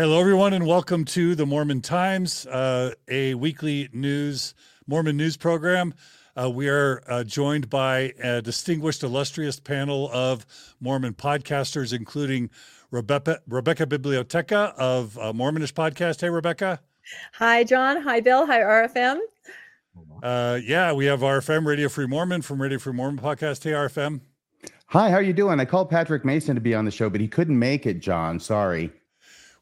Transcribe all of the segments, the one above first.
Hello, everyone, and welcome to the Mormon Times, uh, a weekly news Mormon news program. Uh, we are uh, joined by a distinguished, illustrious panel of Mormon podcasters, including Rebecca, Rebecca Bibliotheca of uh, Mormonish Podcast. Hey, Rebecca. Hi, John. Hi, Bill. Hi, RFM. Uh, yeah, we have RFM, Radio Free Mormon from Radio Free Mormon Podcast. Hey, RFM. Hi, how are you doing? I called Patrick Mason to be on the show, but he couldn't make it, John. Sorry.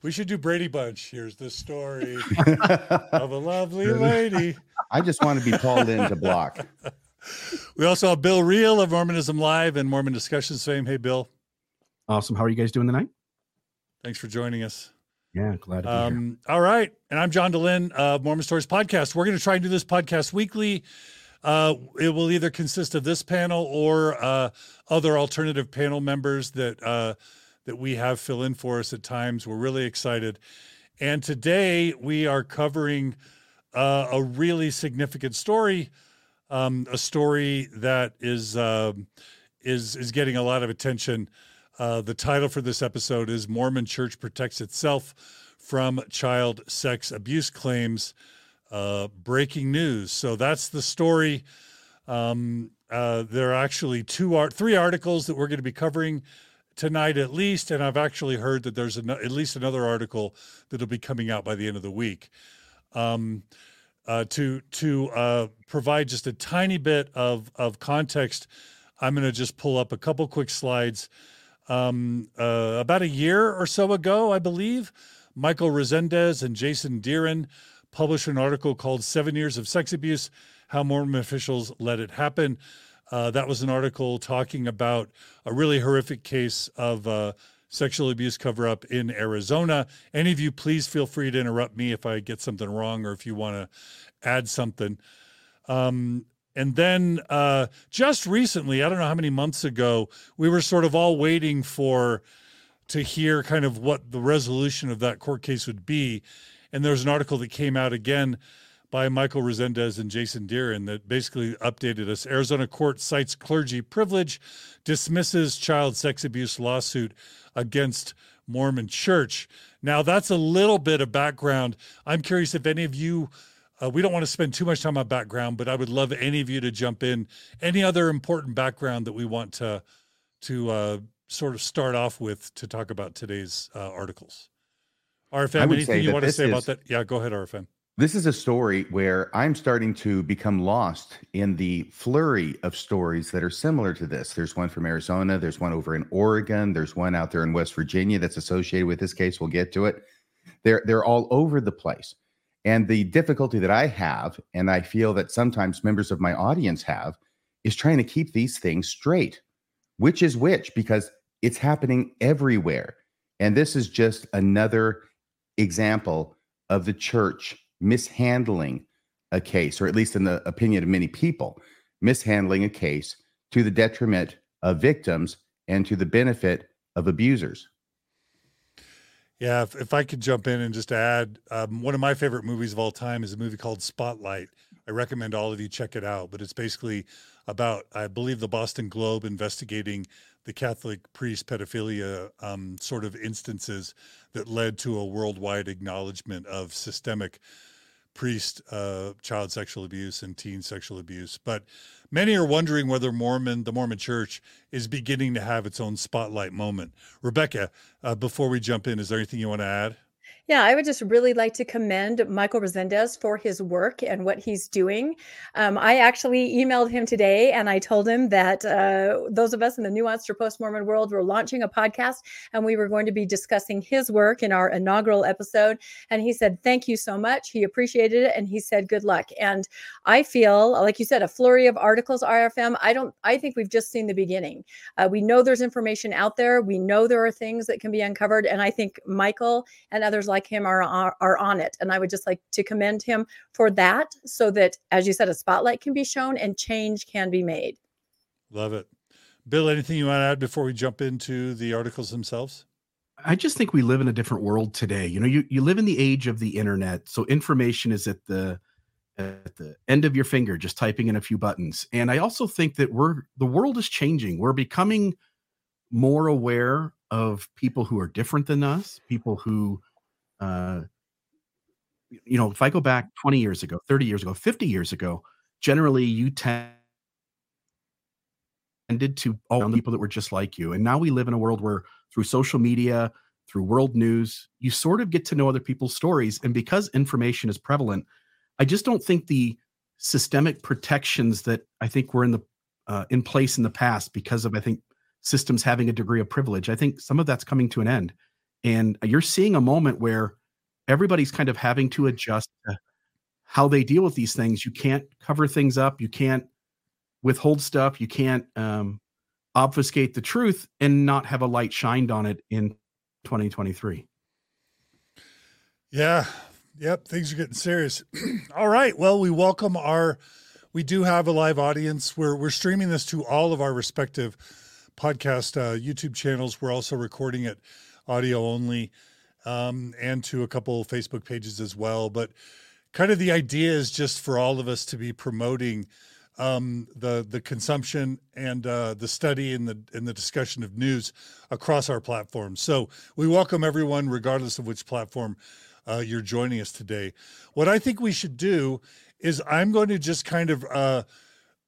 We should do Brady Bunch. Here's the story of a lovely lady. I just want to be called in to block. We also have Bill Reel of Mormonism Live and Mormon Discussions fame. Hey, Bill. Awesome. How are you guys doing tonight? Thanks for joining us. Yeah, glad to be um, here. All right. And I'm John Dehlin of Mormon Stories Podcast. We're going to try and do this podcast weekly. Uh, it will either consist of this panel or uh, other alternative panel members that uh, that we have fill in for us at times. We're really excited. And today we are covering uh, a really significant story, um, a story that is uh, is is getting a lot of attention. Uh, the title for this episode is "Mormon Church Protects Itself from Child Sex Abuse Claims." Uh, breaking news. So that's the story. Um, uh, there are actually two art, three articles that we're going to be covering tonight at least, and I've actually heard that there's an, at least another article that'll be coming out by the end of the week. Um, uh, to to uh, provide just a tiny bit of of context, I'm going to just pull up a couple quick slides. Um, uh, about a year or so ago, I believe, Michael Rezendes and Jason Dearen published an article called Seven Years of Sex Abuse How Mormon Officials Let It Happen. Uh, that was an article talking about a really horrific case of uh, sexual abuse cover up in Arizona. Any of you, please feel free to interrupt me if I get something wrong or if you want to add something. Um, and then uh, just recently, I don't know how many months ago, we were sort of all waiting for to hear kind of what the resolution of that court case would be. And there's an article that came out again by Michael Rezendes and Jason Dearen that basically updated us. Arizona court cites clergy privilege, dismisses child sex abuse lawsuit against Mormon church. Now, that's a little bit of background. I'm curious if any of you, uh, we don't want to spend too much time on background, but I would love any of you to jump in. Any other important background that we want to to uh, sort of start off with to talk about today's uh, articles? RFM, anything you want to say is, about that? Yeah, go ahead, RFM. This is a story where I'm starting to become lost in the flurry of stories that are similar to this. There's one from Arizona, there's one over in Oregon, there's one out there in West Virginia that's associated with this case. We'll get to it. They're they're all over the place. And the difficulty that I have, and I feel that sometimes members of my audience have, is trying to keep these things straight. Which is which? Because it's happening everywhere. And this is just another example of the church mishandling a case, or at least in the opinion of many people, mishandling a case to the detriment of victims and to the benefit of abusers. Yeah, if, if I could jump in and just add, um, one of my favorite movies of all time is a movie called Spotlight. I recommend all of you check it out, but it's basically about, I believe, the Boston Globe investigating the Catholic priest pedophilia um, sort of instances that led to a worldwide acknowledgement of systemic priest uh, child sexual abuse and teen sexual abuse. But many are wondering whether Mormon, the Mormon Church, is beginning to have its own spotlight moment. Rebecca, uh, before we jump in, is there anything you want to add? Yeah, I would just really like to commend Michael Rezendes for his work and what he's doing. Um, I actually emailed him today and I told him that uh, those of us in the nuanced or post Mormon world were launching a podcast and we were going to be discussing his work in our inaugural episode. And he said, Thank you so much. He appreciated it and he said, Good luck. And I feel, like you said, a flurry of articles, RFM. I don't, I think we've just seen the beginning. Uh, we know there's information out there, we know there are things that can be uncovered. And I think Michael and others like like him are, are, are on it. And I would just like to commend him for that so that, as you said, a spotlight can be shown and change can be made. Love it. Bill, anything you want to add before we jump into the articles themselves? I just think we live in a different world today. You know, you, you live in the age of the internet, so information is at the at the end of your finger, just typing in a few buttons. And I also think that we're the world is changing. We're becoming more aware of people who are different than us, people who uh, you know, if I go back 20 years ago, 30 years ago, 50 years ago, generally you tended to all the people that were just like you. And now we live in a world where through social media, through world news, you sort of get to know other people's stories. And because information is prevalent, I just don't think the systemic protections that I think were in the uh, in place in the past because of I think systems having a degree of privilege. I think some of that's coming to an end, and you're seeing a moment where everybody's kind of having to adjust to how they deal with these things. You can't cover things up. You can't withhold stuff. You can't um, obfuscate the truth and not have a light shined on it in 2023. Yeah. Yep. Things are getting serious. all right. Well, we welcome our. We do have a live audience. We're we're streaming this to all of our respective podcast uh, YouTube channels. We're also recording it audio only um, and to a couple Facebook pages as well. But kind of the idea is just for all of us to be promoting um, the the consumption and uh, the study and the and the discussion of news across our platforms. So we welcome everyone, regardless of which platform uh, you're joining us today. What I think we should do is I'm going to just kind of. Uh,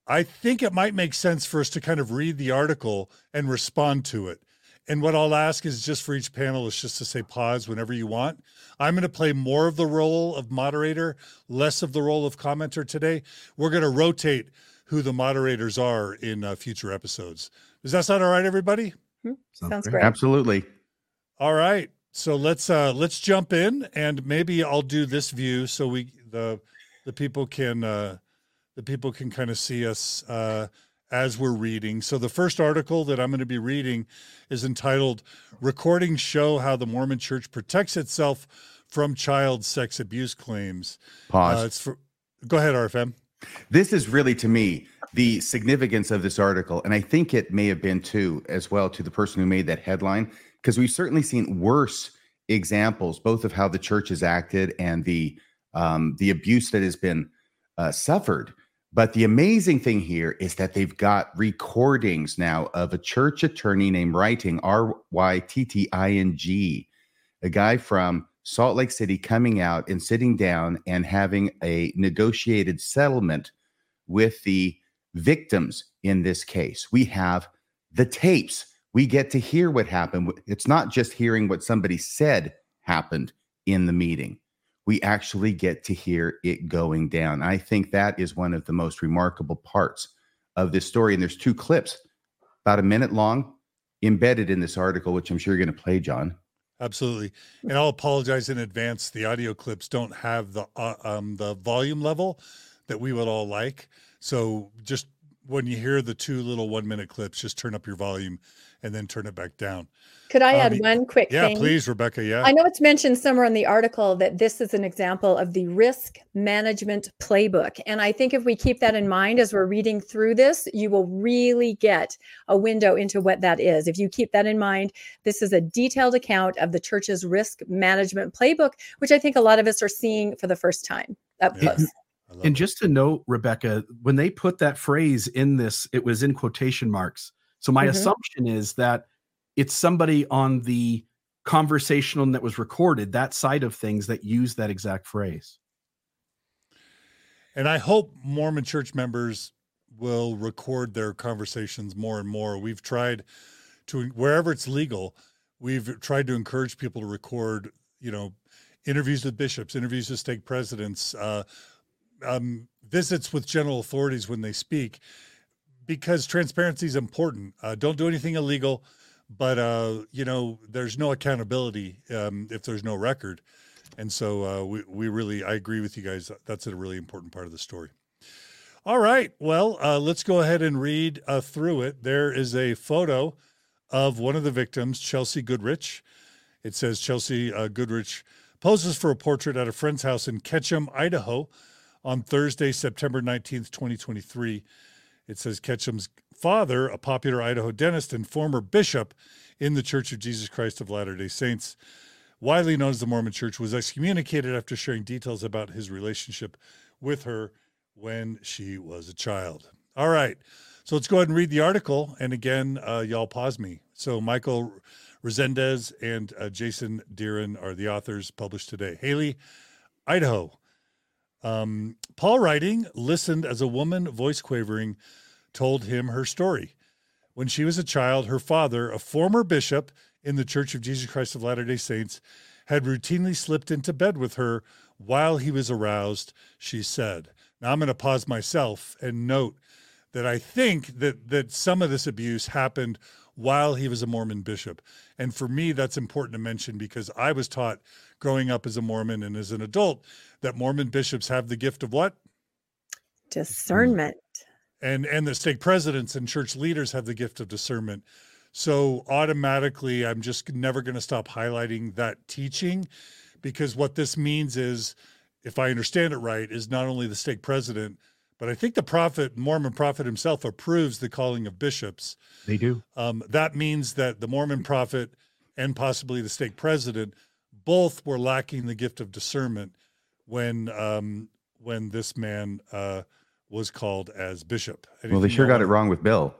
I think it might make sense for us to kind of read the article and respond to it. And what I'll ask is just for each panelist just to say pause whenever you want. I'm going to play more of the role of moderator, less of the role of commenter today. We're going to rotate who the moderators are in uh, future episodes. Does that sound all right, everybody? Mm-hmm. Sounds great. Absolutely. All right. So let's uh let's jump in and maybe I'll do this view so we the the people can uh the people can kind of see us uh as we're reading. So the first article that I'm going to be reading is entitled Recordings Show How the Mormon Church Protects Itself from Child Sex Abuse Claims. Pause. Uh, it's for Go ahead, RFM. This is really to me the significance of this article and I think it may have been too as well to the person who made that headline because we've certainly seen worse examples both of how the church has acted and the um, the abuse that has been uh, suffered but the amazing thing here is that they've got recordings now of a church attorney named Rytting, R Y T T I N G, a guy from Salt Lake City coming out and sitting down and having a negotiated settlement with the victims in this case. We have the tapes. We get to hear what happened. It's not just hearing what somebody said happened in the meeting we actually get to hear it going down. I think that is one of the most remarkable parts of this story. And there's two clips, about a minute long, embedded in this article, which I'm sure you're going to play, John. Absolutely, and I'll apologize in advance. The audio clips don't have the uh, um, the volume level that we would all like. So just when you hear the two little one minute clips, just turn up your volume and then turn it back down. Could I add um, one quick yeah, thing? please, Rebecca. Yeah. I know it's mentioned somewhere in the article that this is an example of the risk management playbook. And I think if we keep that in mind as we're reading through this, you will really get a window into what that is. If you keep that in mind, this is a detailed account of the church's risk management playbook, which I think a lot of us are seeing for the first time up close. And just to note, Rebecca, when they put that phrase in this, it was in quotation marks. So my mm-hmm. assumption is that it's somebody on the conversational that was recorded, that side of things that used that exact phrase. And I hope Mormon church members will record their conversations more and more. We've tried to wherever it's legal, we've tried to encourage people to record, you know, interviews with bishops, interviews with stake presidents, uh, um, visits with general authorities when they speak, because transparency is important. Uh, don't do anything illegal but uh, you know, there's no accountability um, if there's no record, and so uh, we we really I agree with you guys. That's a really important part of the story. All right, well, uh, let's go ahead and read uh, through it. There is a photo of one of the victims, Chelsea Goodrich. It says Chelsea uh, Goodrich poses for a portrait at a friend's house in Ketchum, Idaho, on Thursday, September nineteenth, twenty twenty three. It says Ketchum's father, a popular Idaho dentist and former bishop in the Church of Jesus Christ of Latter day Saints, widely known as the Mormon Church, was excommunicated after sharing details about his relationship with her when she was a child. All right. So let's go ahead and read the article. And again, uh, y'all pause me. So Michael Rezendes and uh, Jason Dearen are the authors published today. Hailey, Idaho. Um, Paul Rytting listened as a woman, voice quavering, told him her story. When she was a child, her father, a former bishop in the Church of Jesus Christ of Latter day Saints, had routinely slipped into bed with her while he was aroused, she said. Now I'm going to pause myself and note that I think that that some of this abuse happened while he was a Mormon bishop. And for me that's important to mention because I was taught growing up as a Mormon and as an adult that Mormon bishops have the gift of what? Discernment. And and the stake presidents and church leaders have the gift of discernment. So automatically I'm just never going to stop highlighting that teaching because what this means is if I understand it right is not only the stake president but I think the prophet, Mormon prophet himself, approves the calling of bishops. They do. Um, that means that the Mormon prophet and possibly the stake president both were lacking the gift of discernment when um, when this man uh, was called as bishop. Anything well, they sure got it wrong with Bill.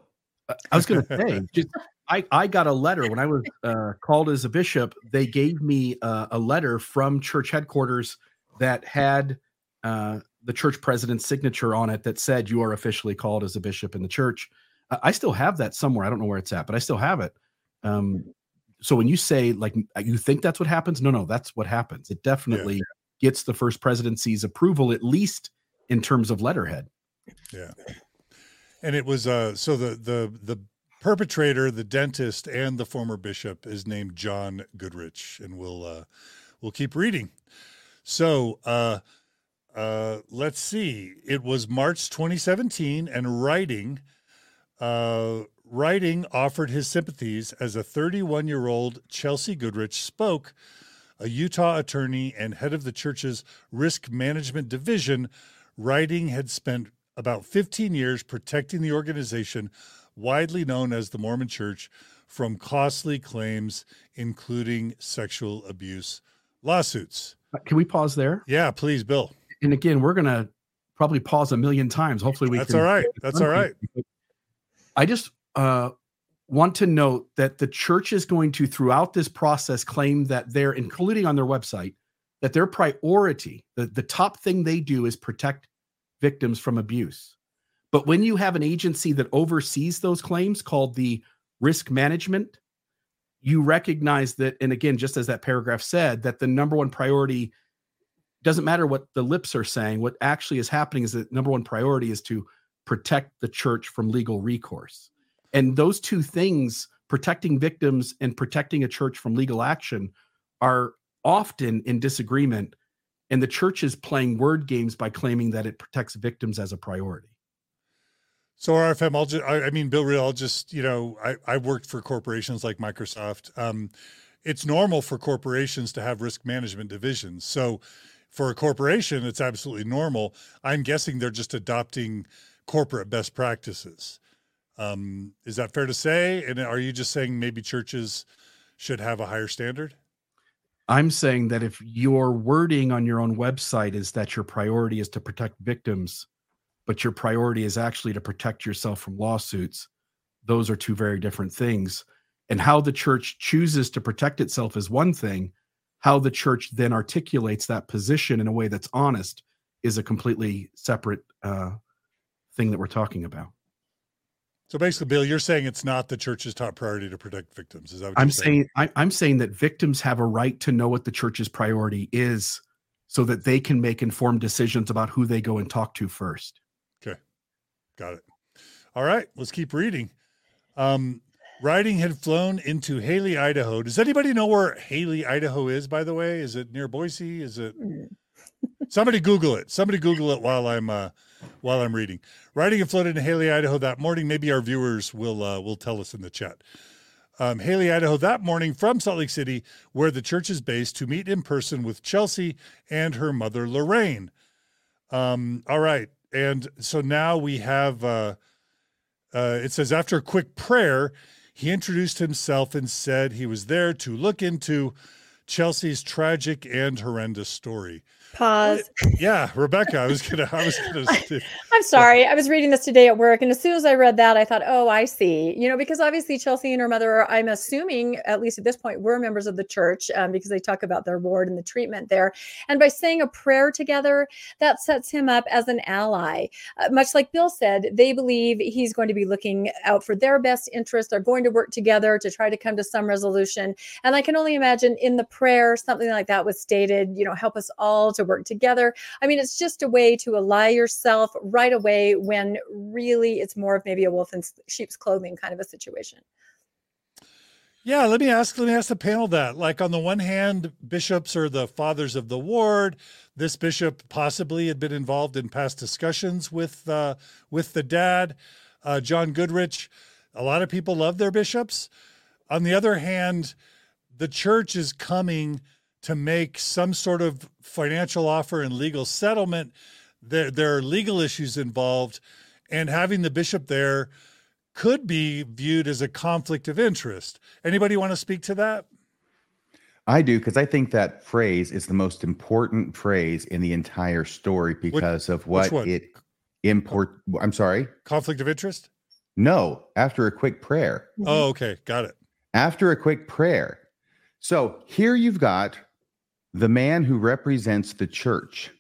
I was going to say, just, I, I got a letter when I was uh, called as a bishop. They gave me uh, a letter from church headquarters that had uh, the church president's signature on it that said you are officially called as a bishop in the church. I still have that somewhere. I don't know where it's at, but I still have it. Um, so when you say like you think that's what happens, no, no, that's what happens. It definitely yeah. Gets the first presidency's approval, at least in terms of letterhead. Yeah, and it was uh, so the the the perpetrator, the dentist, and the former bishop is named John Goodrich, and we'll uh, we'll keep reading. So. Uh, uh, let's see. It was March 2017, and Rytting, uh, Rytting offered his sympathies as a 31 year old Chelsea Goodrich spoke, a Utah attorney and head of the church's risk management division. Rytting had spent about 15 years protecting the organization, widely known as the Mormon Church, from costly claims, including sexual abuse lawsuits. Uh, can we pause there? Yeah, please, Bill and again, we're gonna probably pause a million times. Hopefully, we. That's all right. That's all right. I just uh, want to note that the church is going to, throughout this process, claim that they're, including on their website, that their priority, the, the top thing they do is protect victims from abuse. But when you have an agency that oversees those claims called the risk management, you recognize that, and again, just as that paragraph said, that the number one priority doesn't matter what the lips are saying. What actually is happening is that number one priority is to protect the church from legal recourse. And those two things, protecting victims and protecting a church from legal action, are often in disagreement. And the church is playing word games by claiming that it protects victims as a priority. So RFM, I'll just, I, I mean, Bill Reel, I'll just, you know, I, I worked for corporations like Microsoft. Um, it's normal for corporations to have risk management divisions. So for a corporation, it's absolutely normal. I'm guessing they're just adopting corporate best practices. Um, is that fair to say? And are you just saying maybe churches should have a higher standard? I'm saying that if your wording on your own website is that your priority is to protect victims, but your priority is actually to protect yourself from lawsuits, those are two very different things. And how the church chooses to protect itself is one thing, how the church then articulates that position in a way that's honest is a completely separate uh, thing that we're talking about. So basically, Bill, you're saying it's not the church's top priority to protect victims. Is that I'm saying? saying I, I'm saying that victims have a right to know what the church's priority is, so that they can make informed decisions about who they go and talk to first. Okay, got it. All right, let's keep reading. Um, Rytting had flown into Hailey, Idaho. Does anybody know where Hailey, Idaho is, by the way? Is it near Boise? Is it mm. somebody Google it. Somebody Google it while I'm uh while I'm reading. Rytting had flown into Hailey, Idaho that morning. Maybe our viewers will uh, will tell us in the chat. Um, Hailey, Idaho that morning from Salt Lake City, where the church is based, to meet in person with Chelsea and her mother Lorraine. Um, all right. And so now we have uh, uh, it says after a quick prayer, he introduced himself and said he was there to look into Chelsea's tragic and horrendous story. Pause. Yeah, Rebecca, I was gonna, I was gonna. I'm sorry. I was reading this today at work, and as soon as I read that, I thought, "Oh, I see." You know, because obviously Chelsea and her mother, are, I'm assuming, at least at this point, were members of the church um, because they talk about their ward and the treatment there. And by saying a prayer together, that sets him up as an ally. Uh, much like Bill said, they believe he's going to be looking out for their best interest. They're going to work together to try to come to some resolution. And I can only imagine in the prayer something like that was stated. You know, help us all to work together. I mean, it's just a way to ally yourself right away when really it's more of maybe a wolf in sheep's clothing kind of a situation. Yeah, let me ask let me ask the panel that. Like on the one hand, bishops are the fathers of the ward. This bishop possibly had been involved in past discussions with uh, with the dad, uh, John Goodrich. A lot of people love their bishops. On the other hand, the church is coming to make some sort of financial offer and legal settlement. There, there are legal issues involved, and having the bishop there could be viewed as a conflict of interest. Anybody want to speak to that? I do because I think that phrase is the most important phrase in the entire story because which, of what it import. I'm sorry. Conflict of interest. No, after a quick prayer. Oh, okay, got it. After a quick prayer. So here you've got the man who represents the church.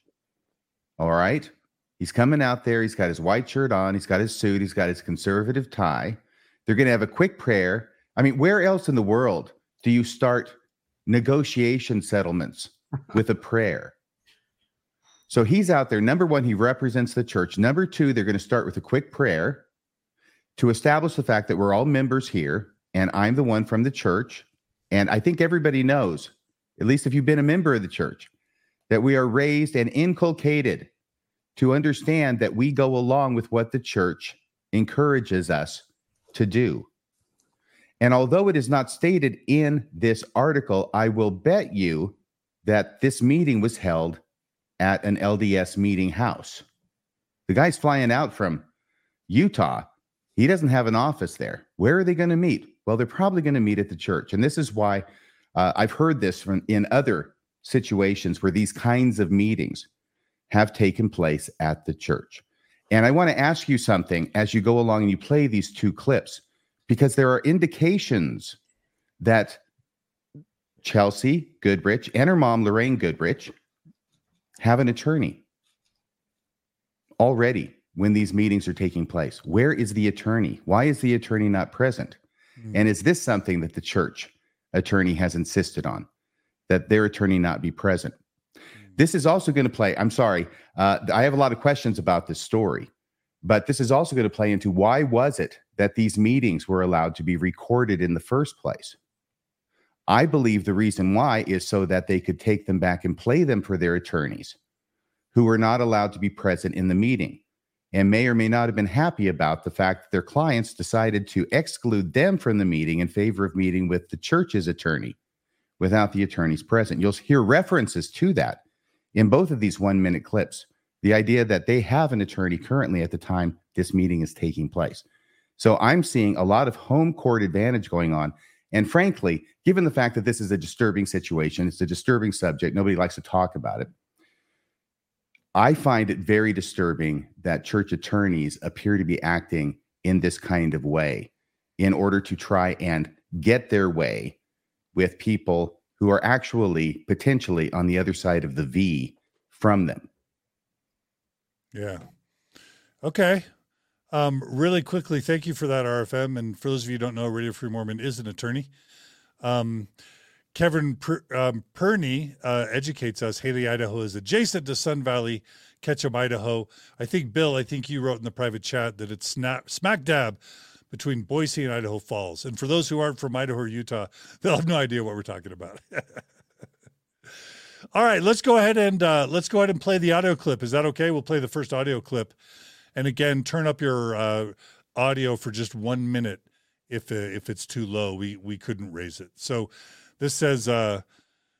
All right. He's coming out there. He's got his white shirt on. He's got his suit. He's got his conservative tie. They're going to have a quick prayer. I mean, where else in the world do you start negotiation settlements with a prayer? So he's out there. Number one, he represents the church. Number two, they're going to start with a quick prayer to establish the fact that we're all members here and I'm the one from the church. And I think everybody knows at least if you've been a member of the church, that we are raised and inculcated to understand that we go along with what the church encourages us to do. And although it is not stated in this article, I will bet you that this meeting was held at an LDS meeting house. The guy's flying out from Utah. He doesn't have an office there. Where are they going to meet? Well, they're probably going to meet at the church. And this is why uh, I've heard this from in other situations where these kinds of meetings have taken place at the church. And I want to ask you something as you go along and you play these two clips, because there are indications that Chelsea Goodrich and her mom, Lorraine Goodrich, have an attorney already when these meetings are taking place. Where is the attorney? Why is the attorney not present? Mm-hmm. And is this something that the church attorney has insisted on that their attorney not be present. This is also going to play. I'm sorry, uh, I have a lot of questions about this story, but this is also going to play into why was it that these meetings were allowed to be recorded in the first place? I believe the reason why is so that they could take them back and play them for their attorneys who were not allowed to be present in the meeting and may or may not have been happy about the fact that their clients decided to exclude them from the meeting in favor of meeting with the church's attorney without the attorneys present. You'll hear references to that in both of these one minute clips. The idea that they have an attorney currently at the time this meeting is taking place. So I'm seeing a lot of home court advantage going on. And frankly, given the fact that this is a disturbing situation, it's a disturbing subject, nobody likes to talk about it. I find it very disturbing that church attorneys appear to be acting in this kind of way in order to try and get their way with people who are actually potentially on the other side of the V from them. Yeah. Okay. Um, really quickly, thank you for that, RFM. And for those of you who don't know, Radio Free Mormon is an attorney. Um, Kevin per, um, Perney uh, educates us. Hailey, Idaho is adjacent to Sun Valley, Ketchum, Idaho. I think, Bill, I think you wrote in the private chat that it's snap, smack dab between Boise and Idaho Falls. And for those who aren't from Idaho or Utah, they'll have no idea what we're talking about. All right, let's go ahead and uh, let's go ahead and play the audio clip. Is that okay? We'll play the first audio clip, and again, turn up your uh, audio for just one minute. If uh, if it's too low, we we couldn't raise it. So this says, uh,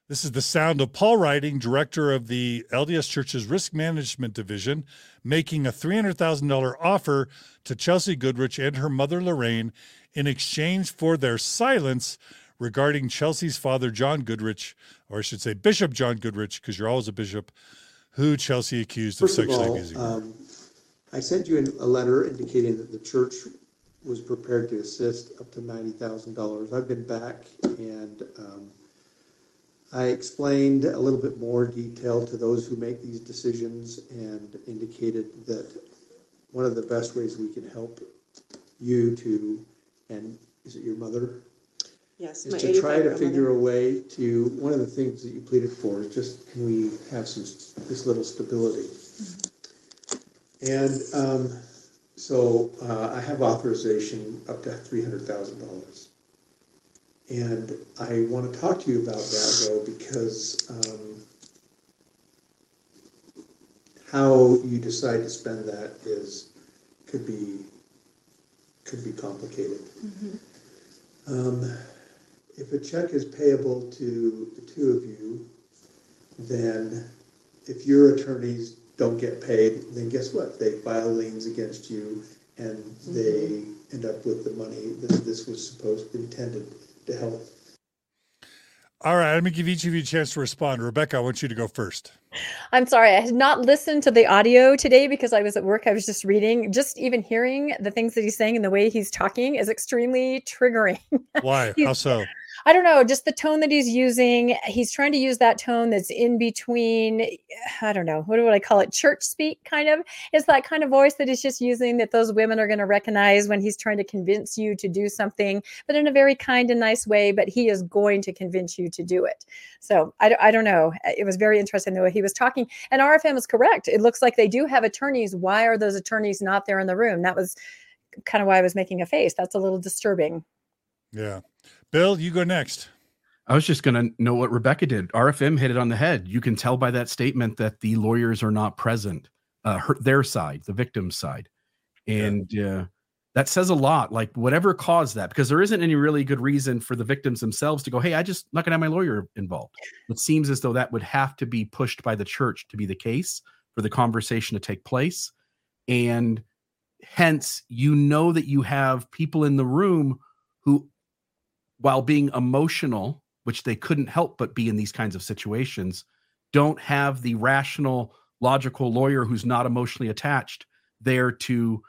this is the sound of Paul Rytting, director of the LDS Church's Risk Management Division, making a $300,000 offer to Chelsea Goodrich and her mother Lorraine in exchange for their silence regarding Chelsea's father, John Goodrich, or I should say Bishop John Goodrich, because you're always a bishop, who Chelsea accused First of sexually all, abusing her. um, I sent you a letter indicating that the church was prepared to assist up to ninety thousand dollars. I've been back and, um, I explained a little bit more detail to those who make these decisions and indicated that one of the best ways we can help you to, and is it your mother? Yes, is my to try to 85-year-old figure a way to, one of the things that you pleaded for is just, can we have some, this little stability? And, um, so, uh, I have authorization up to three hundred thousand dollars. And I wanna talk to you about that though, because, um, how you decide to spend that is, could be, could be complicated. Um, if a check is payable to the two of you, then if your attorneys don't get paid, then guess what? They file liens against you and mm-hmm. they end up with the money that this was supposed, intended to help. All right, let me give each of you a chance to respond. Rebecca, I want you to go first. I'm sorry, I had not listened to the audio today because I was at work. I was just reading. Just even hearing the things that he's saying and the way he's talking is extremely triggering. Why? How so? I don't know, just the tone that he's using. He's trying to use that tone that's in between, I don't know, what would I call it? Church speak, kind of. It's that kind of voice that he's just using that those women are going to recognize when he's trying to convince you to do something, but in a very kind and nice way. But he is going to convince you to do it. So I, I don't know. Eh, it was very interesting the way he was talking. And RFM is correct. It looks like they do have attorneys. Why are those attorneys not there in the room? That was kind of why I was making a face. That's a little disturbing. Yeah. Bill, you go next. I was just going to know what Rebecca did. RFM hit it on the head. You can tell by that statement that the lawyers are not present, uh, her, their side, the victim's side. And uh, that says a lot, like whatever caused that, because there isn't any really good reason for the victims themselves to go, hey, I just not going to have my lawyer involved. It seems as though that would have to be pushed by the church to be the case for the conversation to take place. And hence, you know that you have people in the room who while being emotional, which they couldn't help but be in these kinds of situations, don't have the rational, logical lawyer who's not emotionally attached there to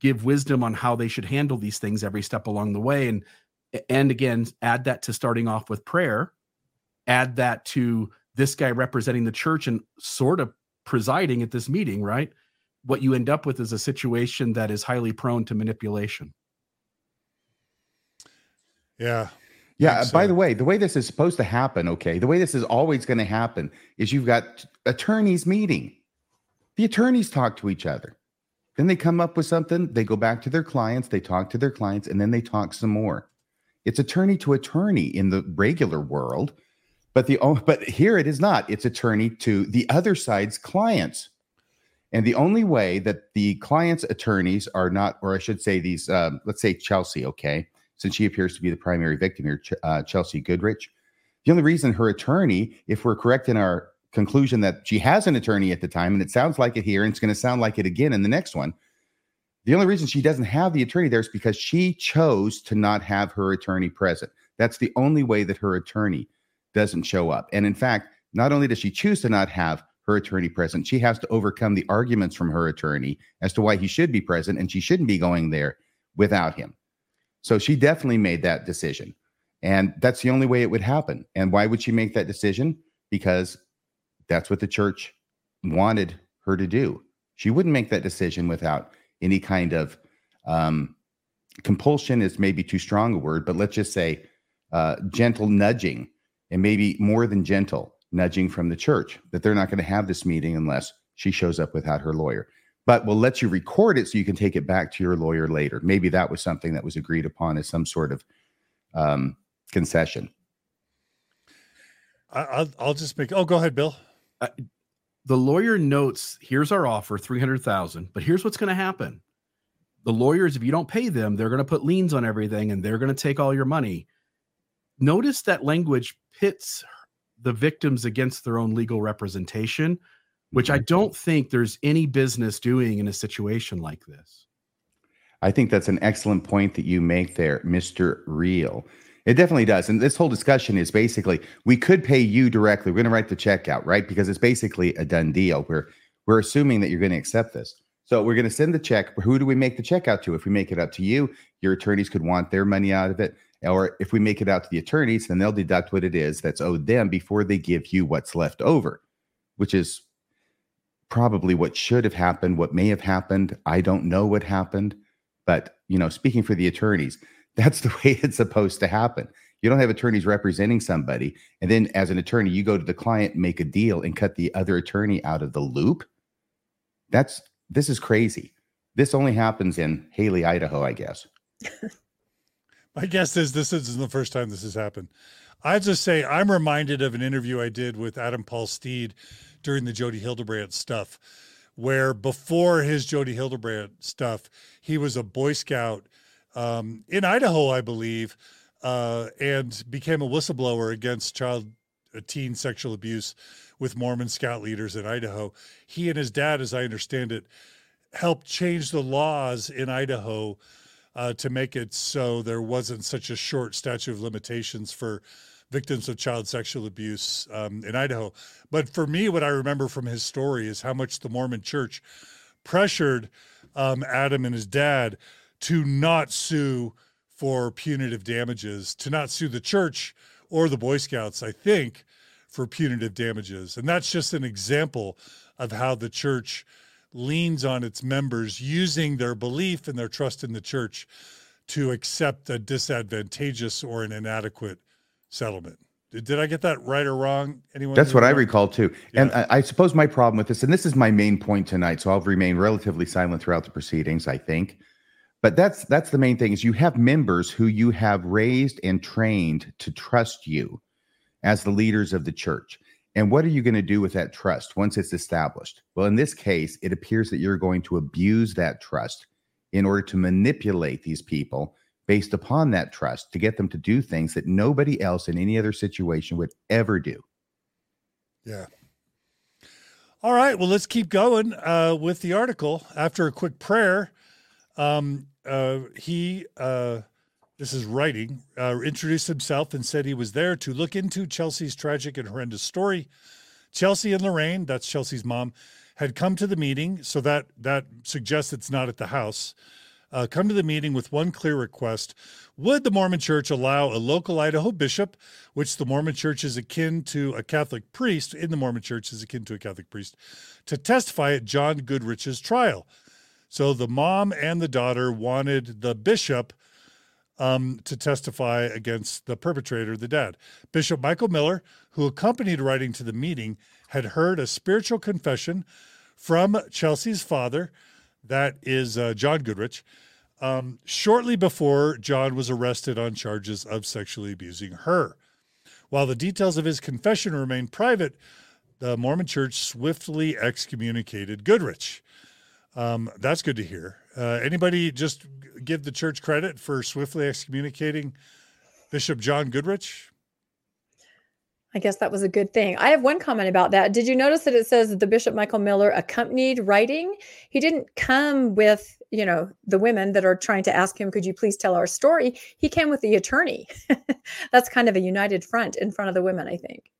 give wisdom on how they should handle these things every step along the way. And and again, add that to starting off with prayer, add that to this guy representing the church and sort of presiding at this meeting, right? What you end up with is a situation that is highly prone to manipulation. Yeah. Yeah. think By so. the way, the way this is supposed to happen, okay, the way this is always going to happen is you've got attorneys meeting. The attorneys talk to each other. Then they come up with something. They go back to their clients. They talk to their clients, and then they talk some more. It's attorney to attorney in the regular world, but the but here it is not. It's attorney to the other side's clients. And the only way that the client's attorneys are not, or I should say, these, um, let's say Chelsea, okay, since she appears to be the primary victim here, uh, Chelsea Goodrich. The only reason her attorney, if we're correct in our conclusion that she has an attorney at the time, and it sounds like it here, and it's going to sound like it again in the next one. The only reason she doesn't have the attorney there is because she chose to not have her attorney present. That's the only way that her attorney doesn't show up. And in fact, not only does she choose to not have her attorney present, she has to overcome the arguments from her attorney as to why he should be present and she shouldn't be going there without him. So she definitely made that decision. And that's the only way it would happen. And why would she make that decision? Because that's what the church wanted her to do. She wouldn't make that decision without any kind of um, compulsion, is maybe too strong a word, but let's just say uh, gentle nudging and maybe more than gentle nudging from the church that they're not going to have this meeting unless she shows up without her lawyer. But we'll let you record it so you can take it back to your lawyer later. Maybe that was something that was agreed upon as some sort of um, concession. I, I'll, I'll just make. Oh, go ahead, Bill. the lawyer notes here's our offer 300000 but here's what's going to happen the lawyers if you don't pay them they're going to put liens on everything and they're going to take all your money notice that language pits the victims against their own legal representation which i don't think there's any business doing in a situation like this I think that's an excellent point that you make there, Mr. Reel. It definitely does. And this whole discussion is basically we could pay you directly. We're going to write the check out, right? Because it's basically a done deal. We're we're assuming that you're going to accept this. So we're going to send the check. Who do we make the check out to? If we make it up to you, your attorneys could want their money out of it. Or if we make it out to the attorneys, then they'll deduct what it is that's owed them before they give you what's left over, which is probably what should have happened, what may have happened. I don't know what happened. But, you know, speaking for the attorneys, that's the way it's supposed to happen. You don't have attorneys representing somebody. And then as an attorney, you go to the client, make a deal, and cut the other attorney out of the loop. That's this is crazy. This only happens in Hailey, Idaho, I guess. My guess is this isn't the first time this has happened. I just say I'm reminded of an interview I did with Adam Paul Steed during the Jodi Hildebrandt stuff, where before his Jodi Hildebrandt stuff, he was a Boy Scout um, in Idaho, I believe, uh, and became a whistleblower against child uh, teen sexual abuse with Mormon scout leaders in Idaho. He and his dad, as I understand it, helped change the laws in Idaho uh, to make it so there wasn't such a short statute of limitations for victims of child sexual abuse um, in Idaho. But for me, what I remember from his story is how much the Mormon church pressured um, Adam and his dad to not sue for punitive damages, to not sue the church or the Boy Scouts, I think, for punitive damages. And that's just an example of how the church leans on its members using their belief and their trust in the church to accept a disadvantageous or an inadequate settlement. Did, did I get that right or wrong? Anyone? That's what I recall too. Yeah. And I, I, suppose my problem with this, and this is my main point tonight, so I'll remain relatively silent throughout the proceedings, I think. But that's that's the main thing is you have members who you have raised and trained to trust you as the leaders of the church. And what are you going to do with that trust once it's established? Well, in this case, it appears that you're going to abuse that trust in order to manipulate these people based upon that trust to get them to do things that nobody else in any other situation would ever do. Yeah. All right. Well, let's keep going uh, with the article. After a quick prayer, um, uh, he uh, this is Rytting, uh, introduced himself and said he was there to look into Chelsea's tragic and horrendous story. Chelsea and Lorraine, that's Chelsea's mom, had come to the meeting, so that that suggests it's not at the house. Uh, come to the meeting with one clear request: Would the Mormon Church allow a local Idaho bishop, which the Mormon Church is akin to a Catholic priest, in the Mormon Church is akin to a Catholic priest, to testify at John Goodrich's trial? So the mom and the daughter wanted the bishop um, to testify against the perpetrator, the dad. Bishop Michael Miller, who accompanied Rytting to the meeting, had heard a spiritual confession from Chelsea's father, that is uh, John Goodrich, um, shortly before John was arrested on charges of sexually abusing her. While the details of his confession remained private, the Mormon church swiftly excommunicated Goodrich. Um, that's good to hear. Uh, anybody just give the church credit for swiftly excommunicating Bishop John Goodrich? I guess that was a good thing. I have one comment about that. Did you notice that it says that the Bishop Michael Miller accompanied Rytting? He didn't come with, you know, the women that are trying to ask him, could you please tell our story? He came with the attorney. That's kind of a united front in front of the women, I think.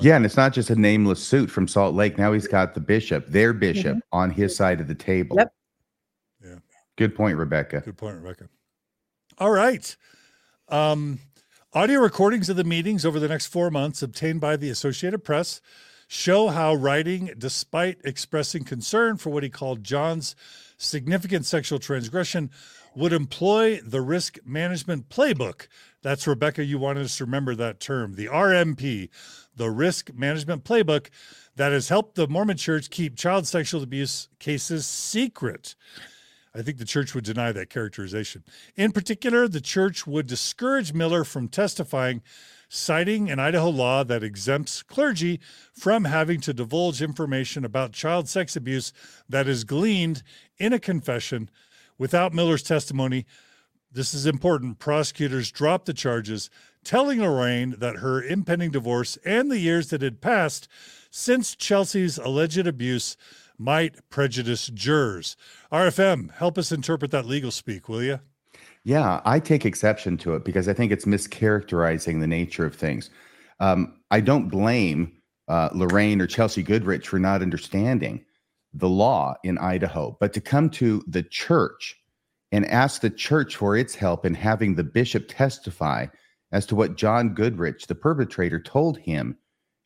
Yeah, and it's not just a nameless suit from Salt Lake. Now he's got the bishop, their bishop, mm-hmm. on his side of the table. Yep. Yeah. Good point, Rebecca. Good point, Rebecca. All right. Um, audio recordings of the meetings over the next four months obtained by the Associated Press show how Rytting, despite expressing concern for what he called John's significant sexual transgression, would employ the risk management playbook. That's Rebecca, you wanted us to remember that term, the RMP, the risk management playbook that has helped the Mormon church keep child sexual abuse cases secret. I think the church would deny that characterization. In particular, the church would discourage Miller from testifying, citing an Idaho law that exempts clergy from having to divulge information about child sex abuse that is gleaned in a confession without Miller's testimony. This is important. Prosecutors dropped the charges telling Lorraine that her impending divorce and the years that had passed since Chelsea's alleged abuse might prejudice jurors. RFM, help us interpret that legal speak, will you? Yeah, I take exception to it because I think it's mischaracterizing the nature of things. Um, I don't blame uh, Lorraine or Chelsea Goodrich for not understanding the law in Idaho, but to come to the church and ask the church for its help in having the bishop testify as to what John Goodrich, the perpetrator, told him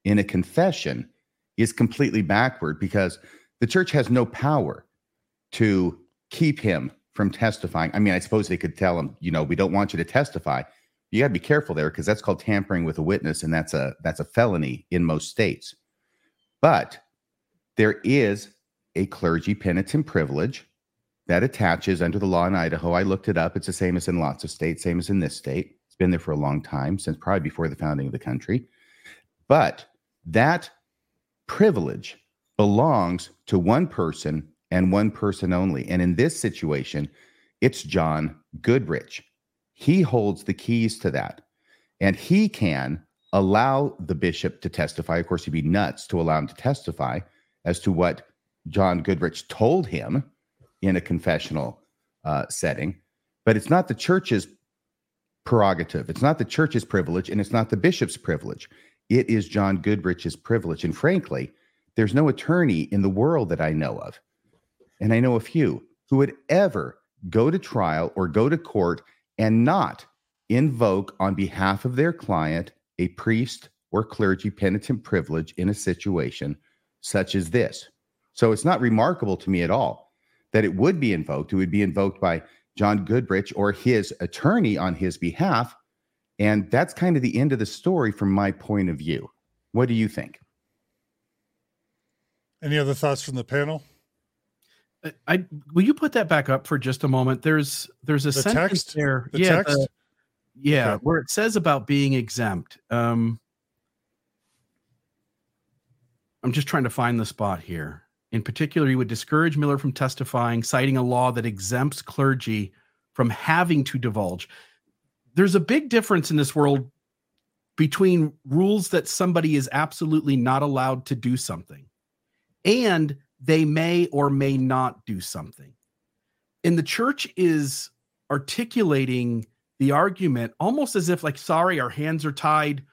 in a confession is completely backward because the church has no power to keep him from testifying. I mean, I suppose they could tell him, you know, we don't want you to testify. You got to be careful there because that's called tampering with a witness, and that's a that's a felony in most states. But there is a clergy penitent privilege that attaches under the law in Idaho. I looked it up. It's the same as in lots of states, same as in this state. It's been there for a long time, since probably before the founding of the country. But that privilege belongs to one person and one person only. And in this situation, it's John Goodrich. He holds the keys to that. And he can allow the bishop to testify. Of course, he'd be nuts to allow him to testify as to what John Goodrich told him in a confessional uh, setting. But it's not the church's prerogative. It's not the church's privilege, and it's not the bishop's privilege. It is John Goodrich's privilege. And frankly, there's no attorney in the world that I know of, and I know a few, who would ever go to trial or go to court and not invoke on behalf of their client a priest or clergy penitent privilege in a situation such as this. So it's not remarkable to me at all that it would be invoked. It would be invoked by John Goodrich or his attorney on his behalf and that's kind of the end of the story from my point of view. What do you think? Any other thoughts from the panel? I, I will you put that back up for just a moment. There's there's a The sentence text? there. The yeah, text? the- yeah, Okay. where it says about being exempt. Um, I'm just trying to find the spot here. In particular, he would discourage Miller from testifying, citing a law that exempts clergy from having to divulge. There's a big difference in this world between rules that somebody is absolutely not allowed to do something and they may or may not do something. And the church is articulating the argument almost as if like sorry our hands are tied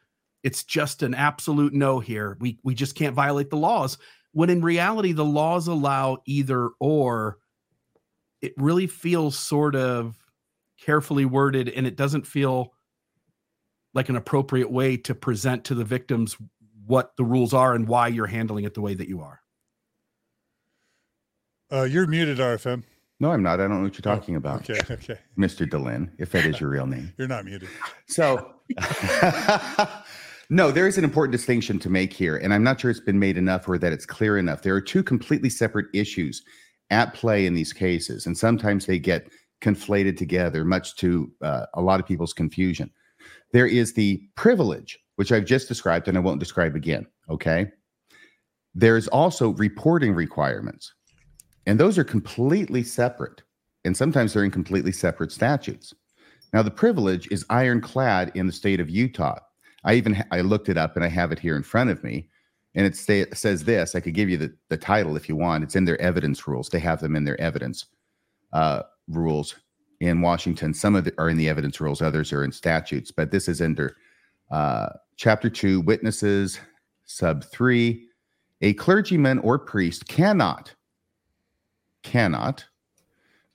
it's just an absolute no here we we just can't violate the laws when in reality the laws allow either or it really feels sort of carefully worded and it doesn't feel like an appropriate way to present to the victims what the rules are and why you're handling it the way that you are Uh, you're muted, RFM. No, I'm not. I don't know what you're talking about, Okay, okay. Mr. Dehlin, if that is your real name. You're not muted. So, no, there is an important distinction to make here, and I'm not sure it's been made enough or that it's clear enough. There are two completely separate issues at play in these cases, and sometimes they get conflated together, much to uh, a lot of people's confusion. There is the privilege, which I've just described, and I won't describe again. Okay. There's also reporting requirements, and those are completely separate, and sometimes they're in completely separate statutes. Now, the privilege is ironclad in the state of Utah. I even I looked it up and I have it here in front of me, and it sta- says this. I could give you the, the title if you want. It's in their evidence rules. They have them in their evidence uh, rules in Washington. Some of it are in the evidence rules, others are in statutes. But this is under uh, Chapter Two, witnesses, Sub Three. A clergyman or priest cannot cannot,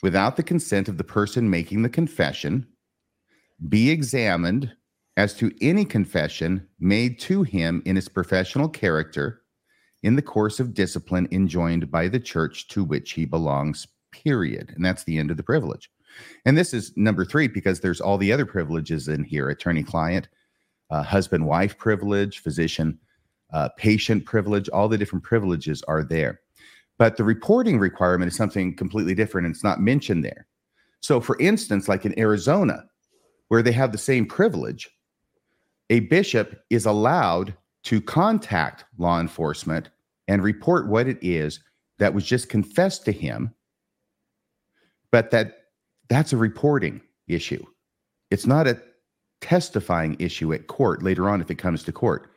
without the consent of the person making the confession, be examined as to any confession made to him in his professional character in the course of discipline enjoined by the church to which he belongs, period. And that's the end of the privilege. And this is number three because there's all the other privileges in here attorney client, uh, husband wife privilege, physician uh, patient privilege, all the different privileges are there. But the reporting requirement is something completely different and it's not mentioned there. So, for instance, like in Arizona, where they have the same privilege, a bishop is allowed to contact law enforcement and report what it is that was just confessed to him, but that that's a reporting issue. It's not a testifying issue at court later on if it comes to court,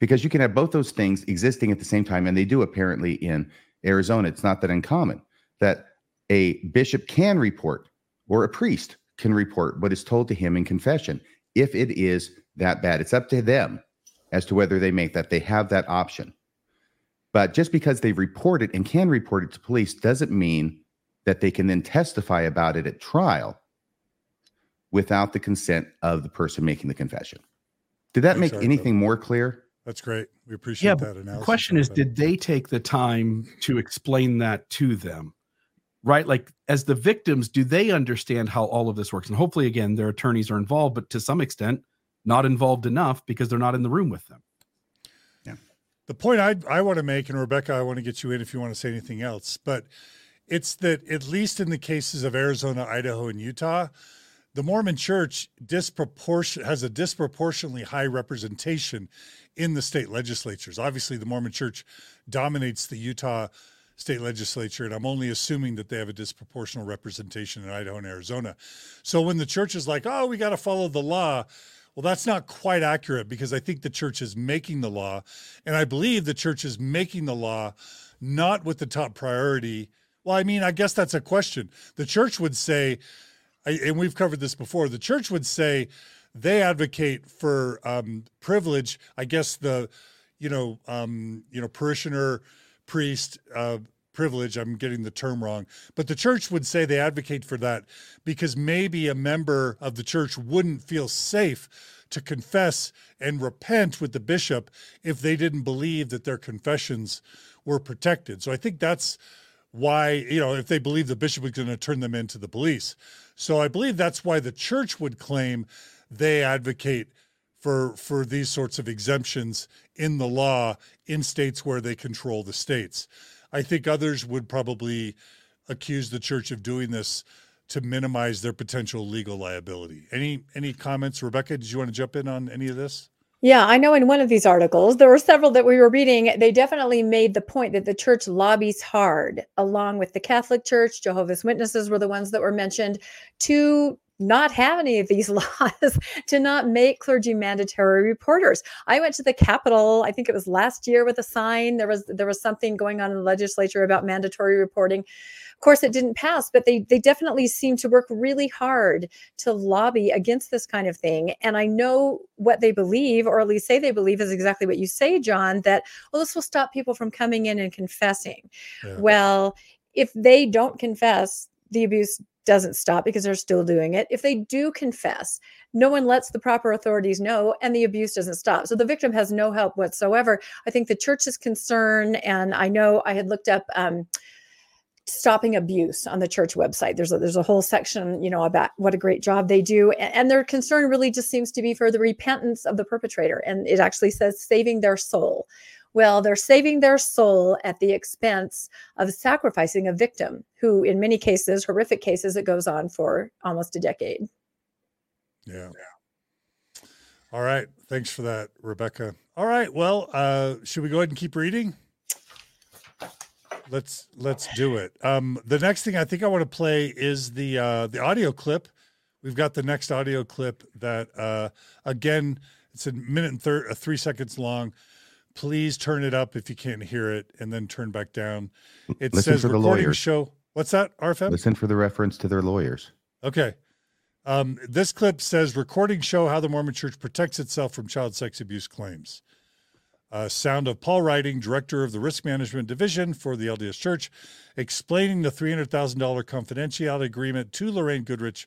because you can have both those things existing at the same time, and they do apparently in Arizona. It's not that uncommon that a bishop can report or a priest can report what is told to him in confession if it is that bad. It's up to them as to whether they make that. They have that option. But just because they report it and can report it to police doesn't mean that they can then testify about it at trial without the consent of the person making the confession. Did that Thanks, make Arthur. anything more clear? That's great. We appreciate Yeah, that but analysis. the question is, Arthur. did they take the time to explain that to them? Right? Like, as the victims, do they understand how all of this works? And hopefully, again, their attorneys are involved, but to some extent, not involved enough because they're not in the room with them. Yeah. The point I I want to make, and Rebecca, I want to get you in if you want to say anything else, but it's that at least in the cases of Arizona, Idaho, and Utah, the Mormon Church disproportion has a disproportionately high representation in the state legislatures. Obviously, the Mormon Church dominates the Utah state legislature, and I'm only assuming that they have a disproportional representation in Idaho and Arizona. So when the church is like, "Oh, we got to follow the law," well, that's not quite accurate because I think the church is making the law, and I believe the church is making the law not with the top priority. Well, I mean, I guess that's a question. The church would say, and we've covered this before. The church would say they advocate for um, privilege. I guess the, you know, um, you know, parishioner, priest uh, privilege. I'm getting the term wrong, but the church would say they advocate for that because maybe a member of the church wouldn't feel safe to confess and repent with the bishop if they didn't believe that their confessions were protected. So I think that's why, you know, if they believe the bishop was going to turn them into the police. So I believe that's why the church would claim they advocate for for these sorts of exemptions in the law in states where they control the states. I think others would probably accuse the church of doing this to minimize their potential legal liability. Any any comments, Rebecca? Did you want to jump in on any of this? Yeah, I know in one of these articles, there were several that we were reading, they definitely made the point that the church lobbies hard, along with the Catholic Church, Jehovah's Witnesses were the ones that were mentioned, to not have any of these laws, to not make clergy mandatory reporters. I went to the Capitol, I think it was last year with a sign. There was there was something going on in the legislature about mandatory reporting. Of course, it didn't pass, but they they definitely seem to work really hard to lobby against this kind of thing. And I know what they believe, or at least say they believe, is exactly what you say, John. That well, this will stop people from coming in and confessing. Yeah. Well, if they don't confess, the abuse doesn't stop because they're still doing it. If they do confess, no one lets the proper authorities know and the abuse doesn't stop. So the victim has no help whatsoever. I think the church's concern, and I know I had looked up um, stopping abuse on the church website. There's a, there's a whole section, you know, about what a great job they do, and, and their concern really just seems to be for the repentance of the perpetrator, and it actually says saving their soul. Well, they're saving their soul at the expense of sacrificing a victim who, in many cases, horrific cases, it goes on for almost a decade. Yeah. All right. Thanks for that, Rebecca. All right. Well, uh, should we go ahead and keep reading? Let's let's do it. Um, the next thing I think I want to play is the uh, the audio clip. We've got the next audio clip that uh, again it's a minute and thir- uh, three seconds long. Please turn it up if you can't hear it, and then turn back down. It Listen says for the recording lawyers. show. What's that? RFM. Listen for the reference to their lawyers. Okay. Um, this clip says recording show how the Mormon Church protects itself from child sex abuse claims. Uh, sound of Paul Rytting, director of the Risk Management Division for the LDS Church, explaining the $300,000 confidentiality agreement to Lorraine Goodrich,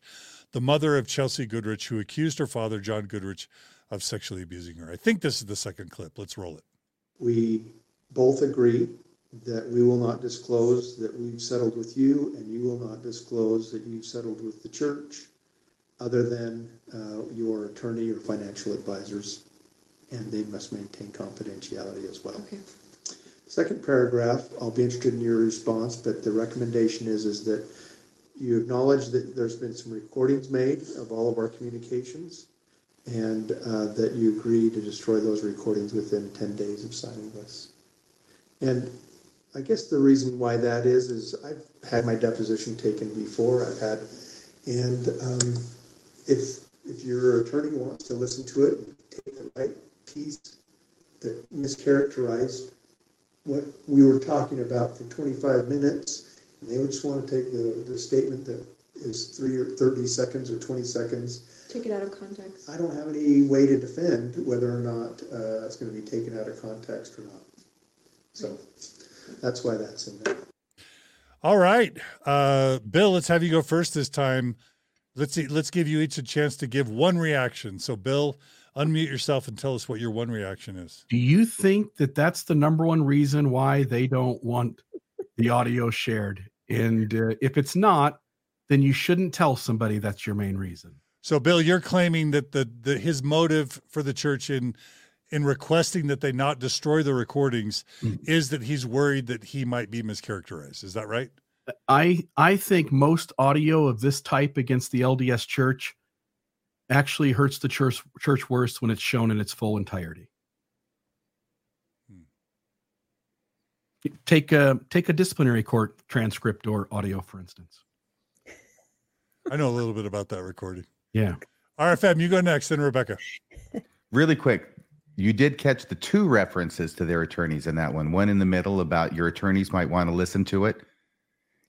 the mother of Chelsea Goodrich, who accused her father, John Goodrich, of sexually abusing her. I think this is the second clip. Let's roll it. We both agree that we will not disclose that we've settled with you, and you will not disclose that you've settled with the church, other than uh, your attorney or financial advisors, and they must maintain confidentiality as well. Okay. Second paragraph, I'll be interested in your response, but the recommendation is, is that you acknowledge that there's been some recordings made of all of our communications, and uh, that you agree to destroy those recordings within ten days of signing this. And I guess the reason why that is, is I've had my deposition taken before, I've had, and um, if, if your attorney wants to listen to it, take the right piece that mischaracterized what we were talking about for twenty-five minutes, and they would just want to take the, the statement that is three or thirty seconds or twenty seconds. Take it out of context. I don't have any way to defend whether or not uh, it's going to be taken out of context or not. So that's why that's in there. All right, uh, Bill, let's have you go first this time. Let's see. Let's give you each a chance to give one reaction. So, Bill, unmute yourself and tell us what your one reaction is. Do you think that that's the number one reason why they don't want the audio shared? And uh, if it's not, then you shouldn't tell somebody that's your main reason. So, Bill, you're claiming that the, the his motive for the church in in requesting that they not destroy the recordings Mhm. is that he's worried that he might be mischaracterized. Is that right? I I think most audio of this type against the LDS Church actually hurts the church church worse when it's shown in its full entirety. Take a take a disciplinary court transcript or audio, for instance. I know a little bit about that recording. Yeah. RFM, you go next, then Rebecca. Really quick, you did catch the two references to their attorneys in that one. One in the middle about your attorneys might want to listen to it.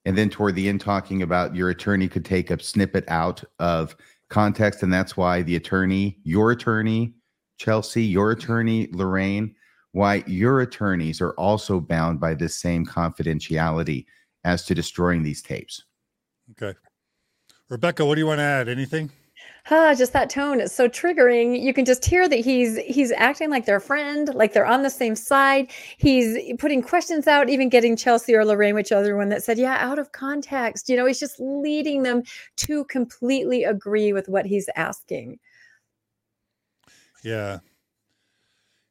And then toward the end, talking about your attorney could take a snippet out of context. And that's why the attorney, your attorney, Chelsea, your attorney, Lorraine, why your attorneys are also bound by this same confidentiality as to destroying these tapes. Okay. Rebecca, what do you want to add? Anything? Ah, just that tone is so triggering. You can just hear that he's he's acting like their friend, like they're on the same side. He's putting questions out, even getting Chelsea or Lorraine, which other one that said, "Yeah, out of context." You know, he's just leading them to completely agree with what he's asking. Yeah.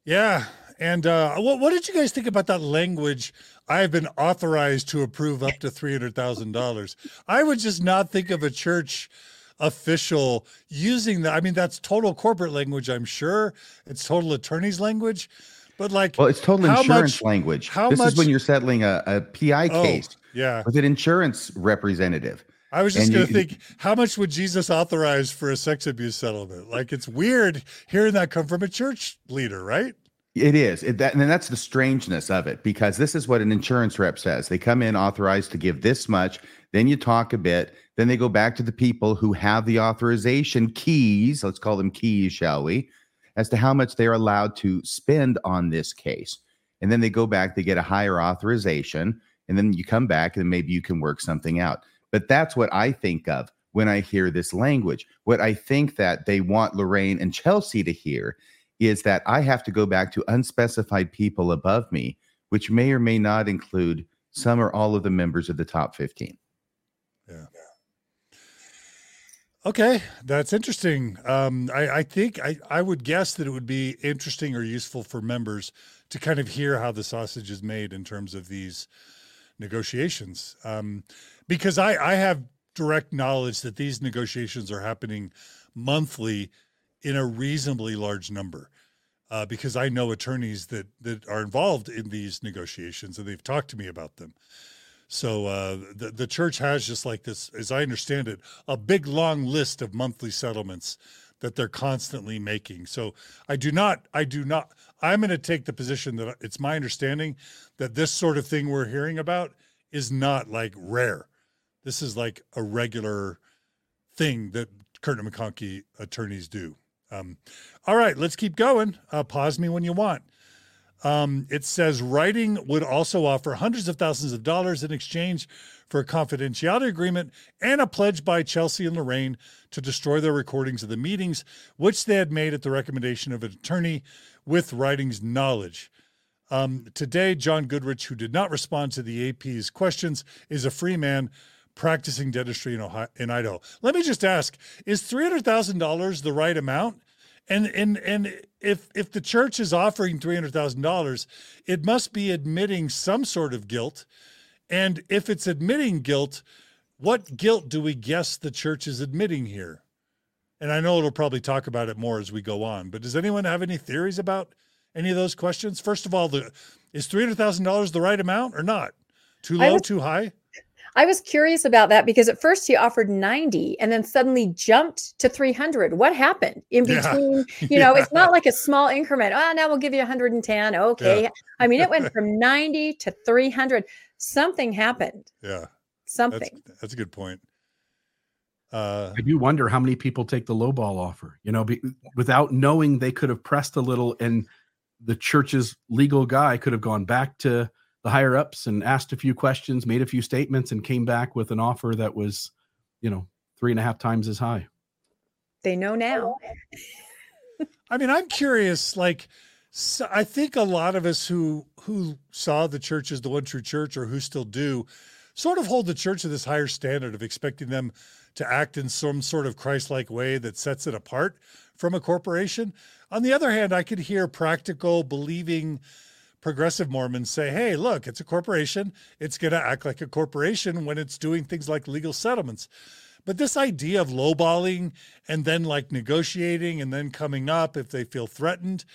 Yeah. And uh, what, what did you guys think about that language? I've been authorized to approve up to $300,000. I would just not think of a church official using that. I mean, that's total corporate language, I'm sure. It's total attorney's language. But like, Well, it's total insurance much- language. how this is when you're settling a, a PI oh, case yeah. with an insurance representative. I was just going to think, how much would Jesus authorize for a sex abuse settlement? Like, it's weird hearing that come from a church leader, right? It is. It, that, and that's the strangeness of it because this is what an insurance rep says. They come in authorized to give this much, then you talk a bit, then they go back to the people who have the authorization keys, let's call them keys, shall we, as to how much they're allowed to spend on this case. And then they go back, they get a higher authorization, and then you come back and maybe you can work something out. But that's what I think of when I hear this language. What I think that they want Lorraine and Chelsea to hear is that I have to go back to unspecified people above me, which may or may not include some or all of the members of the top 15. Okay, that's interesting. Um, I, I think I, I would guess that it would be interesting or useful for members to kind of hear how the sausage is made in terms of these negotiations. Um, because I, I have direct knowledge that these negotiations are happening monthly in a reasonably large number. Uh, because I know attorneys that that are involved in these negotiations and they've talked to me about them. So uh, the the church has just like this, as I understand it, a big long list of monthly settlements that they're constantly making. So I do not, I do not, I'm going to take the position that it's my understanding that this sort of thing we're hearing about is not like rare. This is like a regular thing that Kirton McConkie attorneys do. Um, all right, let's keep going. Uh, pause me when you want. Um, it says Rytting would also offer hundreds of thousands of dollars in exchange for a confidentiality agreement and a pledge by Chelsea and Lorraine to destroy their recordings of the meetings, which they had made at the recommendation of an attorney with Rytting's knowledge. Um, today, John Goodrich, who did not respond to the AP's questions, is a free man practicing dentistry in Ohio, in Idaho. Let me just ask: Is three hundred thousand dollars the right amount? And and and if if the church is offering three hundred thousand dollars, it must be admitting some sort of guilt. And if it's admitting guilt, what guilt do we guess the church is admitting here? And I know it'll probably talk about it more as we go on. But does anyone have any theories about any of those questions? First of all, the is three hundred thousand dollars the right amount or not? Too low, was- too high? I was curious about that because at first he offered 90 and then suddenly jumped to 300. What happened in Yeah. between? You know, it's not like a small increment. Oh, now we'll give you 110. Okay. I mean, it went from 90 to 300. Something happened. Yeah, that's Something. that's a good point. Uh, I do wonder how many people take the lowball offer, you know, be, without knowing they could have pressed a little and the church's legal guy could have gone back to the higher ups and asked a few questions, made a few statements, and came back with an offer that was, you know, three and a half times as high. They know now. I mean, I'm curious. Like, so I think a lot of us who who saw the church as the one true church, or who still do, sort of hold the church to this higher standard of expecting them to act in some sort of Christ-like way that sets it apart from a corporation. On the other hand, I could hear practical, believing progressive Mormons say, hey, look, it's a corporation. It's going to act like a corporation when it's doing things like legal settlements. But this idea of lowballing and then like negotiating and then coming up if they feel threatened,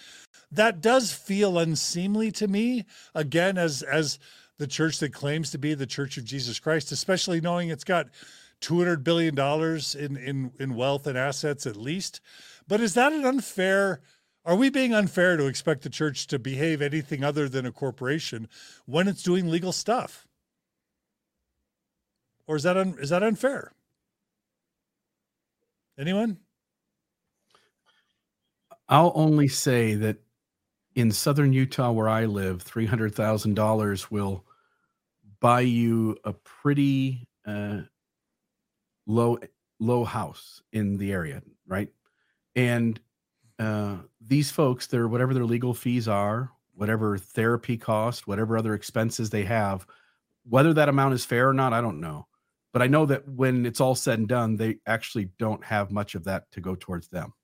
that does feel unseemly to me. Again, as as the church that claims to be the Church of Jesus Christ, especially knowing it's got $200 billion in, in, in wealth and assets at least. But is that an unfair? Are we being unfair to expect the church to behave anything other than a corporation when it's doing legal stuff? Or is that un, is that unfair? Anyone? I'll only say that in southern Utah, where I live, three hundred thousand dollars will buy you a pretty uh, low low house in the area, right? And uh, these folks, their whatever their legal fees are, whatever therapy cost, whatever other expenses they have, whether that amount is fair or not, I don't know. But I know that when it's all said and done, they actually don't have much of that to go towards them.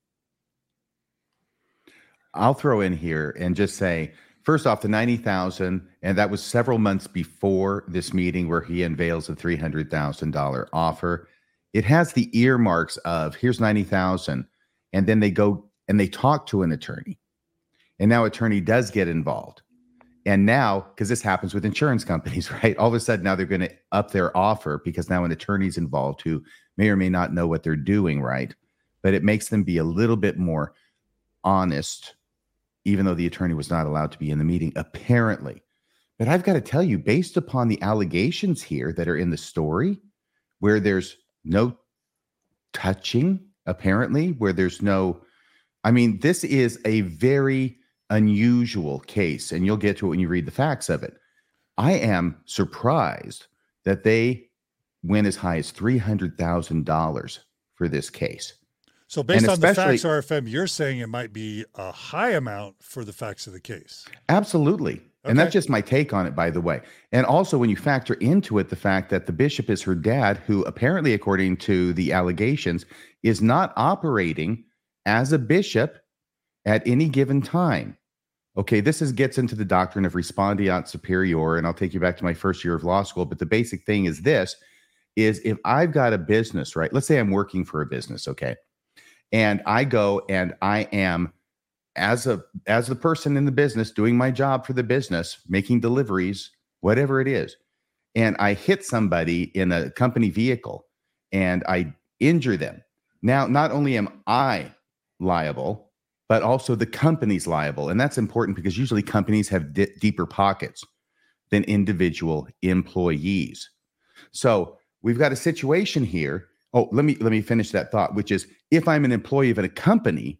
I'll throw in here and just say, first off, the 90,000, and that was several months before this meeting where he unveils a $300,000 offer. It has the earmarks of here's 90,000. And then they go and they talk to an attorney. And now attorney does get involved. And now, because this happens with insurance companies, right? All of a sudden now they're going to up their offer because now an attorney's involved who may or may not know what they're doing, right? But it makes them be a little bit more honest even though the attorney was not allowed to be in the meeting, apparently. But I've got to tell you, based upon the allegations here that are in the story, where there's no touching, apparently, where there's no, I mean, this is a very unusual case, and you'll get to it when you read the facts of it. I am surprised that they went as high as $300,000 for this case. So based on the facts RFM, you're saying it might be a high amount for the facts of the case. Absolutely. Okay. And that's just my take on it, by the way. And also, when you factor into it the fact that the bishop is her dad, who apparently, according to the allegations, is not operating as a bishop at any given time. Okay, this is gets into the doctrine of respondeat superior, and I'll take you back to my first year of law school. But the basic thing is this: is if I've got a business, right? Let's say I'm working for a business, okay, and I go and I am as a as the person in the business doing my job for the business, making deliveries, whatever it is, and I hit somebody in a company vehicle and I injure them. Now, not only am I liable, but also the company's liable, and that's important because usually companies have di- deeper pockets than individual employees. So we've got a situation here. Oh let me let me finish that thought which is if i'm an employee of a company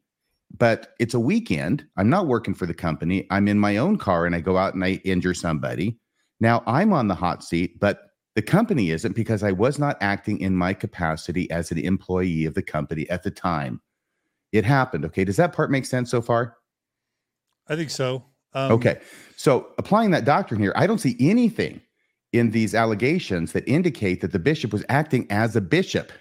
but it's a weekend i'm not working for the company i'm in my own car and i go out and i injure somebody. Now i'm on the hot seat but the company isn't because i was not acting in my capacity as an employee of the company at the time it happened okay does that part make sense so far i think so um, okay so applying that doctrine here i don't see anything in these allegations that indicate that the bishop was acting as a bishop.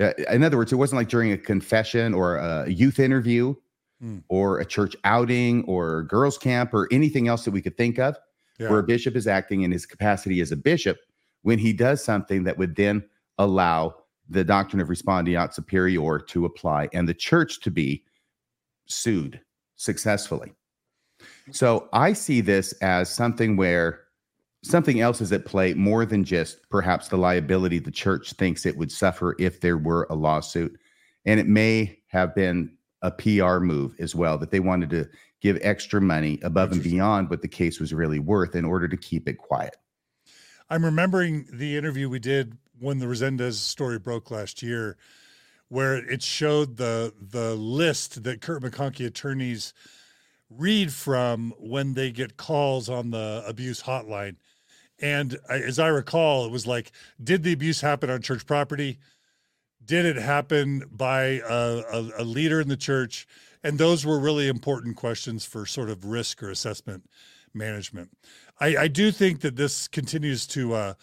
Uh, in other words, it wasn't like during a confession or a youth interview hmm. or a church outing or girls' camp or anything else that we could think of yeah. where a bishop is acting in his capacity as a bishop when he does something that would then allow the doctrine of respondeat superior to apply and the church to be sued successfully. So I see this as something where something else is at play more than just perhaps the liability the church thinks it would suffer if there were a lawsuit. And it may have been a PR move as well that they wanted to give extra money above and beyond what the case was really worth in order to keep it quiet. I'm remembering the interview we did when the Rezendes story broke last year, where it showed the the list that Kirton McConkie attorneys read from when they get calls on the abuse hotline. And as I recall, it was like, did the abuse happen on church property? Did it happen by a, a, a leader in the church? And those were really important questions for sort of risk or assessment management. I, I do think that this continues to, uh,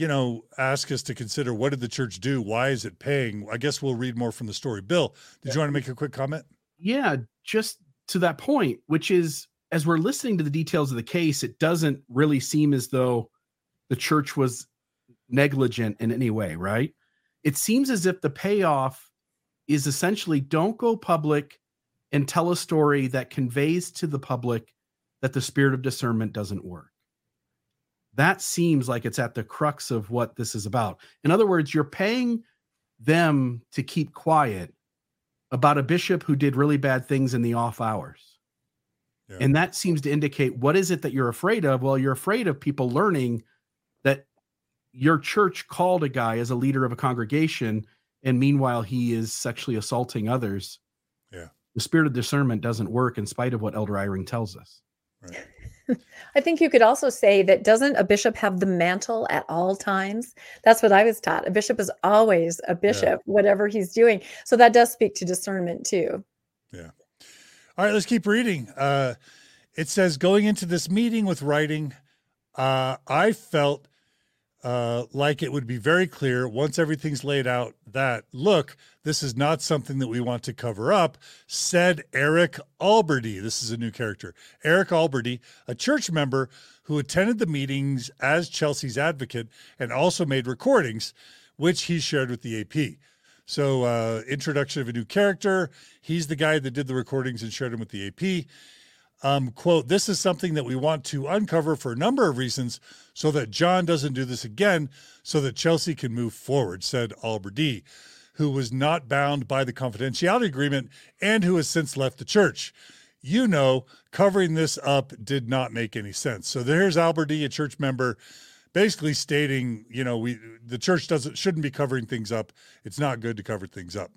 you know, ask us to consider what did the church do? Why is it paying? I guess we'll read more from the story. Bill, did yeah. you want to make a quick comment? Yeah, just to that point, which is as we're listening to the details of the case, it doesn't really seem as though the church was negligent in any way, right? It seems as if the payoff is essentially don't go public and tell a story that conveys to the public that the spirit of discernment doesn't work. That seems like it's at the crux of what this is about. In other words, you're paying them to keep quiet about a bishop who did really bad things in the off hours. Yeah. And that seems to indicate what is it that you're afraid of? Well, you're afraid of people learning that your church called a guy as a leader of a congregation and meanwhile he is sexually assaulting others. Yeah. The spirit of discernment doesn't work in spite of what Elder Eyring tells us. Right. I think you could also say that doesn't a bishop have the mantle at all times? That's what I was taught. A bishop is always a bishop, yeah. whatever he's doing. So that does speak to discernment too. Yeah. All right, let's keep reading. Uh, it says, going into this meeting with Rytting, uh, I felt uh, like it would be very clear once everything's laid out that, look, this is not something that we want to cover up, said Eric Alberty. This is a new character. Eric Alberty, a church member who attended the meetings as Chelsea's advocate and also made recordings, which he shared with the AP. So, uh, introduction of a new character. He's the guy that did the recordings and shared them with the AP. Um, quote, this is something that we want to uncover for a number of reasons so that John doesn't do this again, so that Chelsea can move forward, said Alberty, who was not bound by the confidentiality agreement and who has since left the church. You know, covering this up did not make any sense. So there's Alberty, a church member, basically stating, you know, we the church doesn't shouldn't be covering things up. It's not good to cover things up.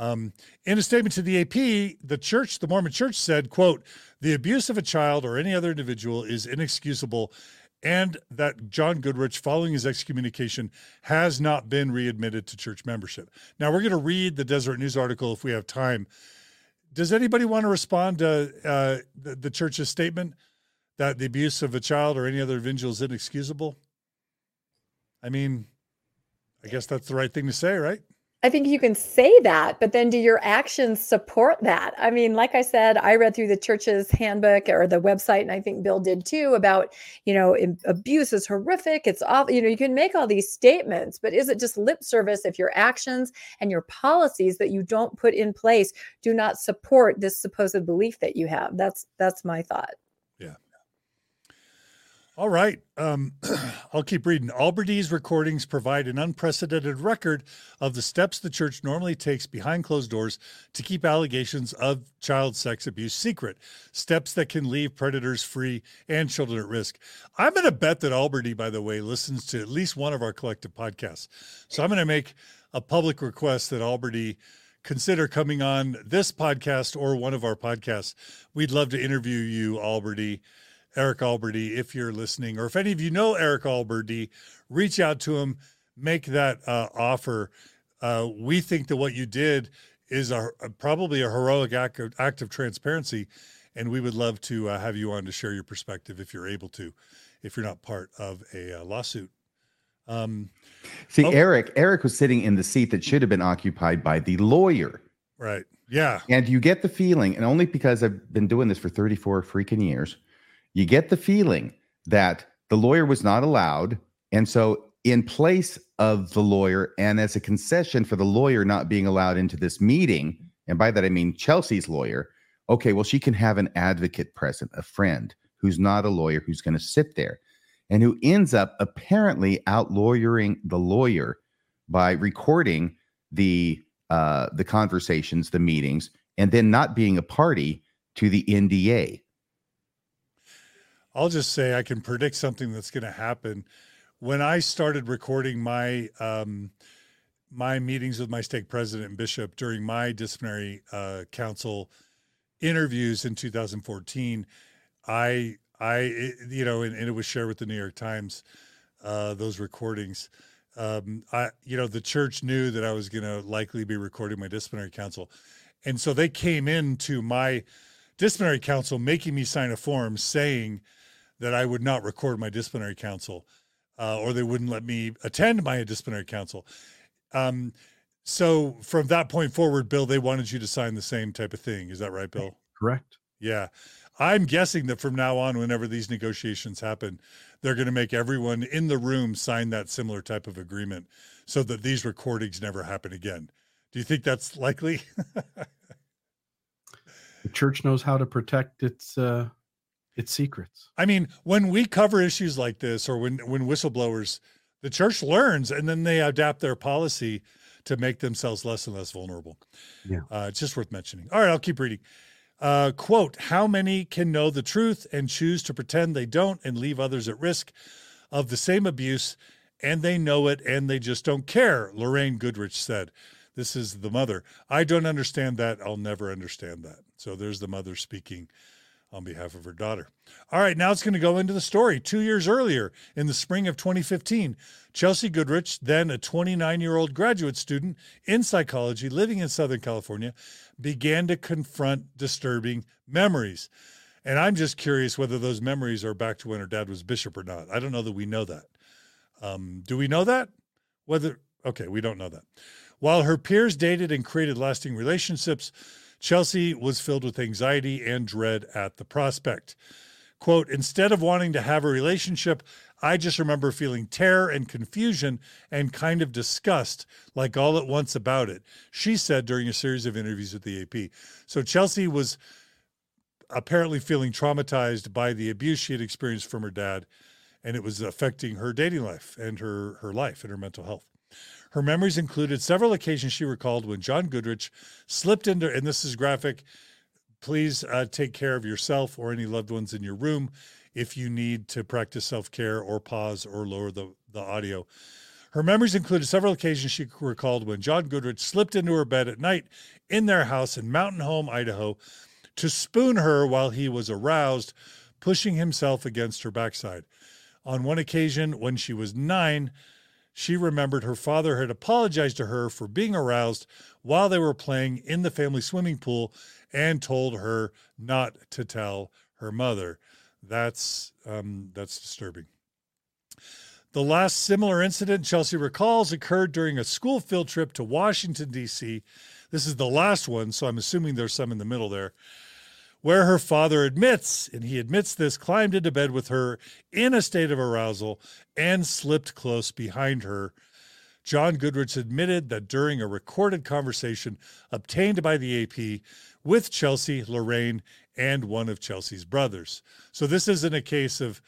Um, in a statement to the AP, the church, the Mormon church said, quote, the abuse of a child or any other individual is inexcusable and that John Goodrich, following his excommunication, has not been readmitted to church membership. Now, we're going to read the Deseret News article if we have time. Does anybody want to respond to uh, the, the, church's statement that the abuse of a child or any other individual is inexcusable? I mean, I guess that's the right thing to say, right? I think you can say that, but then do your actions support that? I mean, like I said, I read through the church's handbook or the website, and I think Bill did too, about, you know, abuse is horrific. It's all, you know, you can make all these statements, but is it just lip service if your actions and your policies that you don't put in place do not support this supposed belief that you have? That's that's my thought. All right. Um, I'll keep reading. Alberty's recordings provide an unprecedented record of the steps the church normally takes behind closed doors to keep allegations of child sex abuse secret, steps that can leave predators free and children at risk. I'm going to bet that Alberty, by the way, listens to at least one of our collective podcasts. So I'm going to make a public request that Alberty consider coming on this podcast or one of our podcasts. We'd love to interview you, Alberty. Eric Alberty, if you're listening, or if any of you know Eric Alberty, reach out to him, make that uh, offer. Uh, we think that what you did is a, a probably a heroic act of, act of, transparency, and we would love to uh, have you on to share your perspective if you're able to, if you're not part of a uh, lawsuit. Um, See, oh, Eric, Eric was sitting in the seat that should have been occupied by the lawyer. Right. Yeah. And you get the feeling, and only because I've been doing this for 34 freaking years you get the feeling that the lawyer was not allowed. And so, in place of the lawyer, and as a concession for the lawyer not being allowed into this meeting, and by that I mean Chelsea's lawyer, okay, well, she can have an advocate present, a friend who's not a lawyer who's going to sit there and who ends up apparently out lawyering the lawyer by recording the uh, the conversations, the meetings, and then not being a party to the NDA. I'll just say I can predict something that's going to happen when I started recording my um, my meetings with my stake president and bishop during my disciplinary uh, council interviews in 2014, I I you know, and, and, it was shared with the New York Times. Uh, those recordings. Um, I you know the church knew that I was going to likely be recording my disciplinary council, and so they came into my disciplinary council making me sign a form saying that I would not record my disciplinary council, uh, or they wouldn't let me attend my disciplinary council. Um, so from that point forward, Bill, they wanted you to sign the same type of thing. Is that right, Bill? Correct. Yeah. I'm guessing that from now on, whenever these negotiations happen, they're going to make everyone in the room sign that similar type of agreement so that these recordings never happen again. Do you think that's likely? the church knows how to protect its uh, its secrets. I mean, when we cover issues like this, or when when whistleblowers, the church learns and then they adapt their policy to make themselves less and less vulnerable. Yeah, uh, it's just worth mentioning. All right, I'll keep reading. Uh, quote: How many can know the truth and choose to pretend they don't and leave others at risk of the same abuse? And they know it and they just don't care. Lorraine Goodrich said. This is the mother. I don't understand that. I'll never understand that. So there's the mother speaking on behalf of her daughter. All right, now it's going to go into the story. Two years earlier, in the spring of 2015, Chelsea Goodrich, then a 29 year old graduate student in psychology living in Southern California, began to confront disturbing memories. And I'm just curious whether those memories are back to when her dad was bishop or not. I don't know that we know that. Um, do we know that? Whether, okay, we don't know that. While her peers dated and created lasting relationships, Chelsea was filled with anxiety and dread at the prospect. Quote, instead of wanting to have a relationship, I just remember feeling terror and confusion and kind of disgust, like all at once about it, she said during a series of interviews with the AP. So Chelsea was apparently feeling traumatized by the abuse she had experienced from her dad, and it was affecting her dating life and her, her life and her mental health. Her memories included several occasions she recalled when John Goodrich slipped into, and this is graphic. Please uh, take care of yourself or any loved ones in your room if you need to practice self care or pause or lower the, the audio. Her memories included several occasions she recalled when John Goodrich slipped into her bed at night in their house in Mountain Home, Idaho, to spoon her while he was aroused, pushing himself against her backside. On one occasion, when she was nine, she remembered her father had apologized to her for being aroused while they were playing in the family swimming pool and told her not to tell her mother. That's um, that's disturbing. The last similar incident Chelsea recalls occurred during a school field trip to Washington, D.C. This is the last one, so I'm assuming there's some in the middle there where her father admits, and he admits this, climbed into bed with her in a state of arousal and slipped close behind her. John Goodrich admitted that during a recorded conversation obtained by the AP with Chelsea, Lorraine, and one of Chelsea's brothers. So this isn't a case of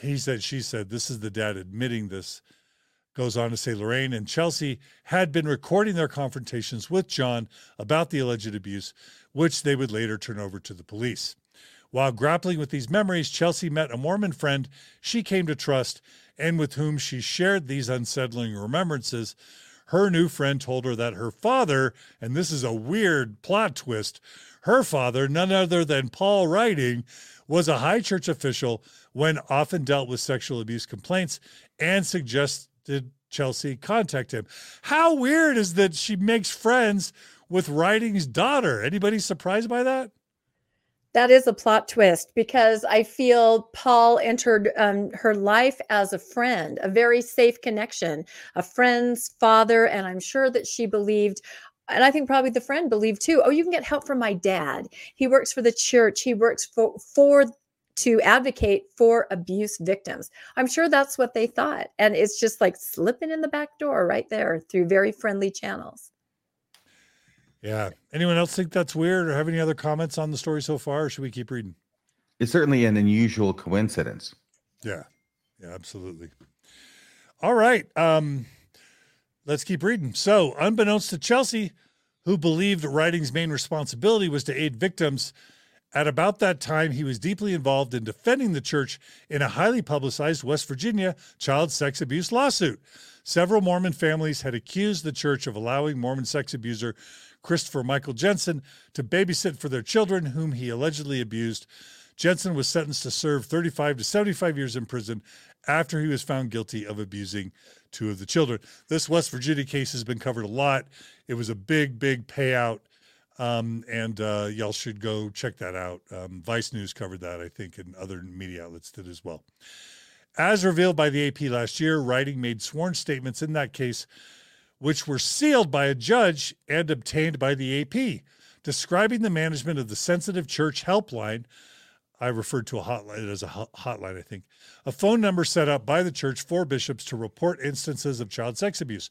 he said, she said, this is the dad admitting this. Goes on to say Lorraine and Chelsea had been recording their confrontations with John about the alleged abuse, which they would later turn over to the police. While grappling with these memories, Chelsea met a Mormon friend she came to trust and with whom she shared these unsettling remembrances. Her new friend told her that her father, and this is a weird plot twist, her father, none other than Paul Rytting, was a high church official when often dealt with sexual abuse complaints and suggested Chelsea contact him. How weird is that she makes friends with Rytting's daughter. Anybody surprised by that? That is a plot twist because I feel Paul entered um, her life as a friend, a very safe connection, a friend's father. And I'm sure that she believed, and I think probably the friend believed too, oh, you can get help from my dad. He works for the church, he works for, for to advocate for abuse victims. I'm sure that's what they thought. And it's just like slipping in the back door right there through very friendly channels. Yeah. Anyone else think that's weird or have any other comments on the story so far? Or should we keep reading? It's certainly an unusual coincidence. Yeah. Yeah, absolutely. All right. Um, let's keep reading. So, unbeknownst to Chelsea, who believed Rytting's main responsibility was to aid victims At about that time, he was deeply involved in defending the church in a highly publicized West Virginia child sex abuse lawsuit. Several Mormon families had accused the church of allowing Mormon sex abuser Christopher Michael Jensen to babysit for their children, whom he allegedly abused. Jensen was sentenced to serve 35 to 75 years in prison after he was found guilty of abusing two of the children. This West Virginia case has been covered a lot. It was a big, big payout. Um, and uh, y'all should go check that out. Um, Vice News covered that, I think, and other media outlets did as well. As revealed by the AP last year, Rytting made sworn statements in that case, which were sealed by a judge and obtained by the AP, describing the management of the sensitive church helpline. I referred to a hotline as a hotline, I think, a phone number set up by the church for bishops to report instances of child sex abuse.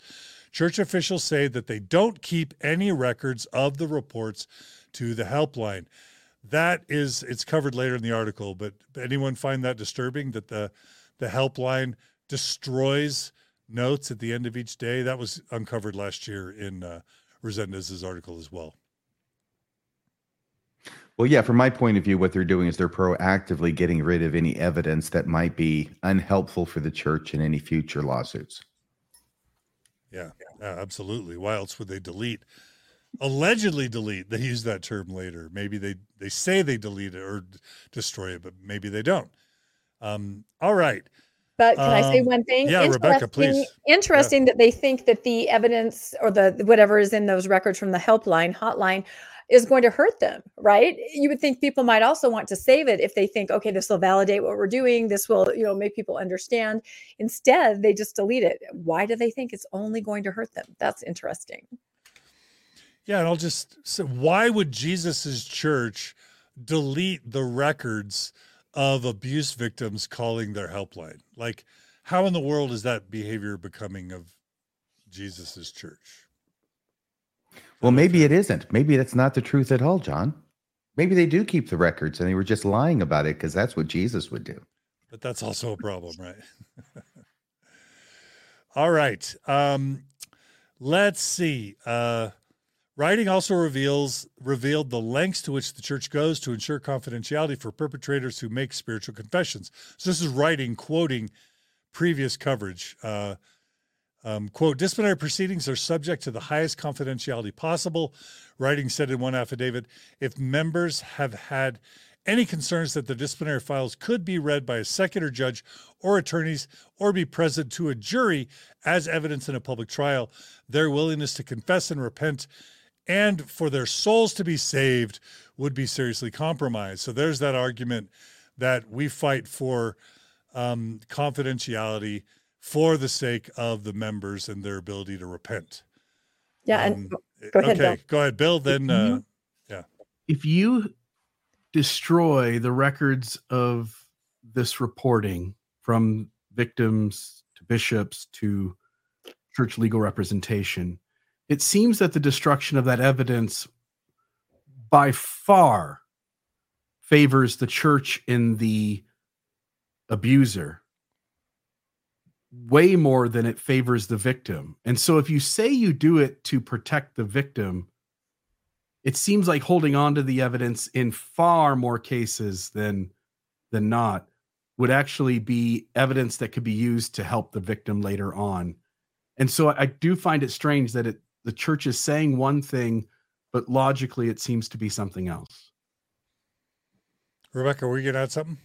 Church officials say that they don't keep any records of the reports to the helpline. That is, it's covered later in the article, but anyone find that disturbing that the the helpline destroys notes at the end of each day? That was uncovered last year in uh, Rezendes's article as well. Well, yeah, from my point of view, what they're doing is they're proactively getting rid of any evidence that might be unhelpful for the church in any future lawsuits. Yeah, yeah, absolutely. Why else would they delete? Allegedly delete. They use that term later. Maybe they they say they delete it or destroy it, but maybe they don't. Um, all right. But can um, I say um, one thing? Yeah, Rebecca, please. Interesting yeah. that they think that the evidence or the whatever is in those records from the helpline hotline is going to hurt them, right? You would think people might also want to save it if they think, okay, this will validate what we're doing. This will, you know, make people understand. Instead, they just delete it. Why do they think it's only going to hurt them? That's interesting. Yeah, and I'll just say, why would Jesus's church delete the records of abuse victims calling their helpline? Like, how in the world is that behavior becoming of Jesus's church? Well, maybe it isn't. Maybe that's not the truth at all, John. Maybe they do keep the records and they were just lying about it because that's what Jesus would do. But that's also a problem, right? all right. Um, let's see. Uh, Rytting also reveals revealed the lengths to which the church goes to ensure confidentiality for perpetrators who make spiritual confessions. So this is Rytting quoting previous coverage. Uh, um, quote, disciplinary proceedings are subject to the highest confidentiality possible. Rytting said in one affidavit if members have had any concerns that the disciplinary files could be read by a secular judge or attorneys or be present to a jury as evidence in a public trial, their willingness to confess and repent and for their souls to be saved would be seriously compromised. So there's that argument that we fight for um, confidentiality for the sake of the members and their ability to repent. Yeah, um, and go ahead. Okay, Bill. go ahead, Bill. Then, uh, yeah. If you destroy the records of this reporting from victims to bishops to church legal representation, it seems that the destruction of that evidence by far favors the church in the abuser way more than it favors the victim. And so if you say you do it to protect the victim, it seems like holding on to the evidence in far more cases than than not would actually be evidence that could be used to help the victim later on. And so I do find it strange that it the church is saying one thing, but logically it seems to be something else. Rebecca, were you gonna add something?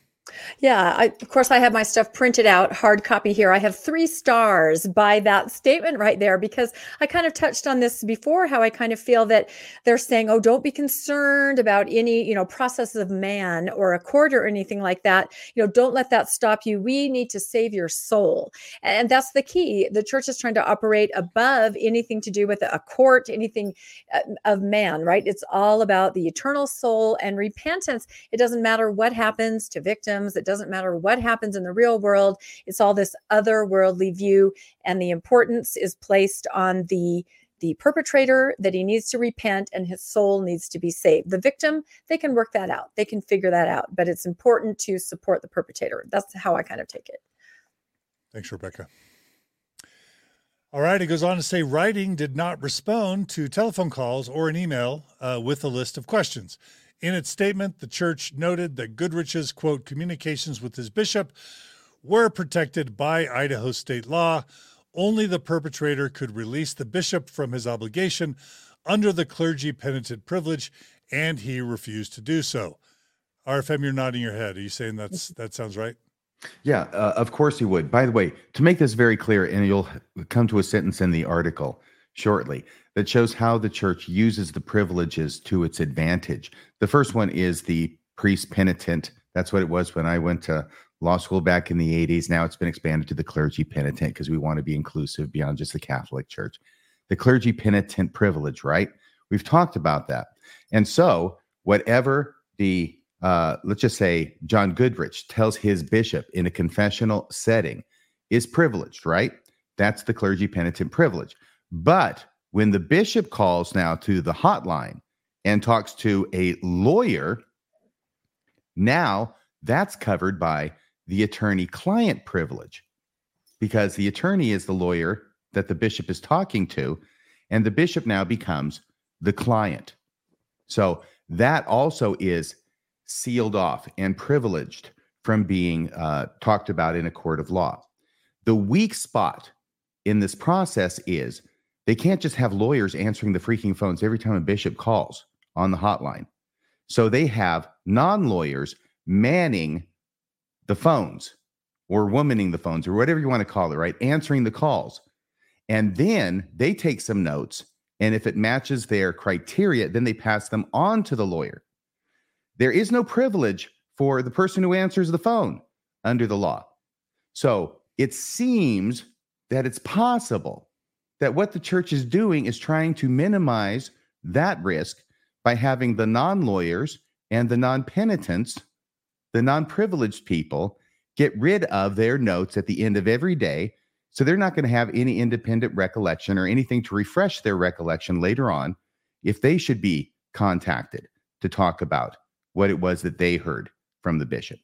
Yeah, I, of course, I have my stuff printed out, hard copy here. I have three stars by that statement right there because I kind of touched on this before how I kind of feel that they're saying, oh, don't be concerned about any, you know, processes of man or a court or anything like that. You know, don't let that stop you. We need to save your soul. And that's the key. The church is trying to operate above anything to do with a court, anything uh, of man, right? It's all about the eternal soul and repentance. It doesn't matter what happens to victims systems. It doesn't matter what happens in the real world. It's all this otherworldly view, and the importance is placed on the the perpetrator that he needs to repent and his soul needs to be saved. The victim, they can work that out. They can figure that out, but it's important to support the perpetrator. That's how I kind of take it. Thanks, Rebecca. All right. It goes on to say Rytting did not respond to telephone calls or an email uh, with a list of questions. In its statement, the church noted that Goodrich's, quote, communications with his bishop were protected by Idaho state law. Only the perpetrator could release the bishop from his obligation under the clergy penitent privilege, and he refused to do so. RFM, you're nodding your head. Are you saying that's that sounds right? Yeah, uh, of course he would. By the way, to make this very clear, and you'll come to a sentence in the article shortly that shows how the church uses the privileges to its advantage. The first one is the priest penitent. That's what it was when I went to law school back in the 80s. Now it's been expanded to the clergy penitent because we want to be inclusive beyond just the Catholic Church. The clergy penitent privilege, right? We've talked about that. And so, whatever the uh, let's just say John Goodrich tells his bishop in a confessional setting is privileged, right? That's the clergy penitent privilege. But when the bishop calls now to the hotline and talks to a lawyer, now that's covered by the attorney client privilege because the attorney is the lawyer that the bishop is talking to, and the bishop now becomes the client. So that also is sealed off and privileged from being uh, talked about in a court of law. The weak spot in this process is they can't just have lawyers answering the freaking phones every time a bishop calls on the hotline. So they have non lawyers manning the phones or womaning the phones or whatever you want to call it, right? Answering the calls. And then they take some notes. And if it matches their criteria, then they pass them on to the lawyer. There is no privilege for the person who answers the phone under the law. So it seems that it's possible that what the church is doing is trying to minimize that risk by having the non lawyers and the non penitents, the non privileged people, get rid of their notes at the end of every day. So they're not going to have any independent recollection or anything to refresh their recollection later on if they should be contacted to talk about what it was that they heard from the bishop.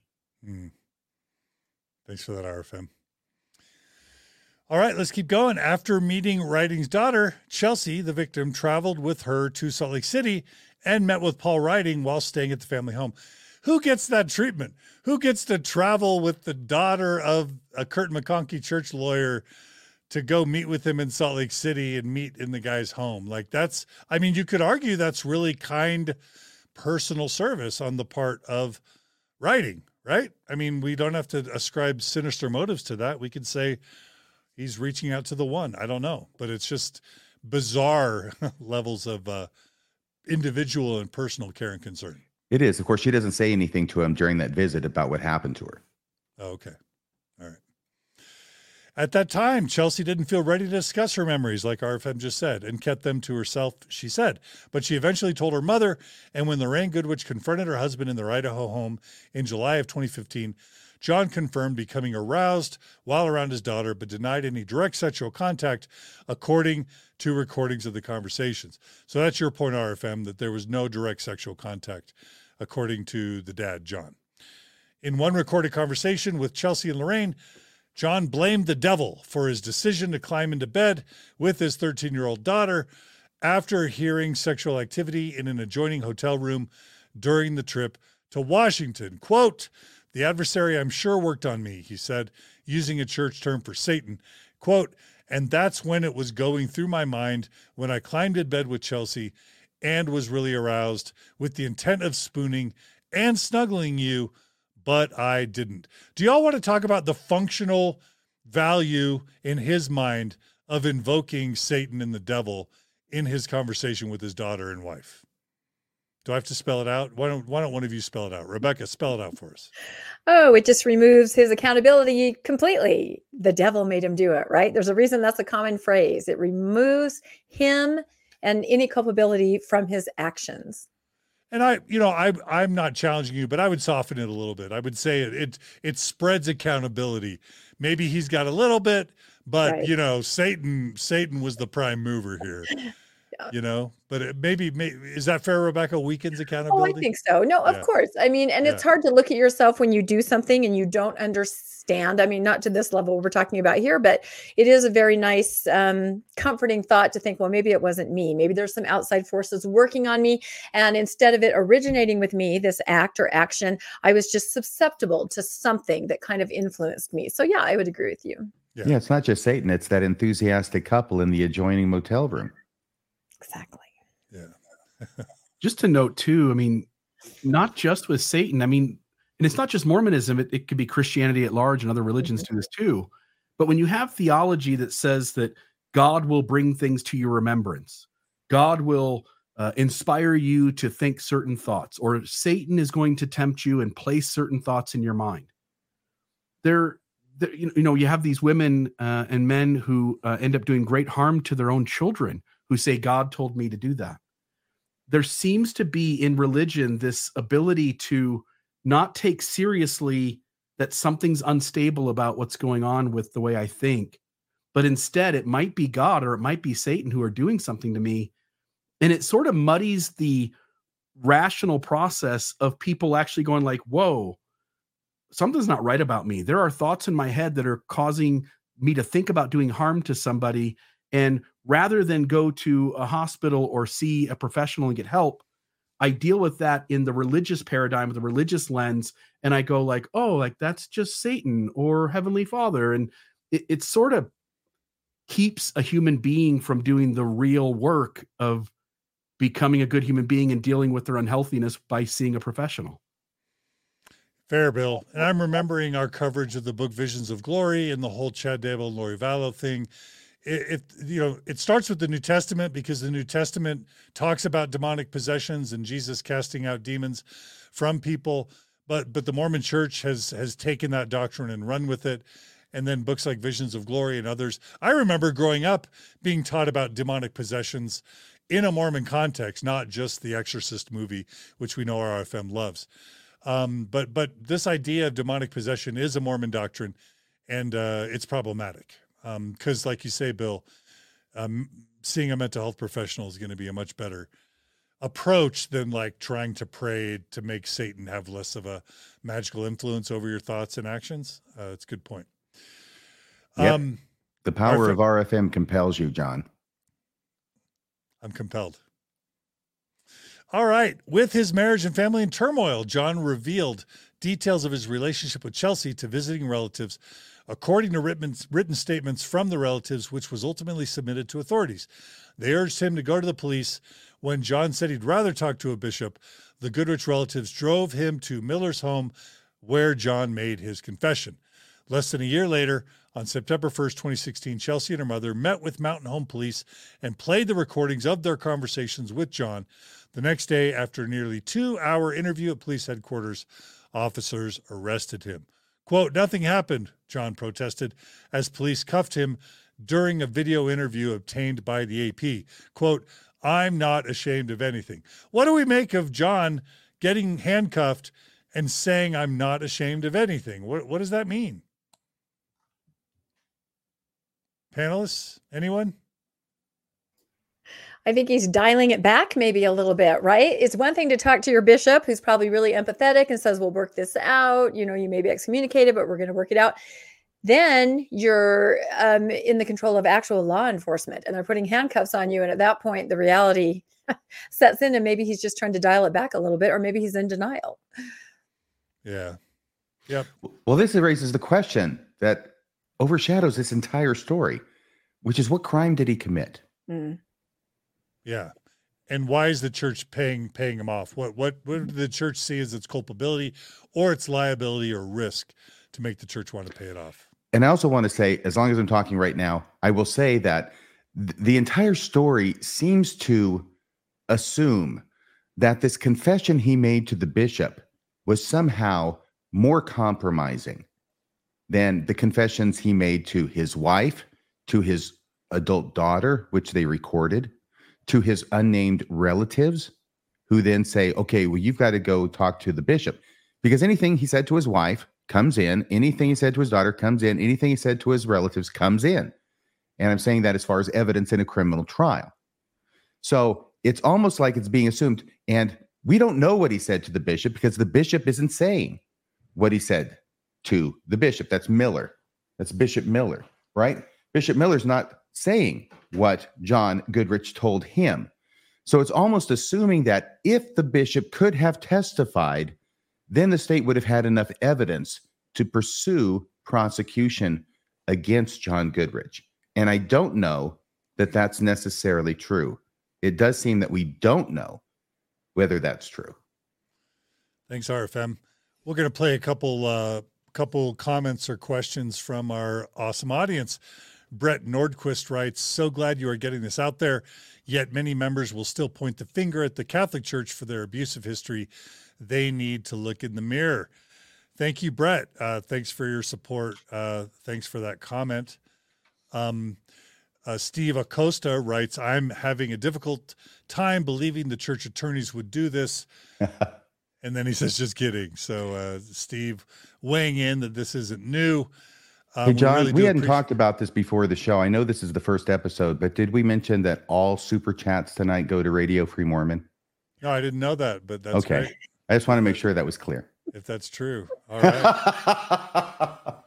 Mm. Thanks for that, RFM. All right, let's keep going. After meeting Rytting's daughter, Chelsea, the victim, traveled with her to Salt Lake City and met with Paul Rytting while staying at the family home. Who gets that treatment? Who gets to travel with the daughter of a Kirton McConkie church lawyer to go meet with him in Salt Lake City and meet in the guy's home? Like, that's, I mean, you could argue that's really kind personal service on the part of Riding, right? I mean, we don't have to ascribe sinister motives to that. We could say he's reaching out to the one. I don't know, but it's just bizarre levels of uh, individual and personal care and concern. It is. Of course, she doesn't say anything to him during that visit about what happened to her. Oh, okay. All right. At that time, Chelsea didn't feel ready to discuss her memories, like RFM just said, and kept them to herself, she said. But she eventually told her mother, and when Lorraine Goodrich confronted her husband in their Idaho home in July of 2015, John confirmed becoming aroused while around his daughter, but denied any direct sexual contact, according to recordings of the conversations. So that's your point, RFM, that there was no direct sexual contact, according to the dad, John. In one recorded conversation with Chelsea and Lorraine, John blamed the devil for his decision to climb into bed with his 13 year old daughter after hearing sexual activity in an adjoining hotel room during the trip to Washington. Quote, the adversary I'm sure worked on me, he said, using a church term for Satan. Quote, and that's when it was going through my mind when I climbed in bed with Chelsea and was really aroused with the intent of spooning and snuggling you but I didn't. Do y'all want to talk about the functional value in his mind of invoking Satan and the devil in his conversation with his daughter and wife? Do I have to spell it out? Why don't Why don't one of you spell it out? Rebecca, spell it out for us. Oh, it just removes his accountability completely. The devil made him do it, right? There's a reason that's a common phrase. It removes him and any culpability from his actions and I, you know, I I'm not challenging you, but I would soften it a little bit. I would say it it, it spreads accountability. Maybe he's got a little bit, but right. you know, Satan Satan was the prime mover here. Yeah. You know, but it maybe, may, is that fair, Rebecca? Weekends Oh, accountability. I think so. No, of Yeah. course. I mean, and it's hard to look at yourself when you do something and you don't understand. I mean, not to this level we're talking about here, but it is a very nice, um, comforting thought to think, well, maybe it wasn't me. Maybe there's some outside forces working on me. And instead of it originating with me, this act or action, I was just susceptible to something that kind of influenced me. So, yeah, I would agree with you. Yeah. Yeah, it's not just Satan, it's that enthusiastic couple in the adjoining motel room. Exactly. yeah. just to note too, I mean, not just with Satan. I mean, and it's not just Mormonism, it, it could be Christianity at large and other religions do this too. But when you have theology that says that God will bring things to your remembrance, God will uh, inspire you to think certain thoughts, or Satan is going to tempt you and place certain thoughts in your mind. There, there you know, you have these women uh, and men who uh, end up doing great harm to their own children who say, God told me to do that there seems to be in religion this ability to not take seriously that something's unstable about what's going on with the way I think, but instead it might be God or it might be Satan who are doing something to me. And it sort of muddies the rational process of people actually going like, whoa, something's not right about me. There are thoughts in my head that are causing me to think about doing harm to somebody. And rather than go to a hospital or see a professional and get help, I deal with that in the religious paradigm, with the religious lens, and I go like, oh, like that's just Satan or Heavenly Father, and it, it sort of keeps a human being from doing the real work of becoming a good human being and dealing with their unhealthiness by seeing a professional. Fair, Bill. And I'm remembering our coverage of the book Visions of Glory and the whole Chad Daybell and Lori Vallow thing. It, it, you know it starts with the New Testament because the New Testament talks about demonic possessions and Jesus casting out demons from people, but but the Mormon Church has has taken that doctrine and run with it. And then books like Visions of Glory and others. I remember growing up being taught about demonic possessions in a Mormon context, not just the Exorcist movie, which we know RFM loves. Um, but but this idea of demonic possession is a Mormon doctrine, and uh, it's problematic because, like you say, Bill, um, seeing a mental health professional is going to be a much better approach than like trying to pray to make Satan have less of a magical influence over your thoughts and actions. Uh, it's a good point. Yep. Um, The power of RFM compels you, John. I'm compelled. All right. With his marriage and family in turmoil, John revealed details of his relationship with Chelsea to visiting relatives, according to written, statements from the relatives, which was ultimately submitted to authorities. They urged him to go to the police. When John said he'd rather talk to a bishop, the Goodrich relatives drove him to Miller's home, where John made his confession. Less than a year later, on September 1st, 2016, Chelsea and her mother met with Mountain Home Police and played the recordings of their conversations with John. The next day, after a nearly two hour interview at police headquarters, officers arrested him. Quote, nothing happened, John protested as police cuffed him during a video interview obtained by the AP. Quote, I'm not ashamed of anything. What do we make of John getting handcuffed and saying, I'm not ashamed of anything? What, what does that mean? Panelists, anyone? I think he's dialing it back maybe a little bit, right? It's one thing to talk to your bishop who's probably really empathetic and says, We'll work this out. You know, you may be excommunicated, but we're going to work it out. Then you're um, in the control of actual law enforcement and they're putting handcuffs on you. And at that point, the reality sets in, and maybe he's just trying to dial it back a little bit, or maybe he's in denial. Yeah. Yep. Well, this raises the question that overshadows this entire story, which is what crime did he commit? Mm. Yeah. And why is the church paying paying him off? What what what did the church see as its culpability or its liability or risk to make the church want to pay it off? And I also want to say, as long as I'm talking right now, I will say that th- the entire story seems to assume that this confession he made to the bishop was somehow more compromising than the confessions he made to his wife, to his adult daughter, which they recorded, to his unnamed relatives, who then say, okay, well, you've got to go talk to the bishop. Because anything he said to his wife comes in, anything he said to his daughter comes in, anything he said to his relatives comes in. And I'm saying that as far as evidence in a criminal trial. So it's almost like it's being assumed. And we don't know what he said to the bishop because the bishop isn't saying what he said to the bishop. That's Miller. That's Bishop Miller, right? Bishop Miller's not saying what John Goodrich told him. So it's almost assuming that if the bishop could have testified, then the state would have had enough evidence to pursue prosecution against John Goodrich. And I don't know that that's necessarily true. It does seem that we don't know whether that's true. Thanks, RFM. We're going to play a couple uh, couple comments or questions from our awesome audience. Brett Nordquist writes, "So glad you are getting this out there. Yet many members will still point the finger at the Catholic Church for their abusive history. They need to look in the mirror." Thank you, Brett. Uh, thanks for your support. Uh, thanks for that comment. Um, uh, Steve Acosta writes, I'm having a difficult time believing the church attorneys would do this. and then he says, just kidding. So, uh, Steve weighing in that this isn't new. Um, hey, John, we, really we hadn't appreciate- talked about this before the show. I know this is the first episode, but did we mention that all super chats tonight go to Radio Free Mormon? No, I didn't know that, but that's okay. Great. I just want to make sure that was clear. If that's true. All right.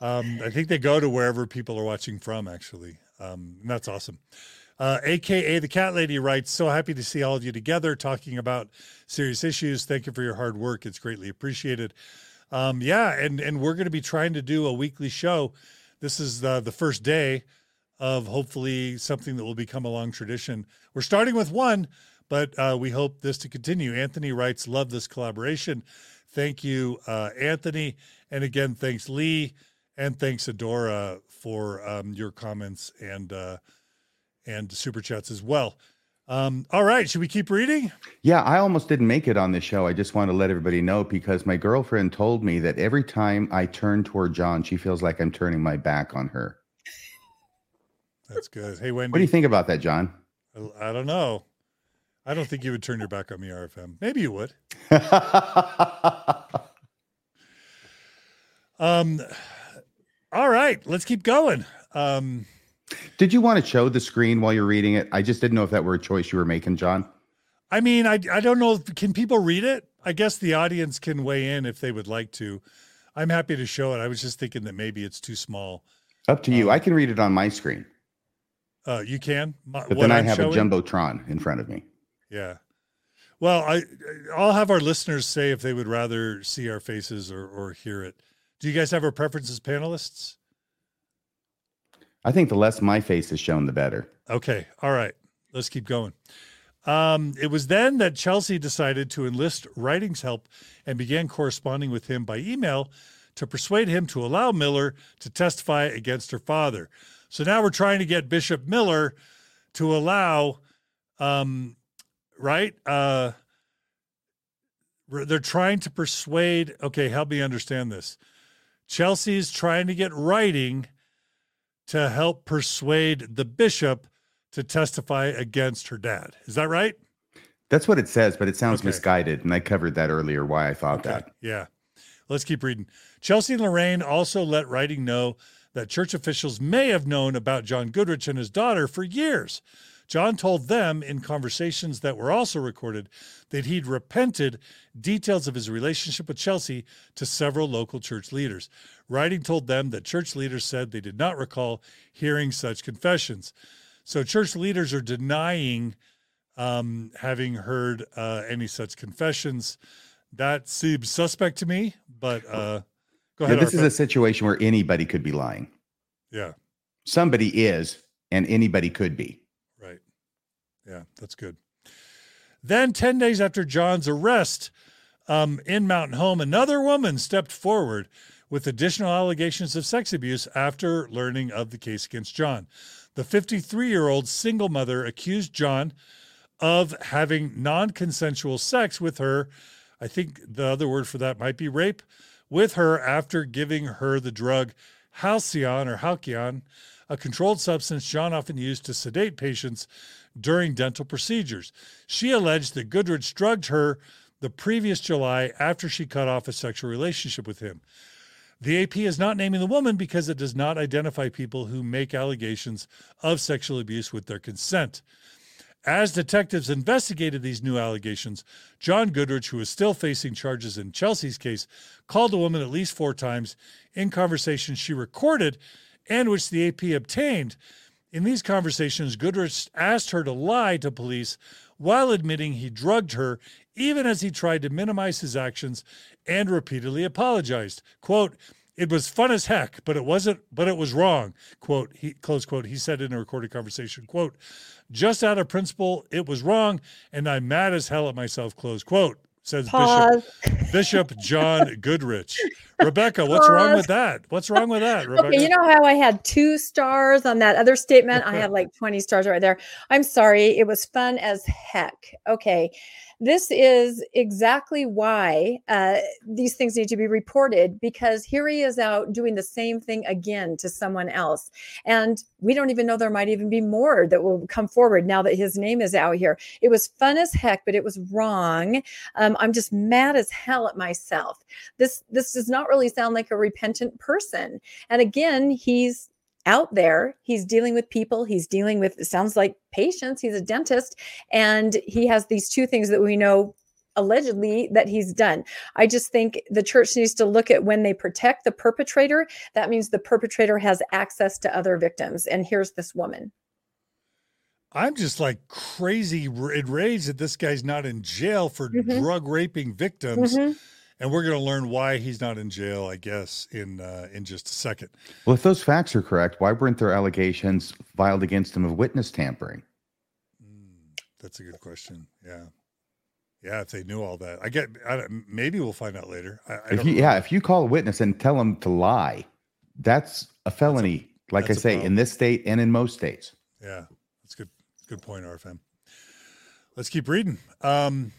Um, I think they go to wherever people are watching from, actually. Um, that's awesome. Uh, AKA the Cat Lady writes, So happy to see all of you together talking about serious issues. Thank you for your hard work. It's greatly appreciated. Um, yeah, and, and we're going to be trying to do a weekly show. This is the, the first day of hopefully something that will become a long tradition. We're starting with one, but uh, we hope this to continue. Anthony writes, Love this collaboration. Thank you, uh, Anthony. And again, thanks, Lee. And thanks, Adora, for um, your comments and uh, and super chats as well. Um, all right, should we keep reading? Yeah, I almost didn't make it on this show. I just want to let everybody know because my girlfriend told me that every time I turn toward John, she feels like I'm turning my back on her. That's good. Hey, Wendy. What do you think about that, John? I, I don't know. I don't think you would turn your back on me, RFM. Maybe you would. um, all right, let's keep going. Um, Did you want to show the screen while you're reading it? I just didn't know if that were a choice you were making, John. I mean, I I don't know. Can people read it? I guess the audience can weigh in if they would like to. I'm happy to show it. I was just thinking that maybe it's too small. Up to you. Um, I can read it on my screen. Uh, you can, but then I I'm have showing? a jumbotron in front of me. Yeah. Well, I I'll have our listeners say if they would rather see our faces or or hear it. Do you guys have a preference as panelists? I think the less my face is shown, the better. Okay. All right. Let's keep going. Um, it was then that Chelsea decided to enlist Rytting's help and began corresponding with him by email to persuade him to allow Miller to testify against her father. So now we're trying to get Bishop Miller to allow, um, right? Uh, they're trying to persuade. Okay, help me understand this. Chelsea's trying to get Rytting to help persuade the bishop to testify against her dad. Is that right? That's what it says, but it sounds okay. misguided. And I covered that earlier, why I thought okay. that. Yeah. Let's keep reading. Chelsea and Lorraine also let Rytting know that church officials may have known about John Goodrich and his daughter for years. John told them in conversations that were also recorded that he'd repented details of his relationship with Chelsea to several local church leaders. Rytting told them that church leaders said they did not recall hearing such confessions. So church leaders are denying um, having heard uh, any such confessions. That seems suspect to me, but uh, go ahead. Yeah, this is a situation where anybody could be lying. Yeah. Somebody is, and anybody could be. Yeah, that's good. Then, 10 days after John's arrest um, in Mountain Home, another woman stepped forward with additional allegations of sex abuse after learning of the case against John. The 53 year old single mother accused John of having non consensual sex with her. I think the other word for that might be rape with her after giving her the drug Halcion or Halcion, a controlled substance John often used to sedate patients during dental procedures. She alleged that Goodrich drugged her the previous July after she cut off a sexual relationship with him. The AP is not naming the woman because it does not identify people who make allegations of sexual abuse with their consent. As detectives investigated these new allegations, John Goodrich, who is still facing charges in Chelsea's case, called the woman at least four times in conversations she recorded and which the AP obtained. In these conversations, Goodrich asked her to lie to police while admitting he drugged her, even as he tried to minimize his actions and repeatedly apologized. Quote, it was fun as heck, but it wasn't, but it was wrong. Quote, he close quote, he said in a recorded conversation, quote, just out of principle, it was wrong, and I'm mad as hell at myself, close quote, says Pause. Bishop Bishop John Goodrich. Rebecca, what's wrong with that? What's wrong with that, Rebecca? Okay, you know how I had two stars on that other statement? I had like 20 stars right there. I'm sorry. It was fun as heck. Okay. This is exactly why uh, these things need to be reported because here he is out doing the same thing again to someone else. And we don't even know there might even be more that will come forward now that his name is out here. It was fun as heck, but it was wrong. Um, I'm just mad as hell at myself. This this does not really sound like a repentant person. And again, he's out there. He's dealing with people. He's dealing with, it sounds like patients. He's a dentist. And he has these two things that we know allegedly that he's done. I just think the church needs to look at when they protect the perpetrator, that means the perpetrator has access to other victims. And here's this woman. I'm just like crazy enraged that this guy's not in jail for Mhm. drug raping victims. Mhm. And we're going to learn why he's not in jail, I guess, in uh, in just a second. Well, if those facts are correct, why weren't there allegations filed against him of witness tampering? Mm, that's a good question. Yeah, yeah. If they knew all that, I get. I, maybe we'll find out later. I, I If you, yeah, if you call a witness and tell them to lie, that's a felony. like I that's a say, in this state and in most states. Yeah, that's good. Good point, RFM. Let's keep reading. Um,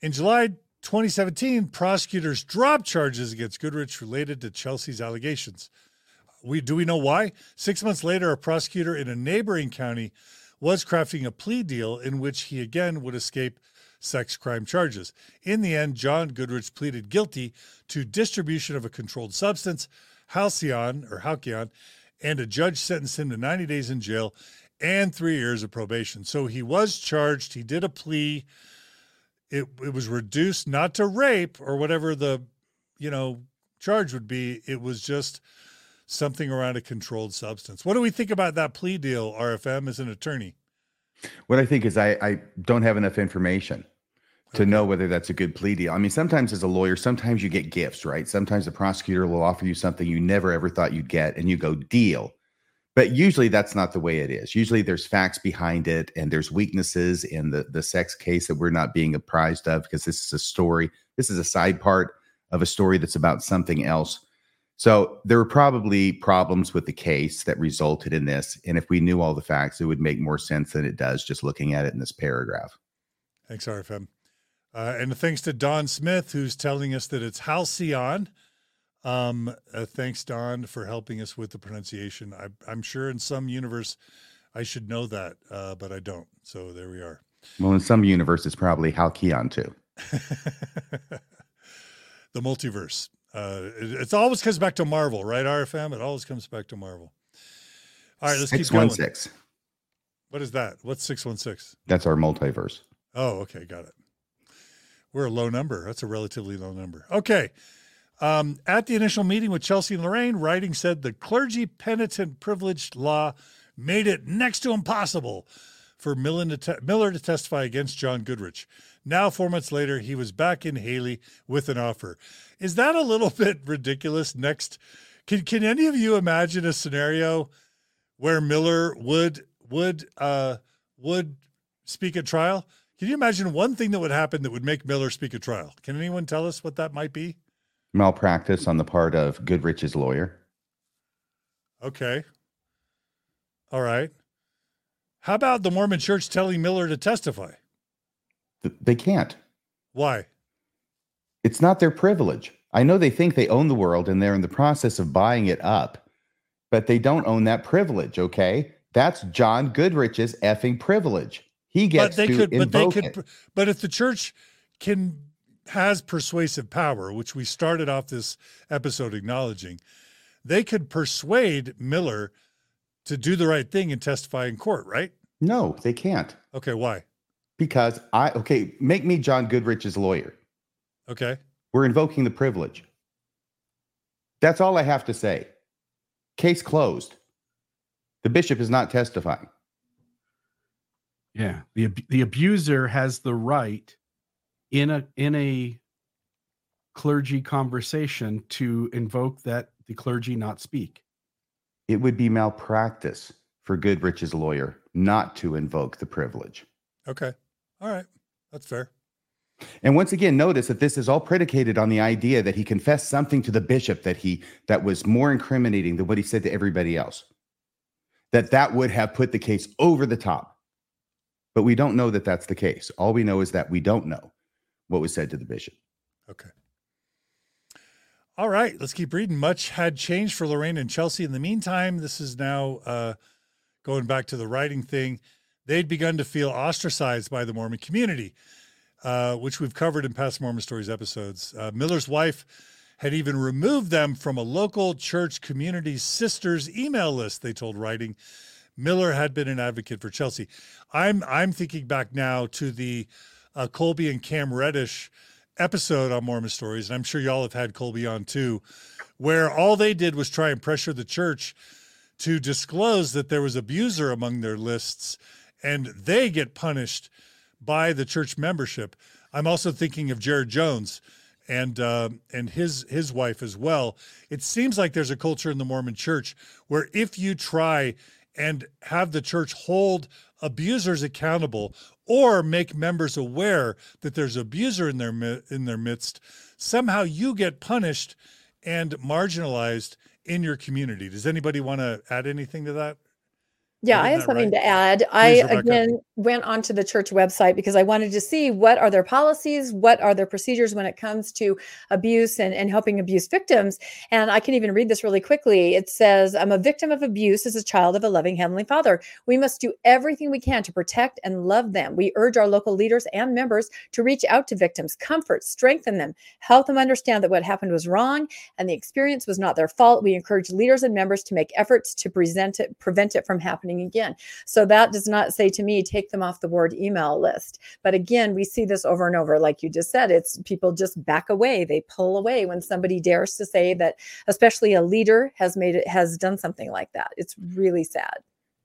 in July 2017, prosecutors dropped charges against Goodrich related to Chelsea's allegations. We do we know why? Six months later, a prosecutor in a neighboring county was crafting a plea deal in which he again would escape sex crime charges. In the end, John Goodrich pleaded guilty to distribution of a controlled substance, Halcion or Halcion, and a judge sentenced him to 90 days in jail and three years of probation. So he was charged. He did a plea. It it was reduced not to rape or whatever the you know charge would be. It was just something around a controlled substance. What do we think about that plea deal, RFM, as an attorney? What I think is I, I don't have enough information to know whether that's a good plea deal. I mean, sometimes as a lawyer, sometimes you get gifts, right? Sometimes the prosecutor will offer you something you never ever thought you'd get, and you go deal. But usually that's not the way it is. Usually there's facts behind it, and there's weaknesses in the the sex case that we're not being apprised of because this is a story. This is a side part of a story that's about something else. So there were probably problems with the case that resulted in this. And if we knew all the facts, it would make more sense than it does just looking at it in this paragraph. Thanks, RFM. Uh, and thanks to Don Smith, who's telling us that it's Halcion. Um, uh, thanks, Don, for helping us with the pronunciation. I, I'm sure in some universe I should know that, uh, but I don't. So there we are. Well, in some universe, it's probably Halcyon too. the multiverse. Uh, it, it always comes back to Marvel, right? RFM. It always comes back to Marvel. All right, let's keep going. 616. What is that? What's six one six? That's our multiverse. Oh, okay, got it. We're a low number. That's a relatively low number. Okay. Um, at the initial meeting with Chelsea and Lorraine, Rytting said the clergy penitent privilege law made it next to impossible for Miller to, te- Miller to testify against John Goodrich. Now, four months later, he was back in Hailey with an offer. Is that a little bit ridiculous? Next, can can any of you imagine a scenario where Miller would would uh, would speak at trial? Can you imagine one thing that would happen that would make Miller speak at trial? Can anyone tell us what that might be? Malpractice on the part of Goodrich's lawyer. Okay. All right. How about the Mormon church telling Miller to testify? They can't. Why? It's not their privilege. I know they think they own the world and they're in the process of buying it up, but they don't own that privilege, okay? That's John Goodrich's effing privilege. He But gets they to could but they invoke could it. but if the church can has persuasive power, which we started off this episode acknowledging, they could persuade Miller to do the right thing and testify in court, right? No, they can't. Okay, why? Because I okay, make me John Goodrich's lawyer. Okay. We're invoking the privilege. That's all I have to say. Case closed. The bishop is not testifying. Yeah, the the abuser has the right in a in a clergy conversation to invoke that the clergy not speak. It would be malpractice for Goodrich's lawyer not to invoke the privilege. Okay. All right. That's fair. And once again, notice that this is all predicated on the idea that he confessed something to the bishop that he that was more incriminating than what he said to everybody else. That that would have put the case over the top. But we don't know that that's the case. All we know is that we don't know what was said to the bishop. Okay. All right, let's keep reading. Much had changed for Lorraine and Chelsea. In the meantime, this is now uh, going back to the Rytting thing. They'd begun to feel ostracized by the Mormon community, uh, which we've covered in past Mormon Stories episodes. Uh, Miller's wife had even removed them from a local church community sisters email list, they told Rytting. Miller had been an advocate for Chelsea. I'm I'm thinking back now to the uh, Colby and Cam Reddish episode on Mormon Stories, and I'm sure y'all have had Colby on too, where all they did was try and pressure the church to disclose that there was abuser among their lists, and they get punished by the church membership. I'm also thinking of Jared Jones and uh, and his his wife as well. It seems like there's a culture in the Mormon Church where if you try and have the church hold abusers accountable or make members aware that there's abuser in their in their midst somehow you get punished and marginalized in your community. Does anybody want to add anything to that Yeah, I have something right? to add. I Rebecca. again went onto the church website because I wanted to see what are their policies, what are their procedures when it comes to abuse and, and helping abuse victims. And I can even read this really quickly. It says, I'm a victim of abuse as a child of a loving Heavenly Father. We must do everything we can to protect and love them. We urge our local leaders and members to reach out to victims, comfort, strengthen them, help them understand that what happened was wrong and the experience was not their fault. We encourage leaders and members to make efforts to present it, prevent it from happening again. So that does not say to me, take them off the ward email list. But again, we see this over and over. Like you just said, it's people just back away. They pull away when somebody dares to say that, especially a leader has made it, has done something like that. It's really sad.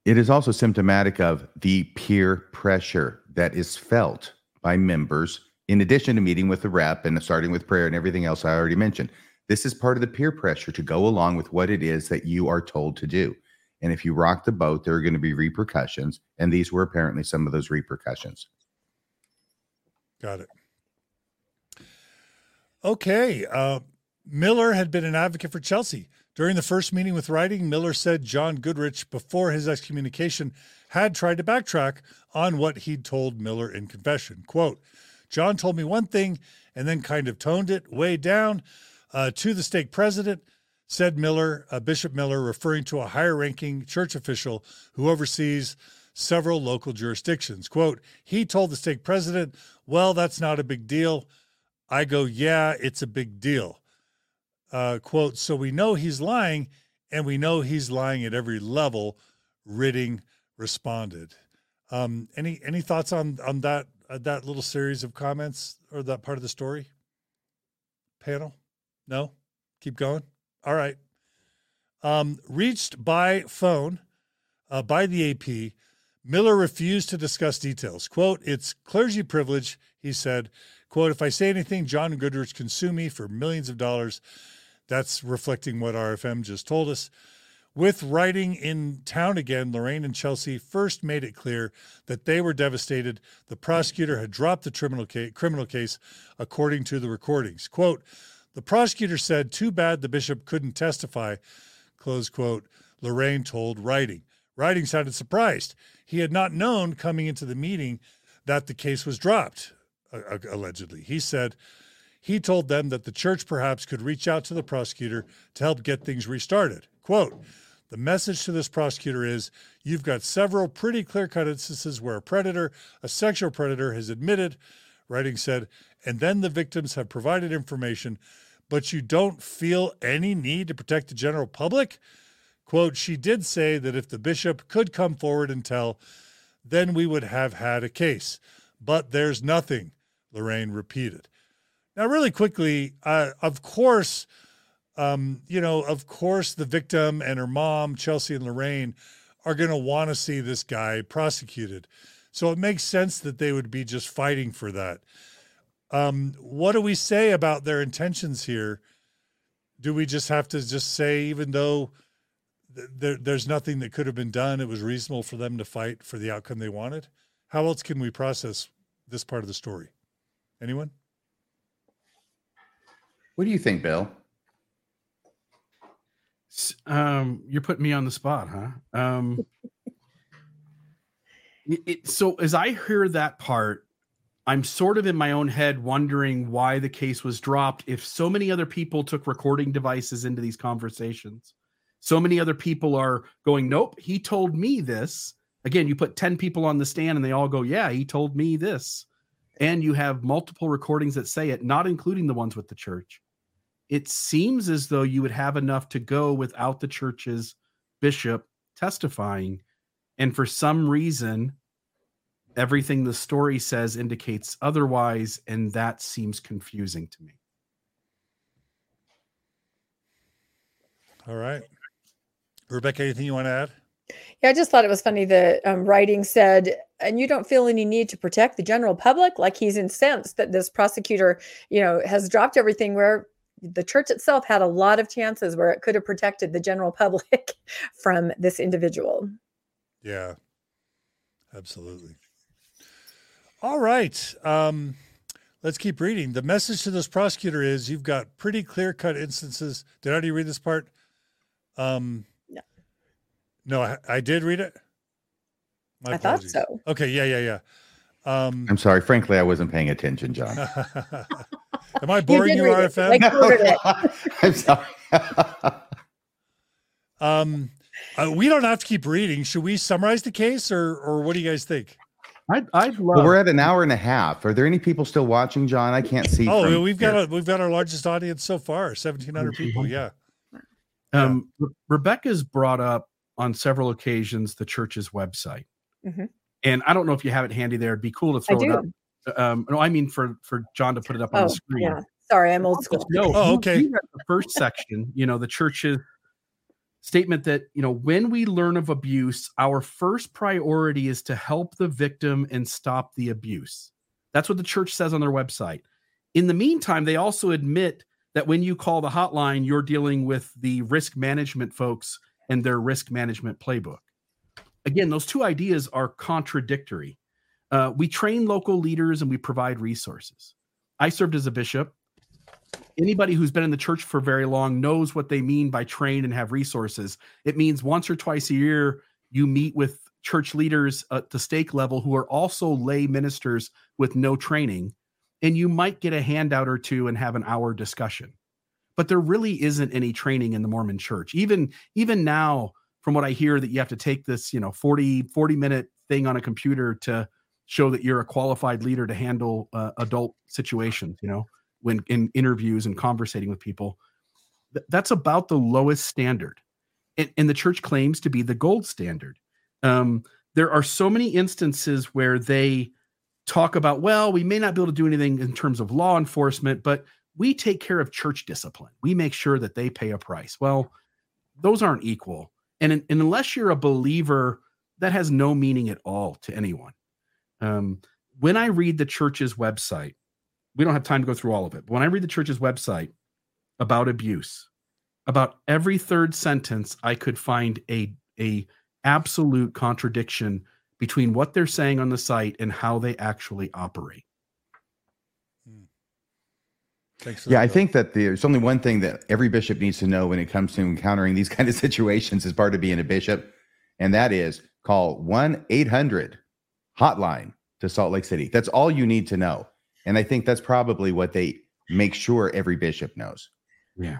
It is also symptomatic of the peer pressure that is felt by members, in addition to meeting with the rep and starting with prayer and everything else I already mentioned. This is part of the peer pressure to go along with what it is that you are told to do. And if you rock the boat, there are going to be repercussions. And these were apparently some of those repercussions. Got it. Okay. Uh, Miller had been an advocate for Chelsea. During the first meeting with Rytting, Miller said John Goodrich, before his excommunication, had tried to backtrack on what he'd told Miller in confession. Quote, John told me one thing and then kind of toned it way down uh, to the stake president, said Miller, uh, Bishop Miller, referring to a higher ranking church official who oversees several local jurisdictions. Quote, he told the stake president, well, that's not a big deal. I go, yeah, it's a big deal. Uh, quote, so we know he's lying and we know he's lying at every level. Rytting responded. Um, any any thoughts on on that uh, that little series of comments or that part of the story? Panel? No. Keep going. All right. Um, reached by phone uh, by the AP, Miller refused to discuss details. Quote, it's clergy privilege, he said. Quote, if I say anything, John Goodrich can sue me for millions of dollars. That's reflecting what RFM just told us. With Rytting in town again, Lorraine and Chelsea first made it clear that they were devastated. The prosecutor had dropped the criminal case, criminal case according to the recordings. Quote, the prosecutor said, too bad the bishop couldn't testify, close quote, Lorraine told Rytting. Rytting sounded surprised. He had not known coming into the meeting that the case was dropped, allegedly. He said he told them that the church perhaps could reach out to the prosecutor to help get things restarted. Quote, the message to this prosecutor is you've got several pretty clear cut instances where a predator, a sexual predator, has admitted, Rytting said, and then the victims have provided information, but you don't feel any need to protect the general public? Quote, she did say that if the bishop could come forward and tell, then we would have had a case. But there's nothing, Lorraine repeated. Now, really quickly, uh, of course, um, you know, of course, the victim and her mom, Chelsea and Lorraine, are going to want to see this guy prosecuted. So it makes sense that they would be just fighting for that. Um, what do we say about their intentions here? Do we just have to just say, even though th- there, there's nothing that could have been done, it was reasonable for them to fight for the outcome they wanted? How else can we process this part of the story? Anyone? What do you think, Bill? Um, you're putting me on the spot, huh? Um, it, it- so as I hear that part, I'm sort of in my own head wondering why the case was dropped. If so many other people took recording devices into these conversations, so many other people are going, "Nope, he told me this." Again, you put 10 people on the stand and they all go, "Yeah, he told me this." And you have multiple recordings that say it, not including the ones with the church it seems as though you would have enough to go without the church's bishop testifying. And for some reason, everything the story says indicates otherwise. And that seems confusing to me. All right. Rebecca, anything you want to add? Yeah, I just thought it was funny. The um, Rytting said, and you don't feel any need to protect the general public. Like he's incensed that this prosecutor, you know, has dropped everything where the church itself had a lot of chances where it could have protected the general public from this individual. Yeah, absolutely. All right. Um, let's keep reading. The message to this prosecutor is you've got pretty clear cut instances. Did I already read this part? Um, No. No, I, I did read it. My I thought so. Okay. Yeah. Yeah. Yeah. Um, I'm sorry. Frankly, I wasn't paying attention, John. Am I boring did you, read it. RFM? Like- No, it. I'm sorry. Um, uh, we don't have to keep reading. Should we summarize the case, or or what do you guys think? I'd, I'd love. well, we're at an hour and a half. Are there any people still watching, John? I can't see. Oh, from we've got a, we've got our largest audience so far, seventeen hundred people. Yeah. Um, Re- Rebecca's brought up on several occasions the church's website, Mhm. and I don't know if you have it handy there. It'd be cool to I throw it up. Um, no, I mean for for John to put it up on Oh, the screen. yeah. Sorry, I'm old school. No, Oh, okay. you read The first section, you know, the church's statement that, you know, when we learn of abuse, our first priority is to help the victim and stop the abuse. That's what the church says on their website. In the meantime, they also admit that when you call the hotline, you're dealing with the risk management folks and their risk management playbook. Again, those two ideas are contradictory. Uh, we train local leaders and we provide resources. I served as a bishop anybody who's been in the church for very long knows what they mean by train and have resources. It means once or twice a year you meet with church leaders at the stake level who are also lay ministers with no training, and you might get a handout or two and have an hour discussion. But there really isn't any training in the Mormon church. Even even now, from what I hear, that you have to take this, you know, 40, 40 minute thing on a computer to show that you're a qualified leader to handle uh, adult situations, you know when in interviews and conversating with people th- that's about the lowest standard. And, and the church claims to be the gold standard. Um, there are so many instances where they talk about well we may not be able to do anything in terms of law enforcement but we take care of church discipline. We make sure that they pay a price. Well those aren't equal. And, and unless you're a believer that has no meaning at all to anyone. Um, when i read the church's website we don't have time to go through all of it. But when I read the church's website about abuse, about every third sentence, I could find a a absolute contradiction between what they're saying on the site and how they actually operate. Thanks. Yeah, I think that there's only one thing that every bishop needs to know when it comes to encountering these kind of situations as part of being a bishop, and that is call 1 800 hotline to Salt Lake City. That's all you need to know. And I think that's probably what they make sure every bishop knows. Yeah.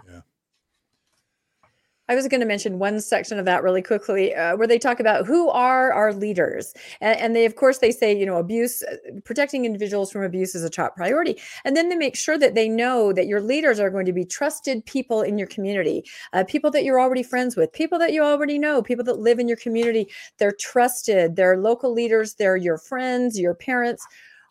I was going to mention one section of that really quickly, uh, where they talk about who are our leaders, and, and, they, of course, they say you know abuse, uh, protecting individuals from abuse is a top priority, and then they make sure that they know that your leaders are going to be trusted people in your community, uh, people that you're already friends with, people that you already know, people that live in your community. They're trusted. They're local leaders. They're your friends, your parents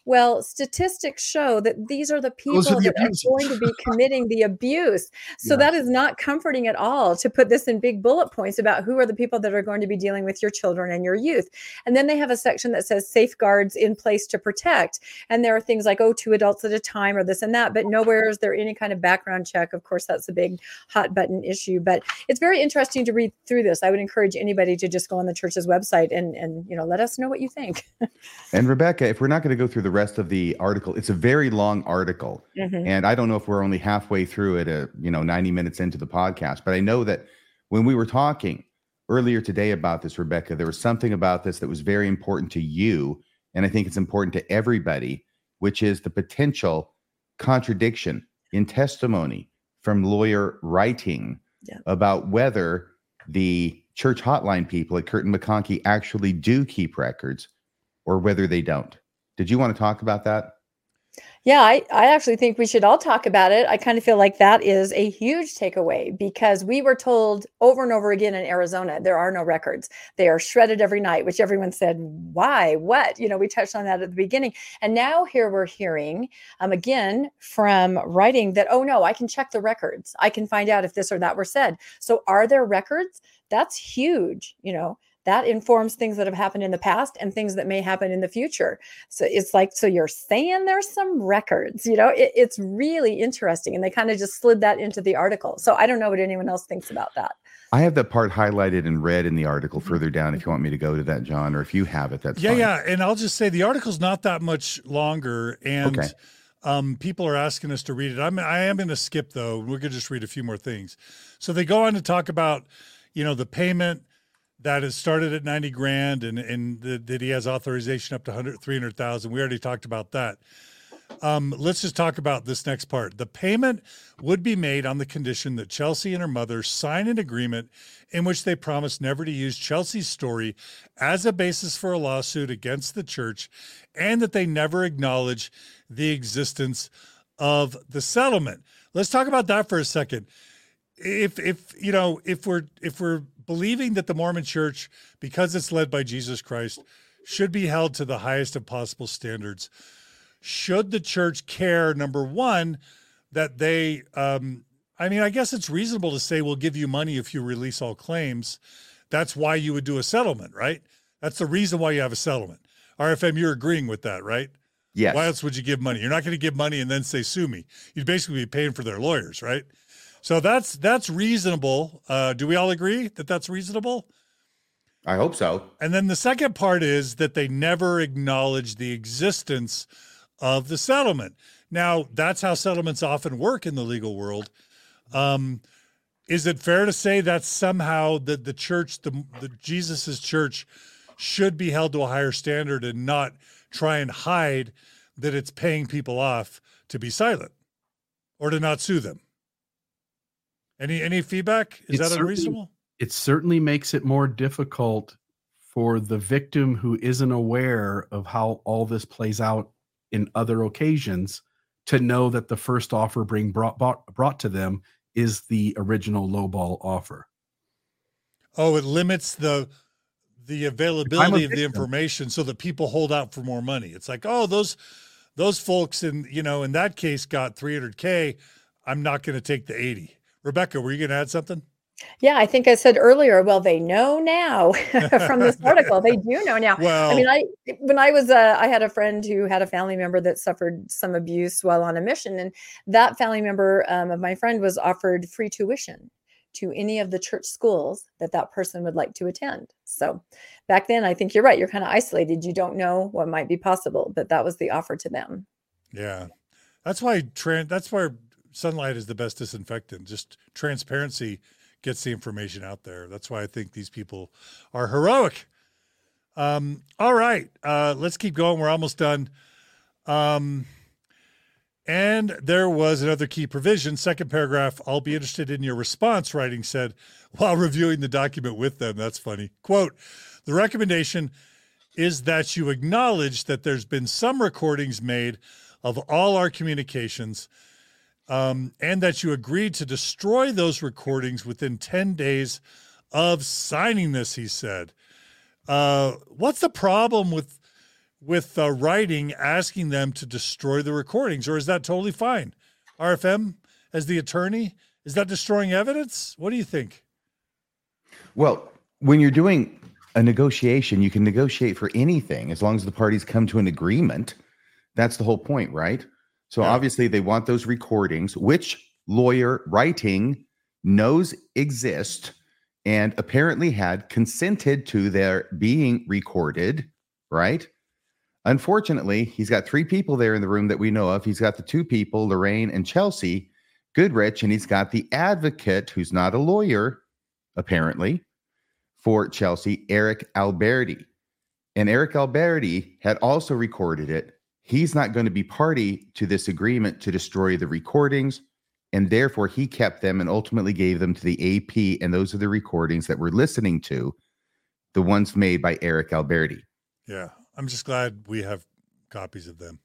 well, statistics show that these are the people are the that abusers. are going to be committing the abuse. So yeah. that is not comforting at all to put this in big bullet points about who are the people that are going to be dealing with your children and your youth. And then they have a section that says safeguards in place to protect. And there are things like, oh, two adults at a time or this and that, but nowhere is there any kind of background check. Of course, that's a big hot button issue. But it's very interesting to read through this. I would encourage anybody to just go on the church's website and and you know let us know what you think. and Rebecca, if we're not going to go through the rest of the article. It's a very long article, mm-hmm. and I don't know if we're only halfway through it, uh, you know, 90 minutes into the podcast, but I know that when we were talking earlier today about this, Rebecca, there was something about this that was very important to you, and I think it's important to everybody, which is the potential contradiction in testimony from lawyer Rytting yeah. about whether the church hotline people at Kirton McConkie actually do keep records or whether they don't. Did you want to talk about that? Yeah, I, I actually think we should all talk about it. I kind of feel like that is a huge takeaway because we were told over and over again in Arizona there are no records. They are shredded every night, which everyone said, why? What? You know, we touched on that at the beginning. And now here we're hearing um, again from Rytting that, oh no, I can check the records. I can find out if this or that were said. So are there records? That's huge, you know that informs things that have happened in the past and things that may happen in the future so it's like so you're saying there's some records you know it, it's really interesting and they kind of just slid that into the article so i don't know what anyone else thinks about that I have that part highlighted in red in the article further down. If you want me to go to that, John, or if you have it, that's yeah, fine. yeah. And I'll just say the article's not that much longer, and okay. um, people are asking us to read it. I'm I am going to skip though. We're going to just read a few more things. So they go on to talk about, you know, the payment that has started at 90 grand and, and the, that he has authorization up to 100, 300,000. We already talked about that. Um, let's just talk about this next part. The payment would be made on the condition that Chelsea and her mother sign an agreement in which they promise never to use Chelsea's story as a basis for a lawsuit against the church and that they never acknowledge the existence of the settlement. Let's talk about that for a second. If if you know, if we're if we're believing that the Mormon church, because it's led by Jesus Christ, should be held to the highest of possible standards. Should the church care, number one, that they, um, I mean, I guess it's reasonable to say we'll give you money if you release all claims. That's why you would do a settlement, right? That's the reason why you have a settlement. RFM, you're agreeing with that, right? Yes. Why else would you give money? You're not going to give money and then say sue me. You'd basically be paying for their lawyers, right? So that's that's reasonable. Uh, do we all agree that that's reasonable? I hope so. And then the second part is that they never acknowledge the existence of the settlement. Now, that's how settlements often work in the legal world. Um, is it fair to say that somehow that the church, the, the Jesus's church, should be held to a higher standard and not try and hide that it's paying people off to be silent or to not sue them? Any any feedback? Is that unreasonable? It certainly makes it more difficult for the victim who isn't aware of how all this plays out in other occasions to know that the first offer being brought, brought, brought to them is the original lowball offer. Oh, it limits the the availability of the information so that people hold out for more money. It's like, oh, those those folks in you know in that case got 300k. I'm not going to take the 80. Rebecca, were you going to add something? Yeah, I think I said earlier. Well, they know now from this article. They do know now. Well, I mean, I when I was, uh, I had a friend who had a family member that suffered some abuse while on a mission, and that family member um, of my friend was offered free tuition to any of the church schools that that person would like to attend. So back then, I think you're right. You're kind of isolated. You don't know what might be possible, but that was the offer to them. Yeah, that's why. Trans. That's where sunlight is the best disinfectant. Just transparency gets the information out there. That's why I think these people are heroic. Um, all right, uh, let's keep going. We're almost done. Um, And there was another key provision, second paragraph. I'll be interested in your response, Rytting said, while reviewing the document with them. That's funny. Quote The recommendation is that you acknowledge that there's been some recordings made of all our communications um, and that you agreed to destroy those recordings within 10 days of signing this, he said. Uh, what's the problem with with uh, Rytting asking them to destroy the recordings, or is that totally fine? RFM, as the attorney, is that destroying evidence? What do you think? Well, when you're doing a negotiation, you can negotiate for anything as long as the parties come to an agreement. That's the whole point, right? So yeah. obviously they want those recordings, which lawyer Rytting knows exist and apparently had consented to their being recorded, right? Unfortunately, he's got three people there in the room that we know of. He's got the two people, Lorraine and Chelsea Goodrich, and he's got the advocate who's not a lawyer, apparently, for Chelsea, Eric Alberti. And Eric Alberti had also recorded it. He's not going to be party to this agreement to destroy the recordings. And therefore, he kept them and ultimately gave them to the AP. And those are the recordings that we're listening to, the ones made by Eric Alberti. Yeah. I'm just glad we have copies of them.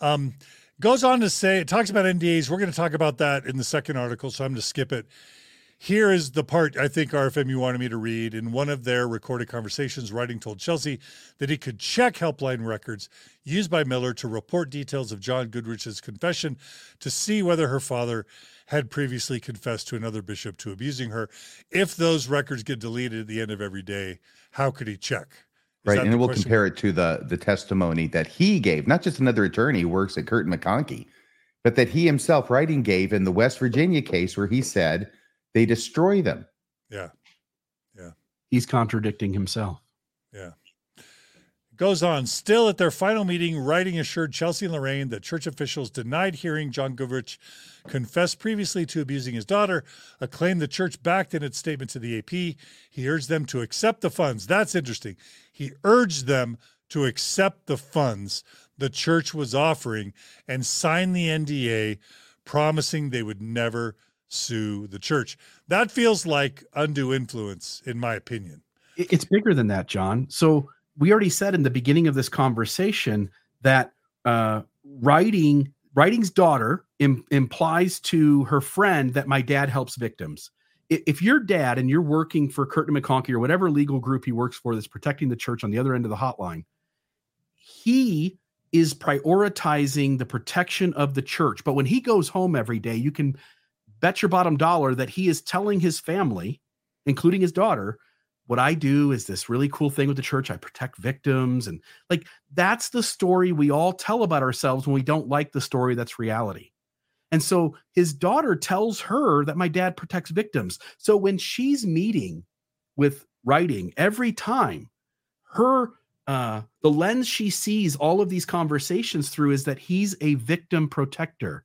Um, goes on to say, it talks about NDAs. We're going to talk about that in the second article. So I'm going to skip it. Here is the part I think RFM you wanted me to read. In one of their recorded conversations, Rytting told Chelsea that he could check helpline records used by Miller to report details of John Goodrich's confession to see whether her father had previously confessed to another bishop to abusing her. If those records get deleted at the end of every day, how could he check? Is right, and we'll question? compare it to the the testimony that he gave, not just another attorney who works at Kirton McConkie, but that he himself Rytting gave in the West Virginia case where he said they destroy them. Yeah. Yeah. He's contradicting himself. Yeah. Goes on, still at their final meeting, Rytting assured Chelsea and Lorraine that church officials denied hearing John Goodrich confess previously to abusing his daughter, a claim the church backed in its statement to the AP. He urged them to accept the funds. That's interesting. He urged them to accept the funds the church was offering and sign the NDA, promising they would never sue the church. That feels like undue influence, in my opinion. It's bigger than that, John. So we already said in the beginning of this conversation that uh, Rytting Rytting's daughter Im- implies to her friend that my dad helps victims. If your dad and you're working for Kirton McConkie or whatever legal group he works for that's protecting the church on the other end of the hotline, he is prioritizing the protection of the church. But when he goes home every day, you can bet your bottom dollar that he is telling his family, including his daughter, what I do is this really cool thing with the church. I protect victims. And like that's the story we all tell about ourselves when we don't like the story that's reality. And so his daughter tells her that my dad protects victims. So when she's meeting with Rytting every time, her uh, the lens she sees all of these conversations through is that he's a victim protector.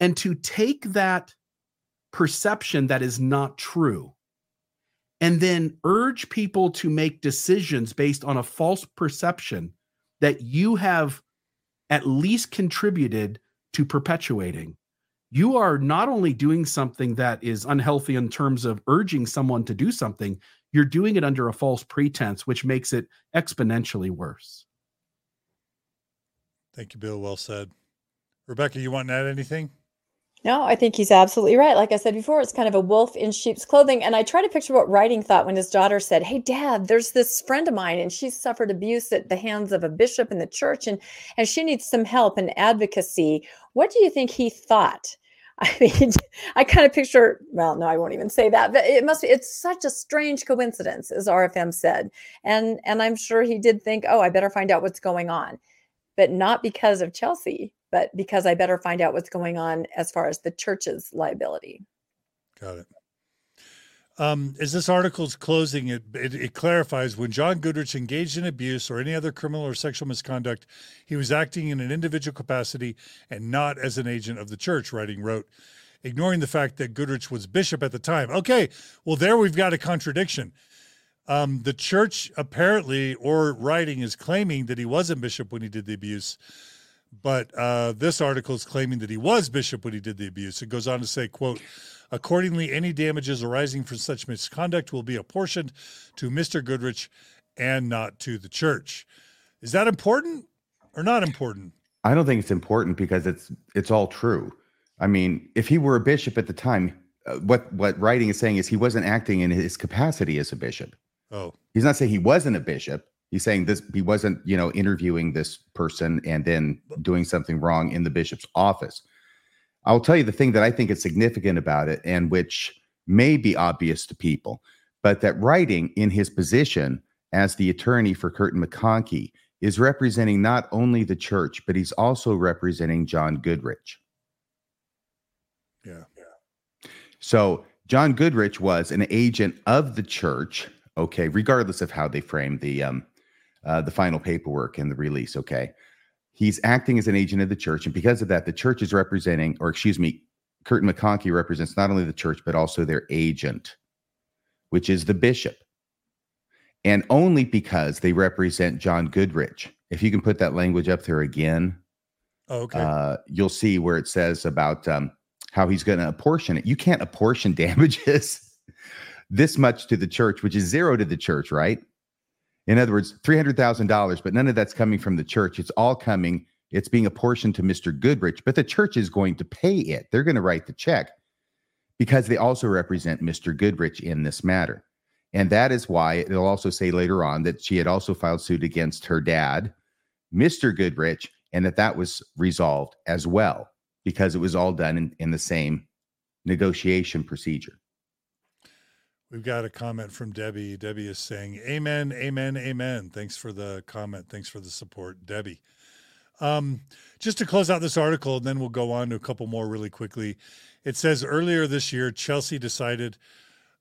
And to take that perception that is not true and then urge people to make decisions based on a false perception that you have at least contributed to perpetuating. You are not only doing something that is unhealthy in terms of urging someone to do something, you're doing it under a false pretense, which makes it exponentially worse. Thank you, Bill. Well said. Rebecca, you want to add anything? No, I think he's absolutely right. Like I said before, it's kind of a wolf in sheep's clothing. And I try to picture what Rytting thought when his daughter said, Hey, dad, there's this friend of mine, and she's suffered abuse at the hands of a bishop in the church, and, and she needs some help and advocacy. What do you think he thought? I mean, I kind of picture, well, no, I won't even say that, but it must be, it's such a strange coincidence, as RFM said. And, and I'm sure he did think, oh, I better find out what's going on, but not because of Chelsea but because I better find out what's going on as far as the church's liability. Got it. Um, as this article's closing, it, it, it, clarifies when John Goodrich engaged in abuse or any other criminal or sexual misconduct, he was acting in an individual capacity and not as an agent of the church, Rytting wrote, ignoring the fact that Goodrich was bishop at the time. Okay, well, there we've got a contradiction. Um, the church apparently, or Rytting, is claiming that he wasn't bishop when he did the abuse but uh, this article is claiming that he was bishop when he did the abuse. It goes on to say, "quote Accordingly, any damages arising from such misconduct will be apportioned to Mr. Goodrich and not to the church." Is that important or not important? I don't think it's important because it's it's all true. I mean, if he were a bishop at the time, uh, what what Rytting is saying is he wasn't acting in his capacity as a bishop. Oh, He's not saying he wasn't a bishop. He's saying this he wasn't, you know, interviewing this person and then doing something wrong in the bishop's office. I'll tell you the thing that I think is significant about it and which may be obvious to people, but that Rytting in his position as the attorney for Kirton McConkie is representing not only the church, but he's also representing John Goodrich. yeah. So John Goodrich was an agent of the church, okay, regardless of how they framed the um uh, the final paperwork and the release, okay. He's acting as an agent of the church, and because of that, the church is representing, or excuse me, Kirton McConkie represents not only the church but also their agent, which is the bishop. And only because they represent John Goodrich. If you can put that language up there again, Oh, okay. uh, you'll see where it says about um, how he's going to apportion it. You can't apportion damages this much to the church, which is zero to the church, right? In other words, $300,000, but none of that's coming from the church. It's all coming, it's being apportioned to Mr. Goodrich, but the church is going to pay it. They're going to write the check because they also represent Mr. Goodrich in this matter. And that is why they'll also say later on that she had also filed suit against her dad, Mr. Goodrich, and that that was resolved as well because it was all done in, in the same negotiation procedure. We've got a comment from Debbie. Debbie is saying, Amen, amen, amen. Thanks for the comment. Thanks for the support, Debbie. Um, just to close out this article, and then we'll go on to a couple more really quickly. It says earlier this year, Chelsea decided,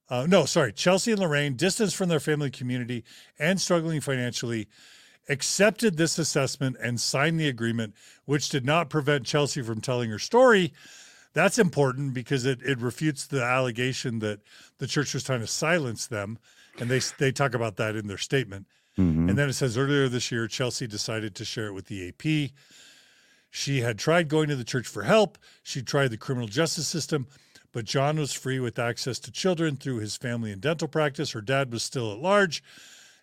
uh, no, sorry, Chelsea and Lorraine, distanced from their family community and struggling financially, accepted this assessment and signed the agreement, which did not prevent Chelsea from telling her story. That's important because it, it refutes the allegation that the church was trying to silence them. And they, they talk about that in their statement. Mhm. And then it says earlier this year, Chelsea decided to share it with the AP. She had tried going to the church for help. She tried the criminal justice system, but John was free with access to children through his family and dental practice. Her dad was still at large.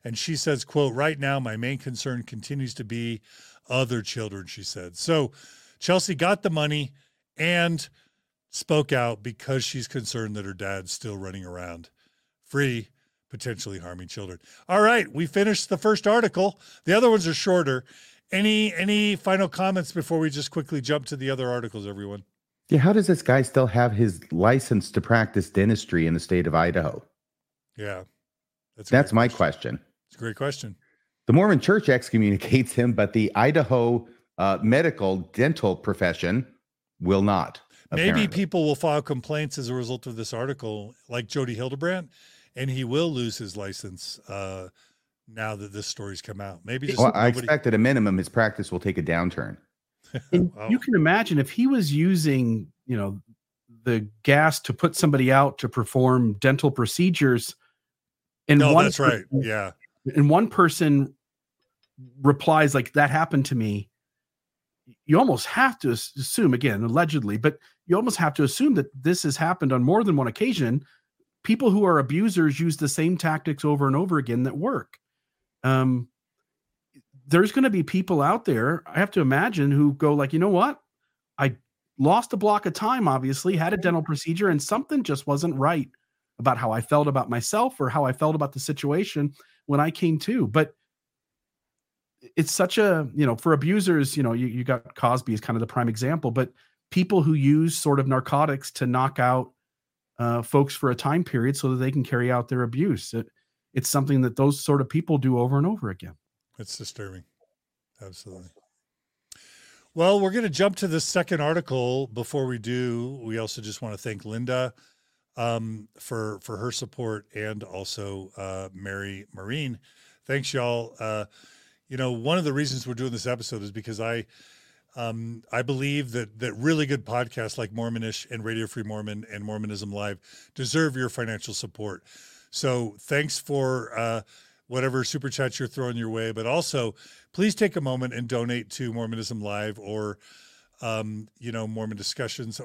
And she says, quote, right now, my main concern continues to be other children, she said. So Chelsea got the money and spoke out because she's concerned that her dad's still running around free, potentially harming children. All right, we finished the first article. The other ones are shorter. Any any final comments before we just quickly jump to the other articles, everyone? Yeah, how does this guy still have his license to practice dentistry in the state of Idaho? Yeah. That's That's my question. It's a great question. The Mormon church excommunicates him, but the Idaho uh, medical dental profession will not. Maybe people will file complaints as a result of this article, like Jodi Hildebrandt, and he will lose his license uh, now that this story's come out. Maybe just Well, I expect at a minimum his practice will take a downturn. And Wow. you can imagine if he was using, you know, the gas to put somebody out to perform dental procedures, and No, one that's right. Yeah. and one person replies like that happened to me you almost have to assume again allegedly but you almost have to assume that this has happened on more than one occasion. People who are abusers use the same tactics over and over again that work. Um there's going to be people out there i have to imagine who go like you know what? I lost a block of time obviously had a dental procedure and something just wasn't right about how i felt about myself or how i felt about the situation when i came to. But it's such a you know for abusers you know you, you got cosby is kind of the prime example but people who use sort of narcotics to knock out uh, folks for a time period so that they can carry out their abuse it, it's something that those sort of people do over and over again It's disturbing. Absolutely. Well, we're going to jump to the second article. Before we do, we also just want to thank Linda um, for for her support and also uh, Mary Marine. Thanks, y'all. Uh, you know, one of the reasons we're doing this episode is because I um, I believe that that really good podcasts like Mormonish and Radio Free Mormon and Mormonism Live deserve your financial support. So thanks for uh, whatever super chats you're throwing your way. But also, please take a moment and donate to Mormonism Live or, um, you know, Mormon discussions.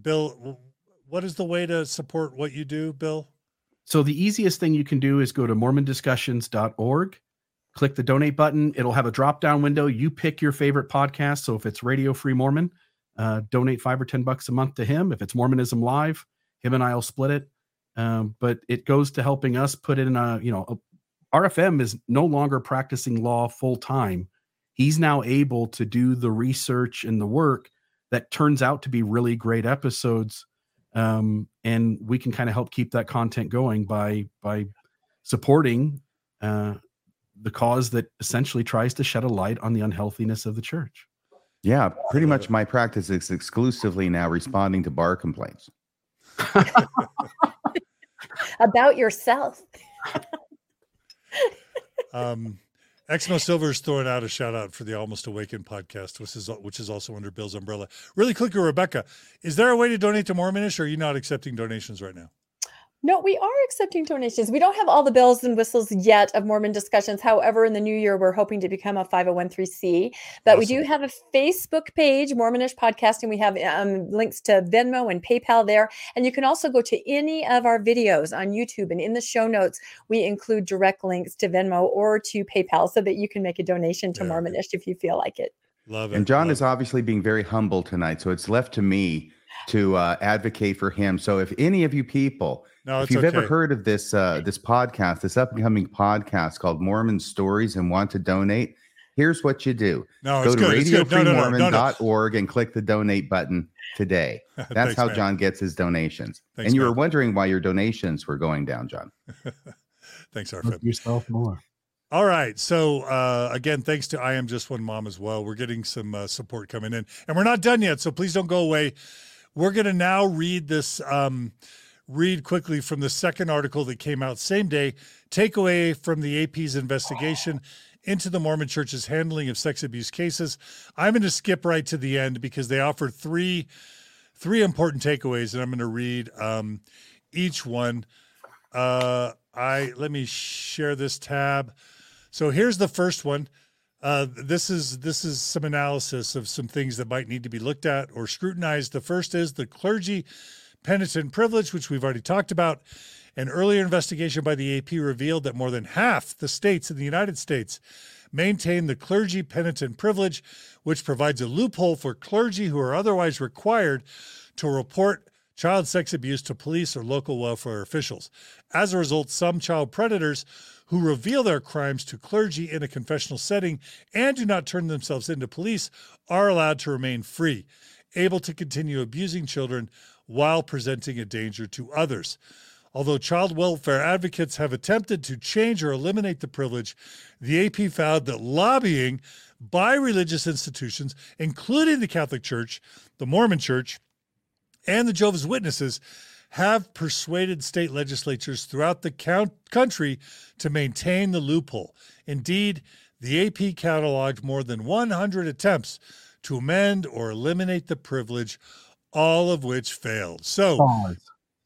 Bill, what is the way to support what you do, Bill? So the easiest thing you can do is go to mormondiscussions.org, click the donate button. It'll have a drop down window. You pick your favorite podcast. So if it's Radio Free Mormon, uh, donate five or 10 bucks a month to him. If it's Mormonism Live, him and I will split it. Um, but it goes to helping us put in a, you know, a, RFM is no longer practicing law full time. He's now able to do the research and the work that turns out to be really great episodes um, and we can kind of help keep that content going by by supporting uh, the cause that essentially tries to shed a light on the unhealthiness of the church. Yeah, pretty much my practice is exclusively now responding to bar complaints about yourself. um, Exmo Silver is throwing out a shout out for the Almost Awakened podcast, which is which is also under Bill's umbrella. Really quickly, Rebecca, is there a way to donate to Mormonish, or are you not accepting donations right now? No, we are accepting donations. We don't have all the bells and whistles yet of Mormon discussions. However, in the new year, we're hoping to become a 501c. But awesome. we do have a Facebook page, Mormonish Podcast, and we have um, links to Venmo and PayPal there. And you can also go to any of our videos on YouTube. And in the show notes, we include direct links to Venmo or to PayPal so that you can make a donation to yeah. Mormonish if you feel like it. Love it. And John Love is obviously being very humble tonight. So it's left to me to uh, advocate for him. So if any of you people, no, if you've okay. ever heard of this uh, this podcast, this upcoming podcast called Mormon Stories, and want to donate, here's what you do: no, go to radiofreemormon.org no, no, and click the donate button today. That's Thanks, how man. John gets his donations. Thanks, and you man. were wondering why your donations were going down, John. Thanks, Arfin. Yourself more. All right. So uh, again, thanks to I am just one mom as well. We're getting some uh, support coming in, and we're not done yet. So please don't go away. We're going to now read this. Um, read quickly from the second article that came out same day takeaway from the AP's investigation into the Mormon Church's handling of sex abuse cases. I'm going to skip right to the end because they offer three three important takeaways, and I'm going to read um, each one. Uh, I let me share this tab. So here's the first one. Uh, this is this is some analysis of some things that might need to be looked at or scrutinized. The first is the clergy penitent privilege, which we've already talked about. An earlier investigation by the AP revealed that more than half the states in the United States maintain the clergy penitent privilege, which provides a loophole for clergy who are otherwise required to report child sex abuse to police or local welfare officials. As a result, some child predators who reveal their crimes to clergy in a confessional setting and do not turn themselves into police are allowed to remain free, able to continue abusing children while presenting a danger to others. Although child welfare advocates have attempted to change or eliminate the privilege, the AP found that lobbying by religious institutions, including the Catholic Church, the Mormon Church, and the Jehovah's Witnesses, have persuaded state legislatures throughout the count- country to maintain the loophole. Indeed, the AP cataloged more than 100 attempts to amend or eliminate the privilege all of which failed. So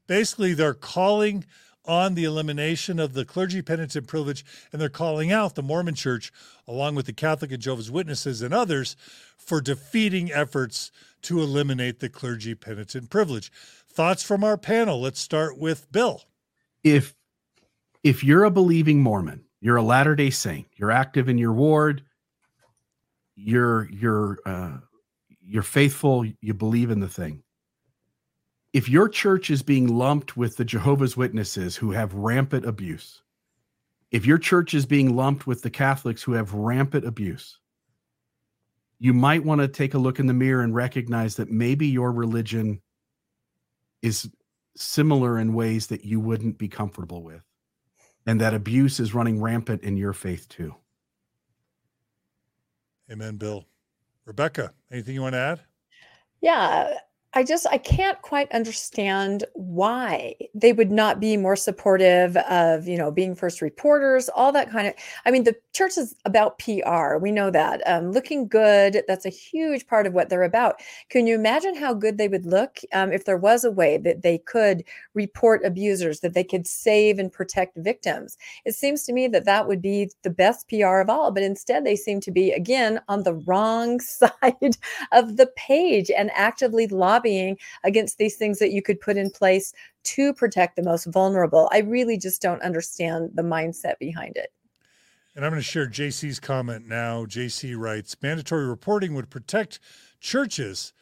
basically, they're calling on the elimination of the clergy penitent privilege, and they're calling out the Mormon Church, along with the Catholic and Jehovah's Witnesses and others, for defeating efforts to eliminate the clergy penitent privilege. Thoughts from our panel. Let's start with Bill. If if you're a believing Mormon, you're a Latter Day Saint, you're active in your ward, you're you're uh, you're faithful, you believe in the thing. If your church is being lumped with the Jehovah's Witnesses who have rampant abuse, if your church is being lumped with the Catholics who have rampant abuse, you might want to take a look in the mirror and recognize that maybe your religion is similar in ways that you wouldn't be comfortable with, and that abuse is running rampant in your faith too. Amen, Bill. Rebecca, anything you want to add? Yeah, I just I can't quite understand why they would not be more supportive of you know being first reporters, all that kind of. I mean, the church is about PR. We know that um, looking good. That's a huge part of what they're about. Can you imagine how good they would look um, if there was a way that they could report abusers, that they could save and protect victims? It seems to me that that would be the best PR of all. But instead, they seem to be again on the wrong side of the page and actively lobbying lobbying against these things that you could put in place to protect the most vulnerable. I really just don't understand the mindset behind it. And I'm going to share JC's comment now. JC writes mandatory reporting would protect churches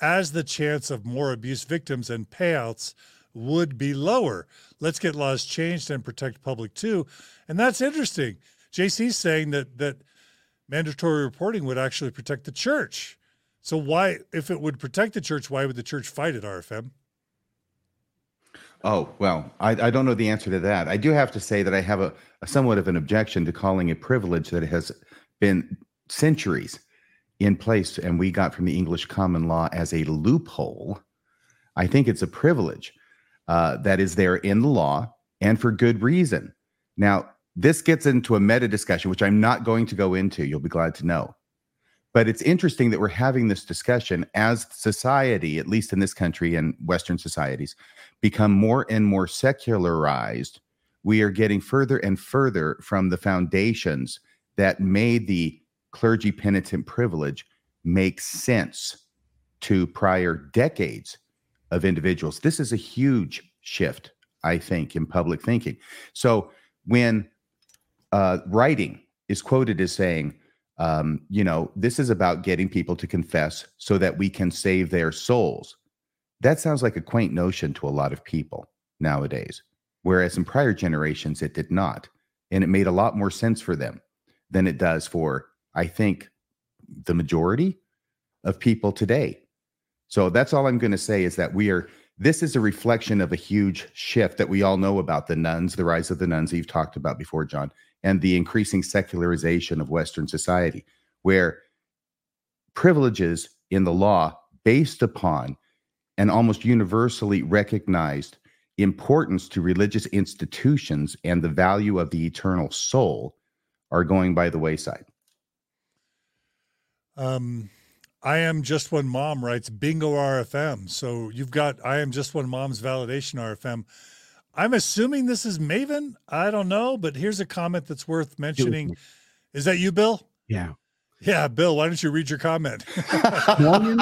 as the chance of more abuse victims and payouts would be lower. Let's get laws changed and protect public too. And that's interesting. JC's saying that that mandatory reporting would actually protect the church. So why, if it would protect the church, why would the church fight it, RFM? Oh, well, I, I don't know the answer to that. I do have to say that I have a, a somewhat of an objection to calling a privilege that has been centuries in place and we got from the English common law as a loophole. I think it's a privilege uh, that is there in the law and for good reason. Now, this gets into a meta discussion, which I'm not going to go into. You'll be glad to know. But it's interesting that we're having this discussion as society, at least in this country and Western societies, become more and more secularized. We are getting further and further from the foundations that made the clergy penitent privilege make sense to prior decades of individuals. This is a huge shift, I think, in public thinking. So when uh, Rytting is quoted as saying, um, you know, this is about getting people to confess so that we can save their souls. That sounds like a quaint notion to a lot of people nowadays, whereas in prior generations it did not. And it made a lot more sense for them than it does for, I think, the majority of people today. So that's all I'm going to say is that we are, this is a reflection of a huge shift that we all know about the nones, the rise of the nones that you've talked about before, John and the increasing secularization of Western society, where privileges in the law based upon an almost universally recognized importance to religious institutions and the value of the eternal soul are going by the wayside. Um, I am just one mom writes bingo RFM. So you've got I am just one mom's validation RFM. I'm assuming this is Maven. I don't know, but here's a comment that's worth mentioning. Is that you, Bill? Yeah. Yeah, Bill, why don't you read your comment? Mormon,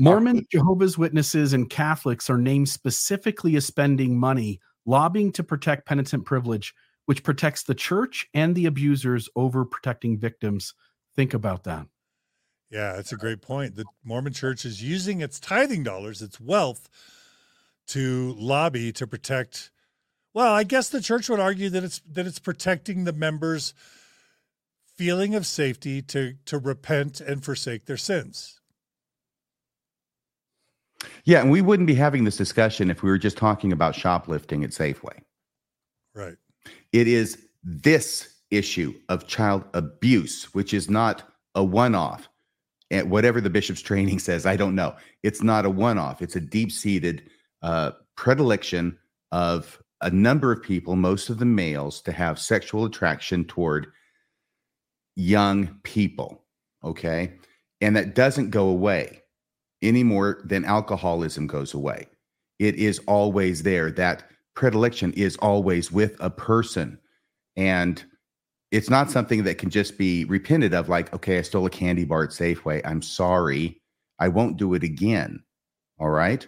Mormon, Jehovah's Witnesses, and Catholics are named specifically as spending money lobbying to protect penitent privilege, which protects the church and the abusers over protecting victims. Think about that. Yeah, that's a great point. The Mormon church is using its tithing dollars, its wealth, to lobby to protect well i guess the church would argue that it's that it's protecting the members feeling of safety to to repent and forsake their sins. Yeah and we wouldn't be having this discussion if we were just talking about shoplifting at safeway. Right. It is this issue of child abuse which is not a one-off. And whatever the bishop's training says i don't know. It's not a one-off. It's a deep-seated uh, predilection of a number of people, most of the males, to have sexual attraction toward young people. Okay. And that doesn't go away any more than alcoholism goes away. It is always there. That predilection is always with a person. And it's not something that can just be repented of, like, okay, I stole a candy bar at Safeway. I'm sorry. I won't do it again. All right.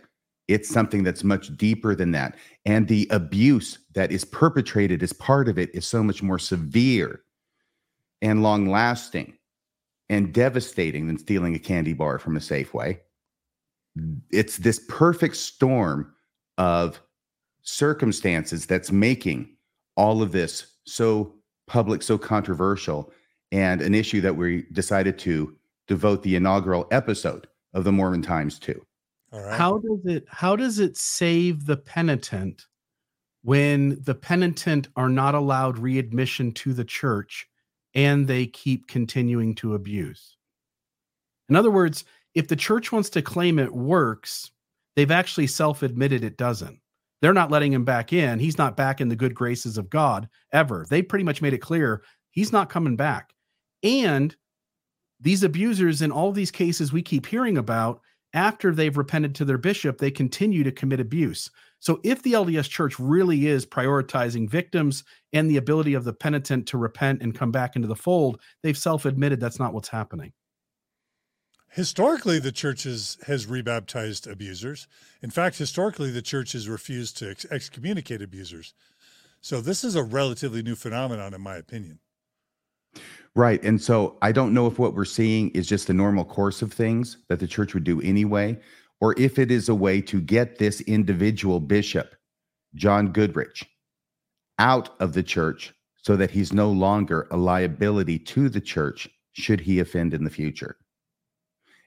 It's something that's much deeper than that. And the abuse that is perpetrated as part of it is so much more severe and long lasting and devastating than stealing a candy bar from a Safeway. It's this perfect storm of circumstances that's making all of this so public, so controversial, and an issue that we decided to devote the inaugural episode of the Mormon Times to. How does it how does it save the penitent when the penitent are not allowed readmission to the church and they keep continuing to abuse? In other words, if the church wants to claim it works, they've actually self admitted it doesn't. They're not letting him back in. He's not back in the good graces of God ever. They pretty much made it clear he's not coming back. And these abusers in all these cases we keep hearing about, after they've repented to their bishop, they continue to commit abuse. So if the LDS church really is prioritizing victims and the ability of the penitent to repent and come back into the fold, they've self admitted that's not what's happening. Historically, the church has, rebaptized abusers. In fact, historically, the church has refused to ex- excommunicate abusers. So this is a relatively new phenomenon, in my opinion. Right. And so I don't know if what we're seeing is just the normal course of things that the church would do anyway, or if it is a way to get this individual bishop, John Goodrich, out of the church so that he's no longer a liability to the church should he offend in the future.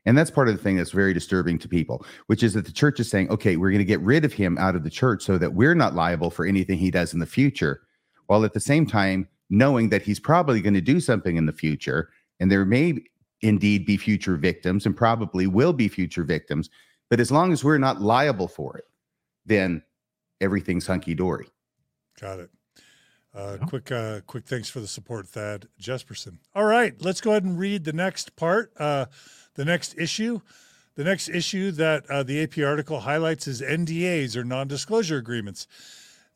And that's part of the thing that's very disturbing to people, which is that the church is saying, okay, we're going to get rid of him out of the church so that we're not liable for anything he does in the future. While at the same time, knowing that he's probably going to do something in the future, and there may indeed be future victims and probably will be future victims. But as long as we're not liable for it, then everything's hunky dory. Got it. Uh, Quick, uh, quick. Thanks for the support, Thad Jesperson. All right, let's go ahead and read the next part. Uh, the next issue. The next issue that uh, the AP article highlights is NDAs or non disclosure agreements.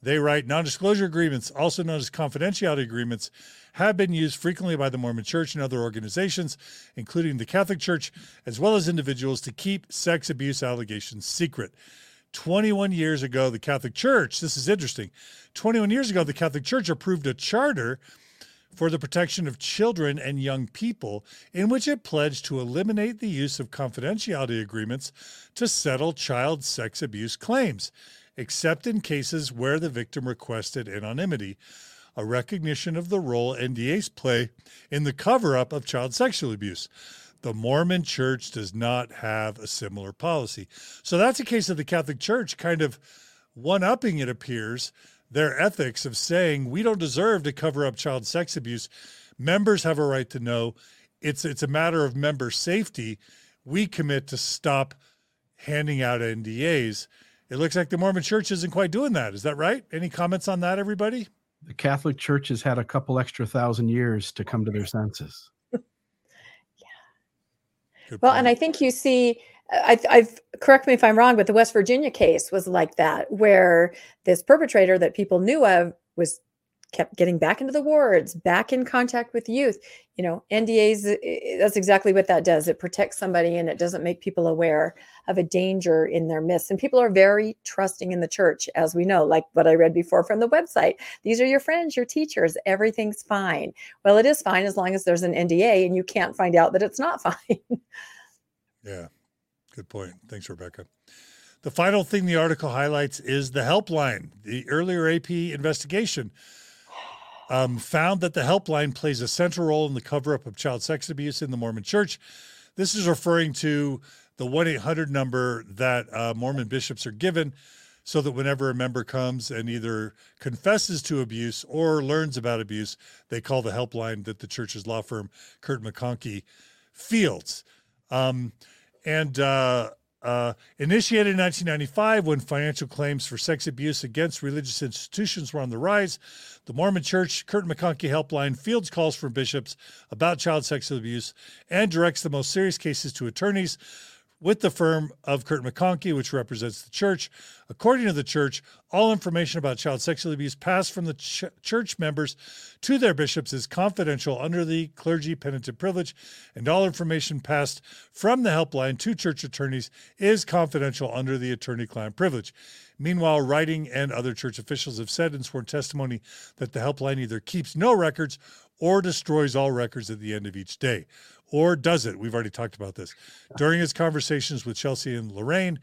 They write non disclosure agreements, also known as confidentiality agreements, have been used frequently by the Mormon Church and other organizations, including the Catholic Church, as well as individuals, to keep sex abuse allegations secret. 21 years ago, the Catholic Church, this is interesting, 21 years ago, the Catholic Church approved a charter for the protection of children and young people, in which it pledged to eliminate the use of confidentiality agreements to settle child sex abuse claims, except in cases where the victim requested anonymity, a recognition of the role NDAs play in the cover up of child sexual abuse. The Mormon Church does not have a similar policy. So that's a case of the Catholic Church kind of one upping, it appears, their ethics of saying we don't deserve to cover up child sex abuse. Members have a right to know. It's it's a matter of member safety. We commit to stop handing out NDAs. It looks like the Mormon Church isn't quite doing that. Is that right? Any comments on that, everybody? The Catholic Church has had a couple extra thousand years to come to their senses. Good well, point. and I think you see I, I've correct me if I'm wrong, but the West Virginia case was like that, where this perpetrator that people knew of was kept getting back into the wards, back in contact with youth. You know, NDAs, uh, that's exactly what that does. It protects somebody and it doesn't make people aware of a danger in their midst. And people are very trusting in the church, as we know, like what I read before from the website. These are your friends, your teachers, everything's fine. Well, it is fine as long as there's an NDA and you can't find out that it's not fine. yeah. Good point. Thanks, Rebecca. The final thing the article highlights is the helpline. The earlier AP investigation um, found that the helpline plays a central role in the cover up of child sex abuse in the Mormon church. This is referring to the 1 800 number that uh, Mormon bishops are given so that whenever a member comes and either confesses to abuse or learns about abuse, they call the helpline that the church's law firm, Kirton McConkie, fields. Um, and uh, uh, initiated in 1995 when financial claims for sex abuse against religious institutions were on the rise. The Mormon Church Kirton McConkie Helpline fields calls from bishops about child sexual abuse and directs the most serious cases to attorneys with the firm of Kirton McConkie, which represents the church. According to the church, all information about child sexual abuse passed from the ch- church members to their bishops is confidential under the clergy penitent privilege, and all information passed from the helpline to church attorneys is confidential under the attorney client privilege. Meanwhile, Rytting and other church officials have said in sworn testimony that the helpline either keeps no records or destroys all records at the end of each day or does it? We've already talked about this. During his conversations with Chelsea and Lorraine,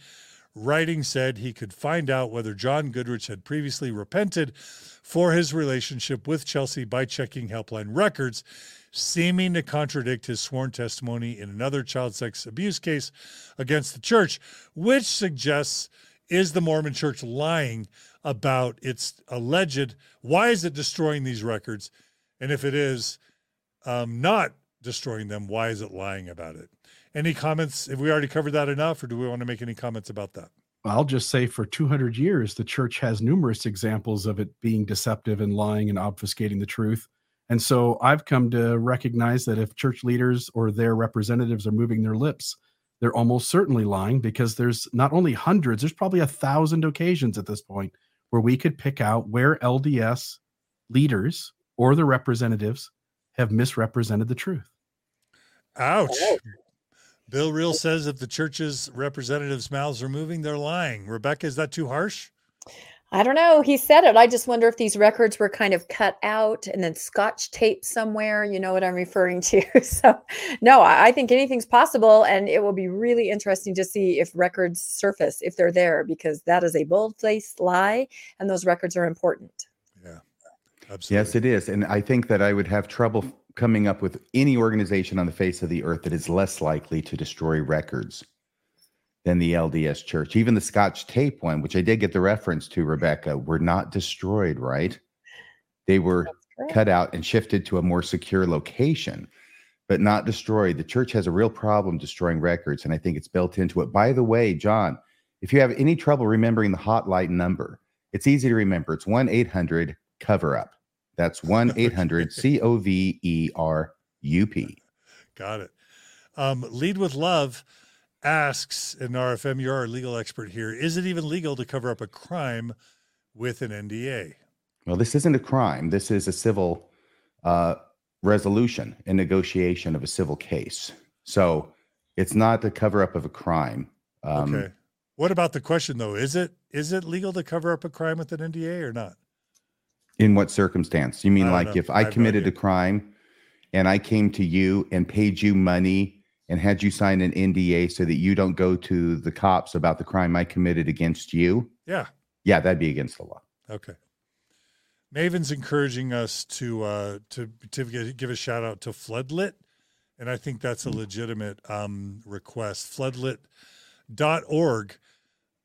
Rytting said he could find out whether John Goodrich had previously repented for his relationship with Chelsea by checking helpline records, seeming to contradict his sworn testimony in another child sex abuse case against the church, which suggests is the Mormon church lying about its alleged why is it destroying these records? And if it is um, not destroying them, why is it lying about it? Any comments? Have we already covered that enough, or do we want to make any comments about that? I'll just say for 200 years, the church has numerous examples of it being deceptive and lying and obfuscating the truth. And so I've come to recognize that if church leaders or their representatives are moving their lips, they're almost certainly lying because there's not only hundreds, there's probably a thousand occasions at this point where we could pick out where LDS leaders or the representatives have misrepresented the truth. Ouch. Bill Reel says if the church's representatives' mouths are moving, they're lying. Rebecca, is that too harsh? I don't know. He said it. I just wonder if these records were kind of cut out and then scotch taped somewhere. You know what I'm referring to. so, no, I think anything's possible. And it will be really interesting to see if records surface, if they're there, because that is a bold faced lie and those records are important. Yeah, absolutely. Yes, it is. And I think that I would have trouble coming up with any organization on the face of the earth that is less likely to destroy records than the LDS Church. Even the Scotch tape one, which I did get the reference to, Rebecca, were not destroyed, right? They were cut out and shifted to a more secure location, but not destroyed. The church has a real problem destroying records, and I think it's built into it. By the way, John, if you have any trouble remembering the hotline number, it's easy to remember. It's 1 800 cover up. That's 1 800 C O V E R U P. Got it. Um, Lead with Love asks, and RFM, you're our legal expert here. Is it even legal to cover up a crime with an NDA? Well, this isn't a crime. This is a civil uh, resolution and negotiation of a civil case. So it's not the cover up of a crime. Um, okay. What about the question though? Is it is it legal to cover up a crime with an NDA or not? In what circumstance? You mean like know. if I, I committed a crime and I came to you and paid you money and had you sign an NDA so that you don't go to the cops about the crime I committed against you? Yeah. Yeah, that'd be against the law. Okay. Maven's encouraging us to uh, to to give a shout out to Floodlit, and I think that's a mm. legitimate um, request. Floodlit.org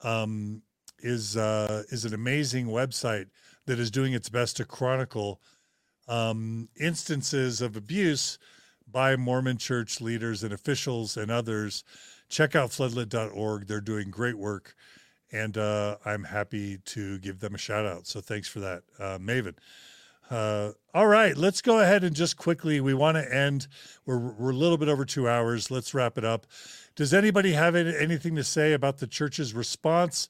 um, is uh, is an amazing website that is doing its best to chronicle um, instances of abuse by Mormon church leaders and officials and others. Check out floodlit.org. They're doing great work, and uh, I'm happy to give them a shout out. So thanks for that, uh, Maven. Uh, all right, let's go ahead and just quickly. We want to end. We're we're a little bit over two hours. Let's wrap it up. Does anybody have anything to say about the church's response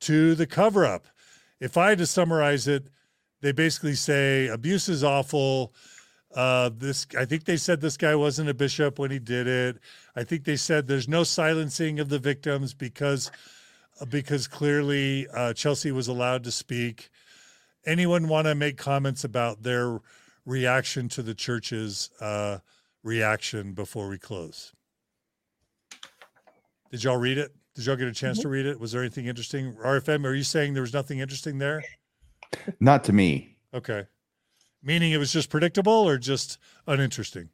to the cover up? If I had to summarize it, they basically say abuse is awful uh, this I think they said this guy wasn't a bishop when he did it. I think they said there's no silencing of the victims because uh, because clearly uh, Chelsea was allowed to speak. Anyone want to make comments about their reaction to the church's uh, reaction before we close? Did y'all read it? Did y'all get a chance to mm-hmm. read it? Was there anything interesting? RFM, are you saying there was nothing interesting there? Not to me. Okay. Meaning it was just predictable or just uninteresting?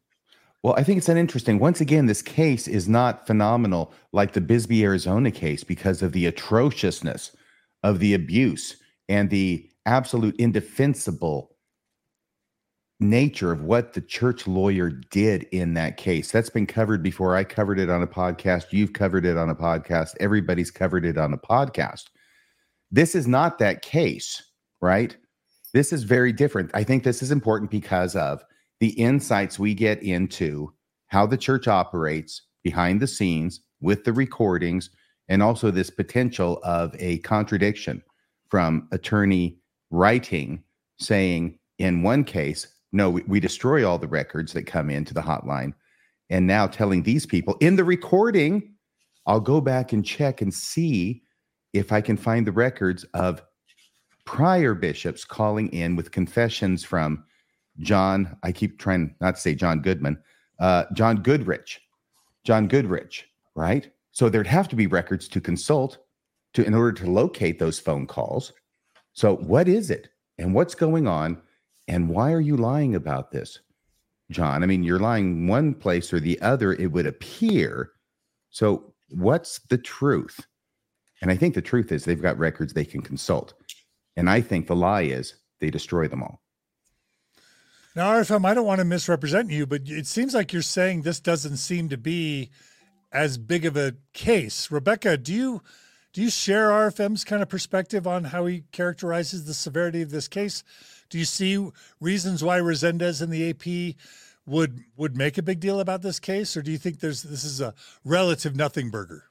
Well, I think it's uninteresting. Once again, this case is not phenomenal like the Bisbee, Arizona case because of the atrociousness of the abuse and the absolute indefensible nature of what the church lawyer did in that case. That's been covered before. I covered it on a podcast. You've covered it on a podcast. Everybody's covered it on a podcast. This is not that case, right? This is very different. I think this is important because of the insights we get into how the church operates behind the scenes with the recordings and also this potential of a contradiction from attorney Rytting saying in one case no we, we, destroy all the records that come into the hotline and now telling these people in the recording i'll go back and check and see if i can find the records of prior bishops calling in with confessions from John, I keep trying not to say John Goodman, uh, John Goodrich, John Goodrich, right? So there'd have to be records to consult to in order to locate those phone calls. So what is it and what's going on and why are you lying about this? John, I mean, you're lying one place or the other, it would appear. So, what's the truth? And I think the truth is they've got records they can consult. And I think the lie is they destroy them all. Now, RFM, I don't want to misrepresent you, but it seems like you're saying this doesn't seem to be as big of a case. Rebecca, do you do you share RFM's kind of perspective on how he characterizes the severity of this case? Do you see reasons why Rezendes and the AP would would make a big deal about this case, or do you think there's this is a relative nothing burger?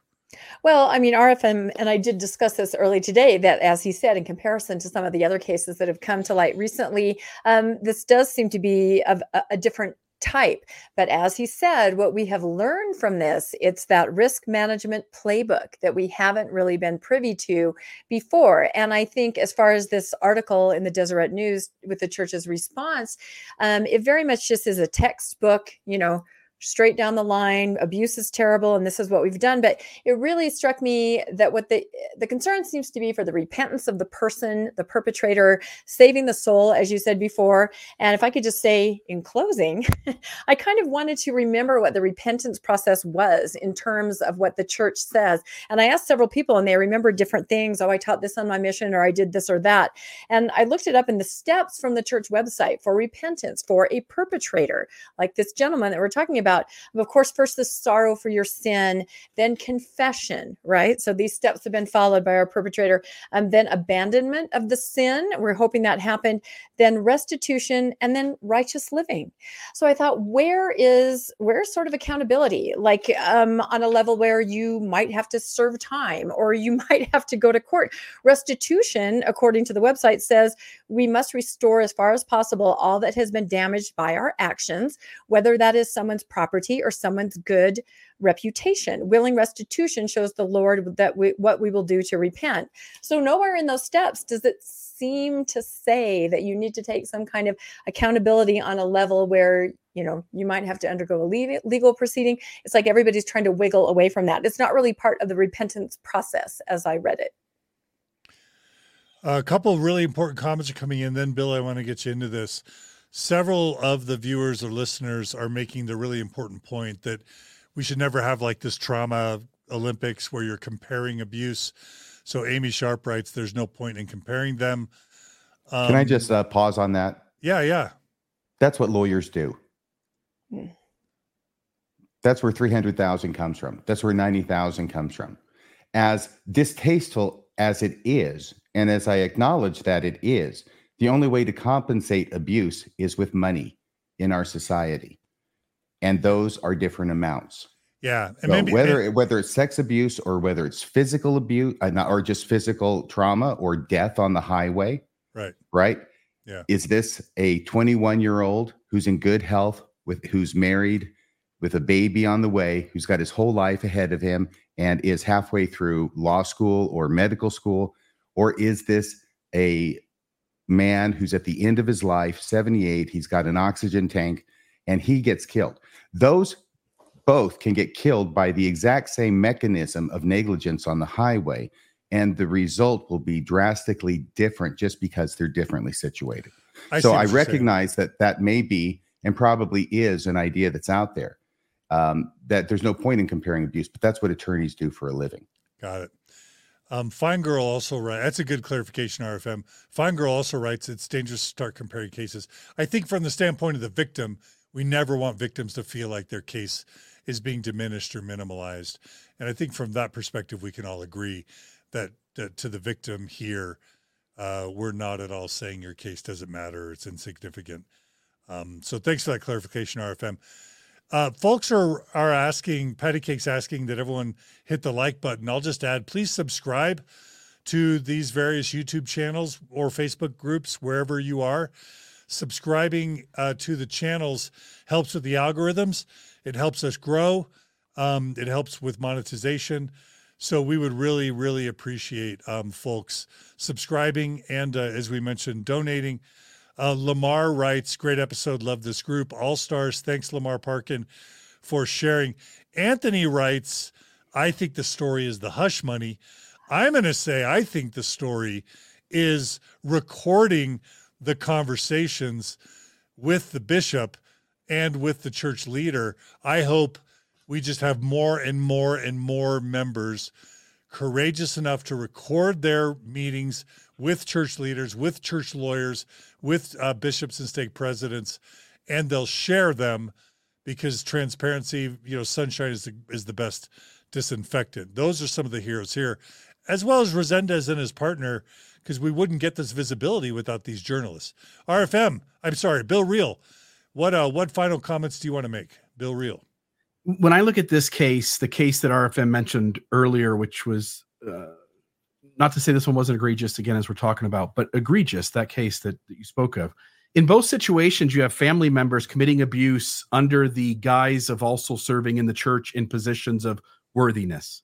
Well, I mean, RFM, and I did discuss this early today, that as he said, in comparison to some of the other cases that have come to light recently, um, this does seem to be of a, a different type. But as he said, what we have learned from this, it's that risk management playbook that we haven't really been privy to before. And I think as far as this article in the Deseret News with the church's response, um, it very much just is a textbook, you know, straight down the line abuse is terrible and this is what we've done. But it really struck me that what the the concern seems to be for the repentance of the person the perpetrator saving the soul as you said before. And if i could just say in closing i kind of wanted to remember what the repentance process was in terms of what the church says. And i asked several people and they remembered different things. Oh i taught this on my mission or i did this or that. And i looked it up in the steps from the church website for repentance for a perpetrator like this gentleman that we're talking about about. Of course, first the sorrow for your sin, then confession, right? So these steps have been followed by our perpetrator. And um, then abandonment of the sin. We're hoping that happened. Then restitution and then righteous living. So I thought, where is where's sort of accountability? Like um, on a level where you might have to serve time or you might have to go to court. Restitution, according to the website, says we must restore as far as possible all that has been damaged by our actions, whether that is someone's property property or someone's good reputation. Willing restitution shows the Lord that we, what we will do to repent. So nowhere in those steps does it seem to say that you need to take some kind of accountability on a level where you know you might have to undergo a legal proceeding it's like everybody's trying to wiggle away from that it's not really part of the repentance process as i read it a couple of really important comments are coming in then bill i want to get you into this several of the viewers or listeners are making the really important point that we should never have like this trauma Olympics where you're comparing abuse. So Amy Sharp writes, there's no point in comparing them. Um, Can I um, just uh, pause on that? Yeah, yeah. That's what lawyers do. Hmm. That's where 300,000 comes from. That's where 90,000 comes from. As distasteful as it is, and as I acknowledge that it is, the only way to compensate abuse is with money in our society. And those are different amounts. Yeah. And so maybe, whether whether it's sex abuse or whether it's physical abuse uh, or just physical trauma or death on the highway. Right. Right? Yeah. Is this a 21 year old who's in good health with who's married with a baby on the way, who's got his whole life ahead of him and is halfway through law school or medical school? Or is this a man who's at the end of his life, 78. He's got an oxygen tank and he gets killed. Those both can get killed by the exact same mechanism of negligence on the highway. And the result will be drastically different just because they're differently situated. I so I recognize that that may be and probably is an idea that's out there. Um, that there's no point in comparing abuse, but that's what attorneys do for a living. Got it. Um, Fine Girl also writes, that's a good clarification, RFM. Fine Girl also writes, it's dangerous to start comparing cases. I think from the standpoint of the victim, we never want victims to feel like their case is being diminished or minimalized. And I think from that perspective, we can all agree that, that to the victim here, uh, we're not at all saying your case doesn't matter, it's insignificant. Um, so thanks for that clarification, RFM. Uh, folks are are asking, Patty Cake's asking that everyone hit the like button. I'll just add, please subscribe to these various YouTube channels or Facebook groups wherever you are. Subscribing uh, to the channels helps with the algorithms. It helps us grow. Um, it helps with monetization. So we would really, really appreciate um, folks subscribing and, uh, as we mentioned, donating. Uh, Lamar writes, great episode. Love this group. All stars. Thanks, Lamar Parkin, for sharing. Anthony writes, I think the story is the hush money. I'm going to say, I think the story is recording the conversations with the bishop and with the church leader. I hope we just have more and more and more members courageous enough to record their meetings with church leaders, with church lawyers, with uh, bishops and stake presidents, and they'll share them because transparency, you know, sunshine is the, is the best disinfectant. Those are some of the heroes here, as well as Rezendes and his partner, because we wouldn't get this visibility without these journalists. RFM, I'm sorry, Bill Reel. What uh, what final comments do you want to make, Bill Reel? When I look at this case, the case that RFM mentioned earlier, which was uh, not to say this one wasn't egregious again as we're talking about, but egregious that case that, that you spoke of. In both situations, you have family members committing abuse under the guise of also serving in the church in positions of worthiness.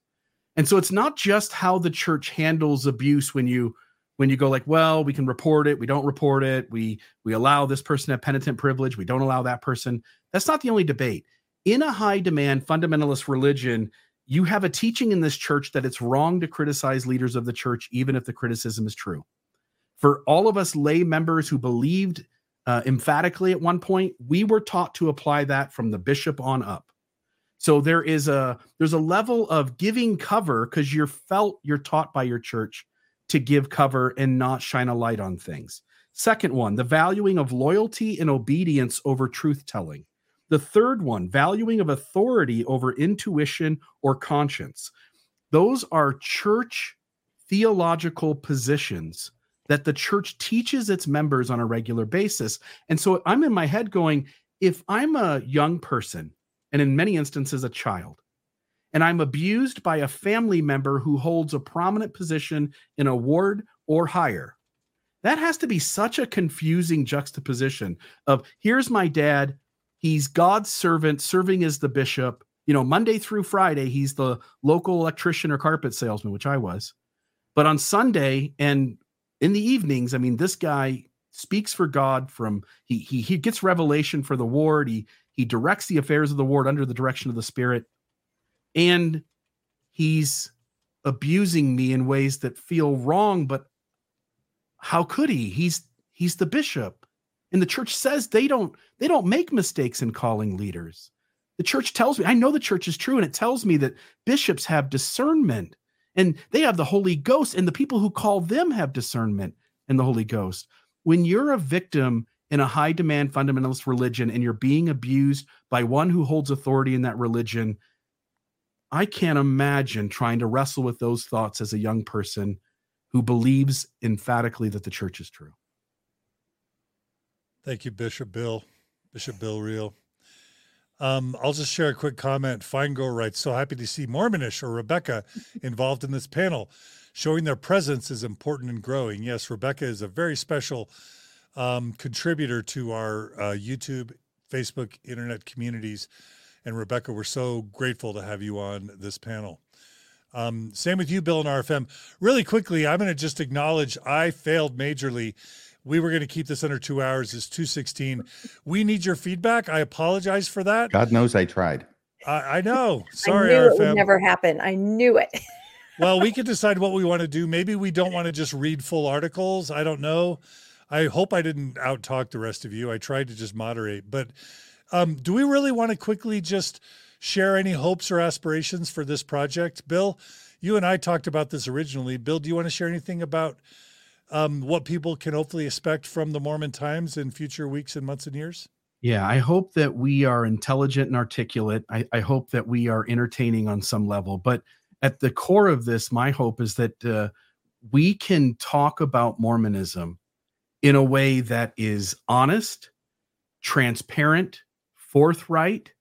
And so it's not just how the church handles abuse when you when you go like, well, we can report it, we don't report it, we we allow this person to have penitent privilege, we don't allow that person. That's not the only debate. In a high demand fundamentalist religion, you have a teaching in this church that it's wrong to criticize leaders of the church, even if the criticism is true. For all of us lay members who believed uh, emphatically at one point, we were taught to apply that from the bishop on up. So there is a there's a level of giving cover because you're felt you're taught by your church to give cover and not shine a light on things. Second one, the valuing of loyalty and obedience over truth telling. The third one, valuing of authority over intuition or conscience. Those are church theological positions that the church teaches its members on a regular basis. And so I'm in my head going, if I'm a young person, and in many instances a child, and I'm abused by a family member who holds a prominent position in a ward or higher, that has to be such a confusing juxtaposition of here's my dad He's God's servant serving as the bishop. You know, Monday through Friday, he's the local electrician or carpet salesman, which I was. But on Sunday and in the evenings, I mean, this guy speaks for God from he he he gets revelation for the ward. He he directs the affairs of the ward under the direction of the Spirit. And he's abusing me in ways that feel wrong, but how could he? He's he's the bishop and the church says they don't they don't make mistakes in calling leaders. The church tells me i know the church is true and it tells me that bishops have discernment and they have the holy ghost and the people who call them have discernment and the holy ghost. When you're a victim in a high demand fundamentalist religion and you're being abused by one who holds authority in that religion i can't imagine trying to wrestle with those thoughts as a young person who believes emphatically that the church is true Thank you, Bishop Bill, Bishop Bill Reel. Um, I'll just share a quick comment. Feingo writes, so happy to see Mormonish or Rebecca involved in this panel. Showing their presence is important and growing. Yes, Rebecca is a very special um, contributor to our uh, YouTube, Facebook, internet communities. And Rebecca, we're so grateful to have you on this panel. Um, same with you, Bill and RFM. Really quickly, I'm going to just acknowledge I failed majorly we were going to keep this under two hours. It's 216. We need your feedback. I apologize for that. God knows I tried. I, I know. Sorry, I knew RFM. it would never happen. I knew it. well, we can decide what we want to do. Maybe we don't want to just read full articles. I don't know. I hope I didn't out talk the rest of you. I tried to just moderate. But um, do we really want to quickly just share any hopes or aspirations for this project? Bill, you and I talked about this originally. Bill, do you want to share anything about um, what people can hopefully expect from the Mormon Times in future weeks and months and years? Yeah, I hope that we are intelligent and articulate. I, I hope that we are entertaining on some level. But at the core of this, my hope is that uh, we can talk about Mormonism in a way that is honest, transparent, forthright,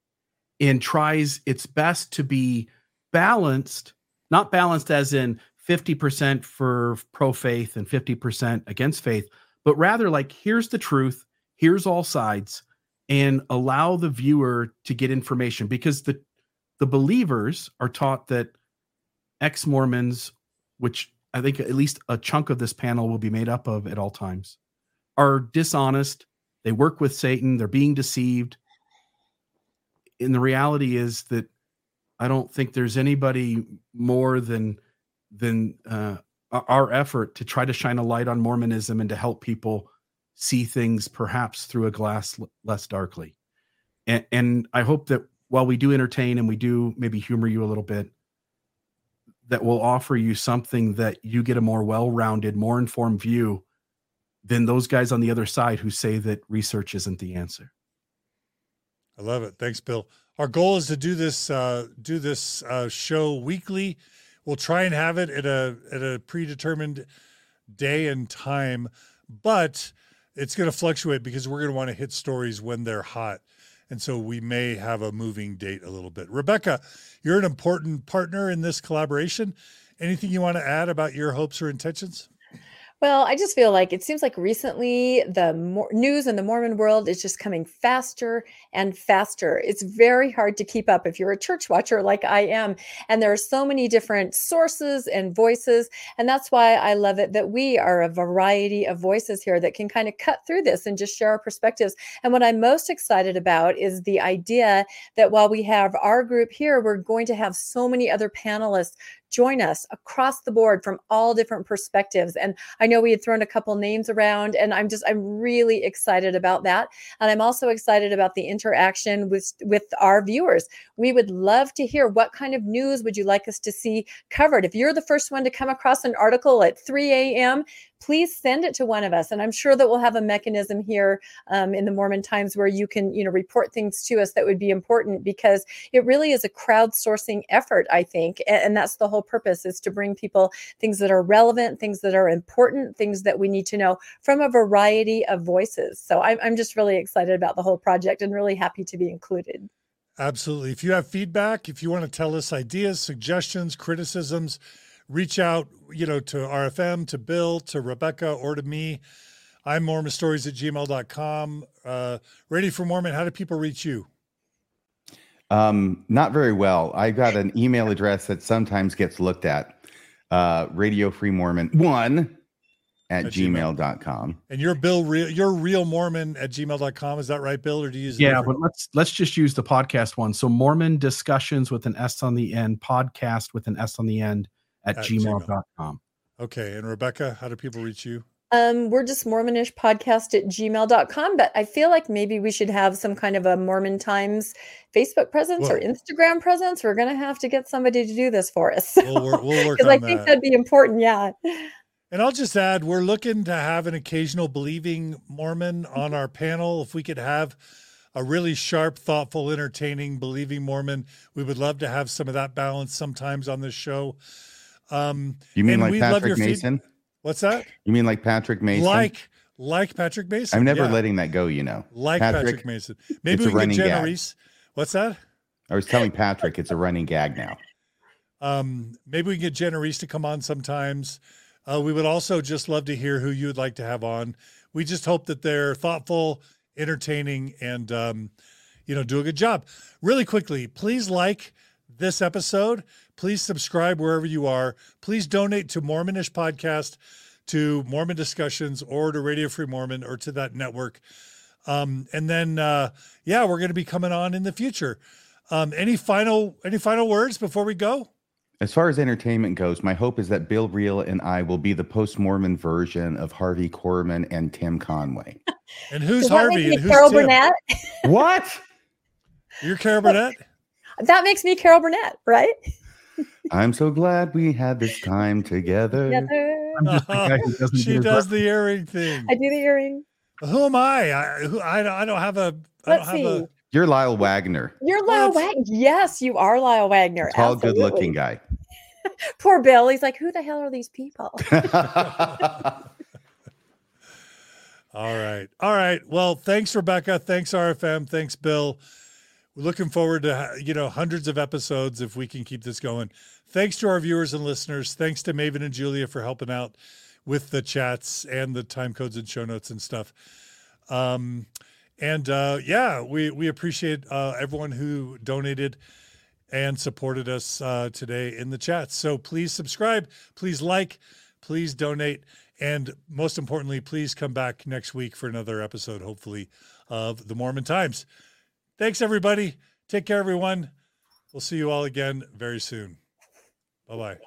and tries its best to be balanced, not balanced as in 50% for pro faith and 50% against faith, but rather like here's the truth, here's all sides, and allow the viewer to get information because the the believers are taught that ex Mormons, which I think at least a chunk of this panel will be made up of at all times, are dishonest. They work with Satan. They're being deceived. And the reality is that I don't think there's anybody more than than uh, our effort to try to shine a light on Mormonism and to help people see things perhaps through a glass less darkly. And, and I hope that while we do entertain and we do maybe humor you a little bit, that we'll offer you something that you get a more well-rounded, more informed view than those guys on the other side who say that research isn't the answer. I love it. Thanks, Bill. Our goal is to do this uh, do this uh, show weekly. We'll try and have it at a at a predetermined day and time, but it's going to fluctuate because we're going to want to hit stories when they're hot. And so we may have a moving date a little bit. Rebecca, you're an important partner in this collaboration. Anything you want to add about your hopes or intentions? Well, I just feel like it seems like recently the news in the Mormon world is just coming faster and faster. It's very hard to keep up if you're a church watcher like I am. And there are so many different sources and voices. And that's why I love it that we are a variety of voices here that can kind of cut through this and just share our perspectives. And what I'm most excited about is the idea that while we have our group here, we're going to have so many other panelists join us across the board from all different perspectives. And I know we had thrown a couple names around, and I'm just I'm really excited about that. And I'm also excited about the interaction with with our viewers. We would love to hear what kind of news would you like us to see covered. If you're the first one to come across an article at 3 a.m., please send it to one of us. And I'm sure that we'll have a mechanism here um, in the Mormon Times where you can, you know, report things to us that would be important because it really is a crowdsourcing effort, I think. And, and that's the whole purpose is to bring people things that are relevant, things that are important, things that we need to know from a variety of voices. So I'm, I'm just really excited about the whole project and really happy to be included. Absolutely. If you have feedback, if you want to tell us ideas, suggestions, criticisms, reach out, you know, to RFM, to Bill, to Rebecca, or to me. I'm mormonstories at gmail.com. Uh, Radio Free Mormon, how do people reach you? Um, not very well. I got an email address that sometimes gets looked at. Uh, Radio Free Mormon one at, At Gmail. gmail.com. And you're Bill Reel you're real Mormon at gmail.com. Is that right, Bill? Or do you use Yeah, different- but let's let's just use the podcast one. So Mormon discussions with an S on the end, podcast with an S on the end at, At gmail.com. Okay. And Rebecca, how do people reach you? Um, we're just Mormonish podcast at gmail.com, but I feel like maybe we should have some kind of a Mormon Times Facebook presence or Instagram presence. We're going to have to get somebody to do this for us. We'll work, we'll work Because on I think that. that'd be important. Yeah. And I'll just add, we're looking to have an occasional believing Mormon on our panel. If we could have a really sharp, thoughtful, entertaining, believing Mormon, we would love to have some of that balance sometimes on this show. Um, You mean like we love your Patrick feed- Mason? what's that? You mean like Patrick Mason? Like, like Patrick Mason. I'm never Yeah, letting that go, you know. like Patrick, Patrick, Mason. Maybe we can get Jana. Riess. What's that? I was telling Patrick it's a running gag now. Um, maybe we can get Jana Riess to come on sometimes. Uh, we would also just love to hear who you would like to have on. We just hope that they're thoughtful, entertaining, and um, you know, do a good job. Really quickly, please like this episode. Please subscribe wherever you are. Please donate to Mormonish Podcast, to Mormon Discussions, or to Radio Free Mormon, or to that network. Um, and then, uh, yeah, we're going to be coming on in the future. Um, any final any final words before we go? As far as entertainment goes, my hope is that Bill Reel and I will be the post Mormon version of Harvey Korman and Tim Conway. And who's Does Harvey and who's Carol Tim? Burnett? what? You're Carol Burnett. That makes me Carol Burnett, right? I'm so glad we had this time together. Together. I'm just the guy who doesn't she get his does rep- the earring thing. I do the earring. Who am I? I, who, I, don't- I don't have a. I Let's don't have see. a. You're Lyle Waggoner, You're Lyle Waggoner. Yes, you are Lyle Waggoner. tall, good looking guy. Poor Bill. He's like, who the hell are these people? All right, all right. Well, thanks, Rebecca. Thanks, RFM. Thanks, Bill. We're looking forward to you know hundreds of episodes if we can keep this going. Thanks to our viewers and listeners. Thanks to Maven and Julia for helping out with the chats and the time codes and show notes and stuff. Um, and uh, yeah, we we appreciate uh, everyone who donated and supported us uh, today in the chat. So please subscribe, please like, please donate, and most importantly, please come back next week for another episode, hopefully, of the Mormon Times. Thanks, everybody. Take care, everyone. We'll see you all again very soon. Bye bye.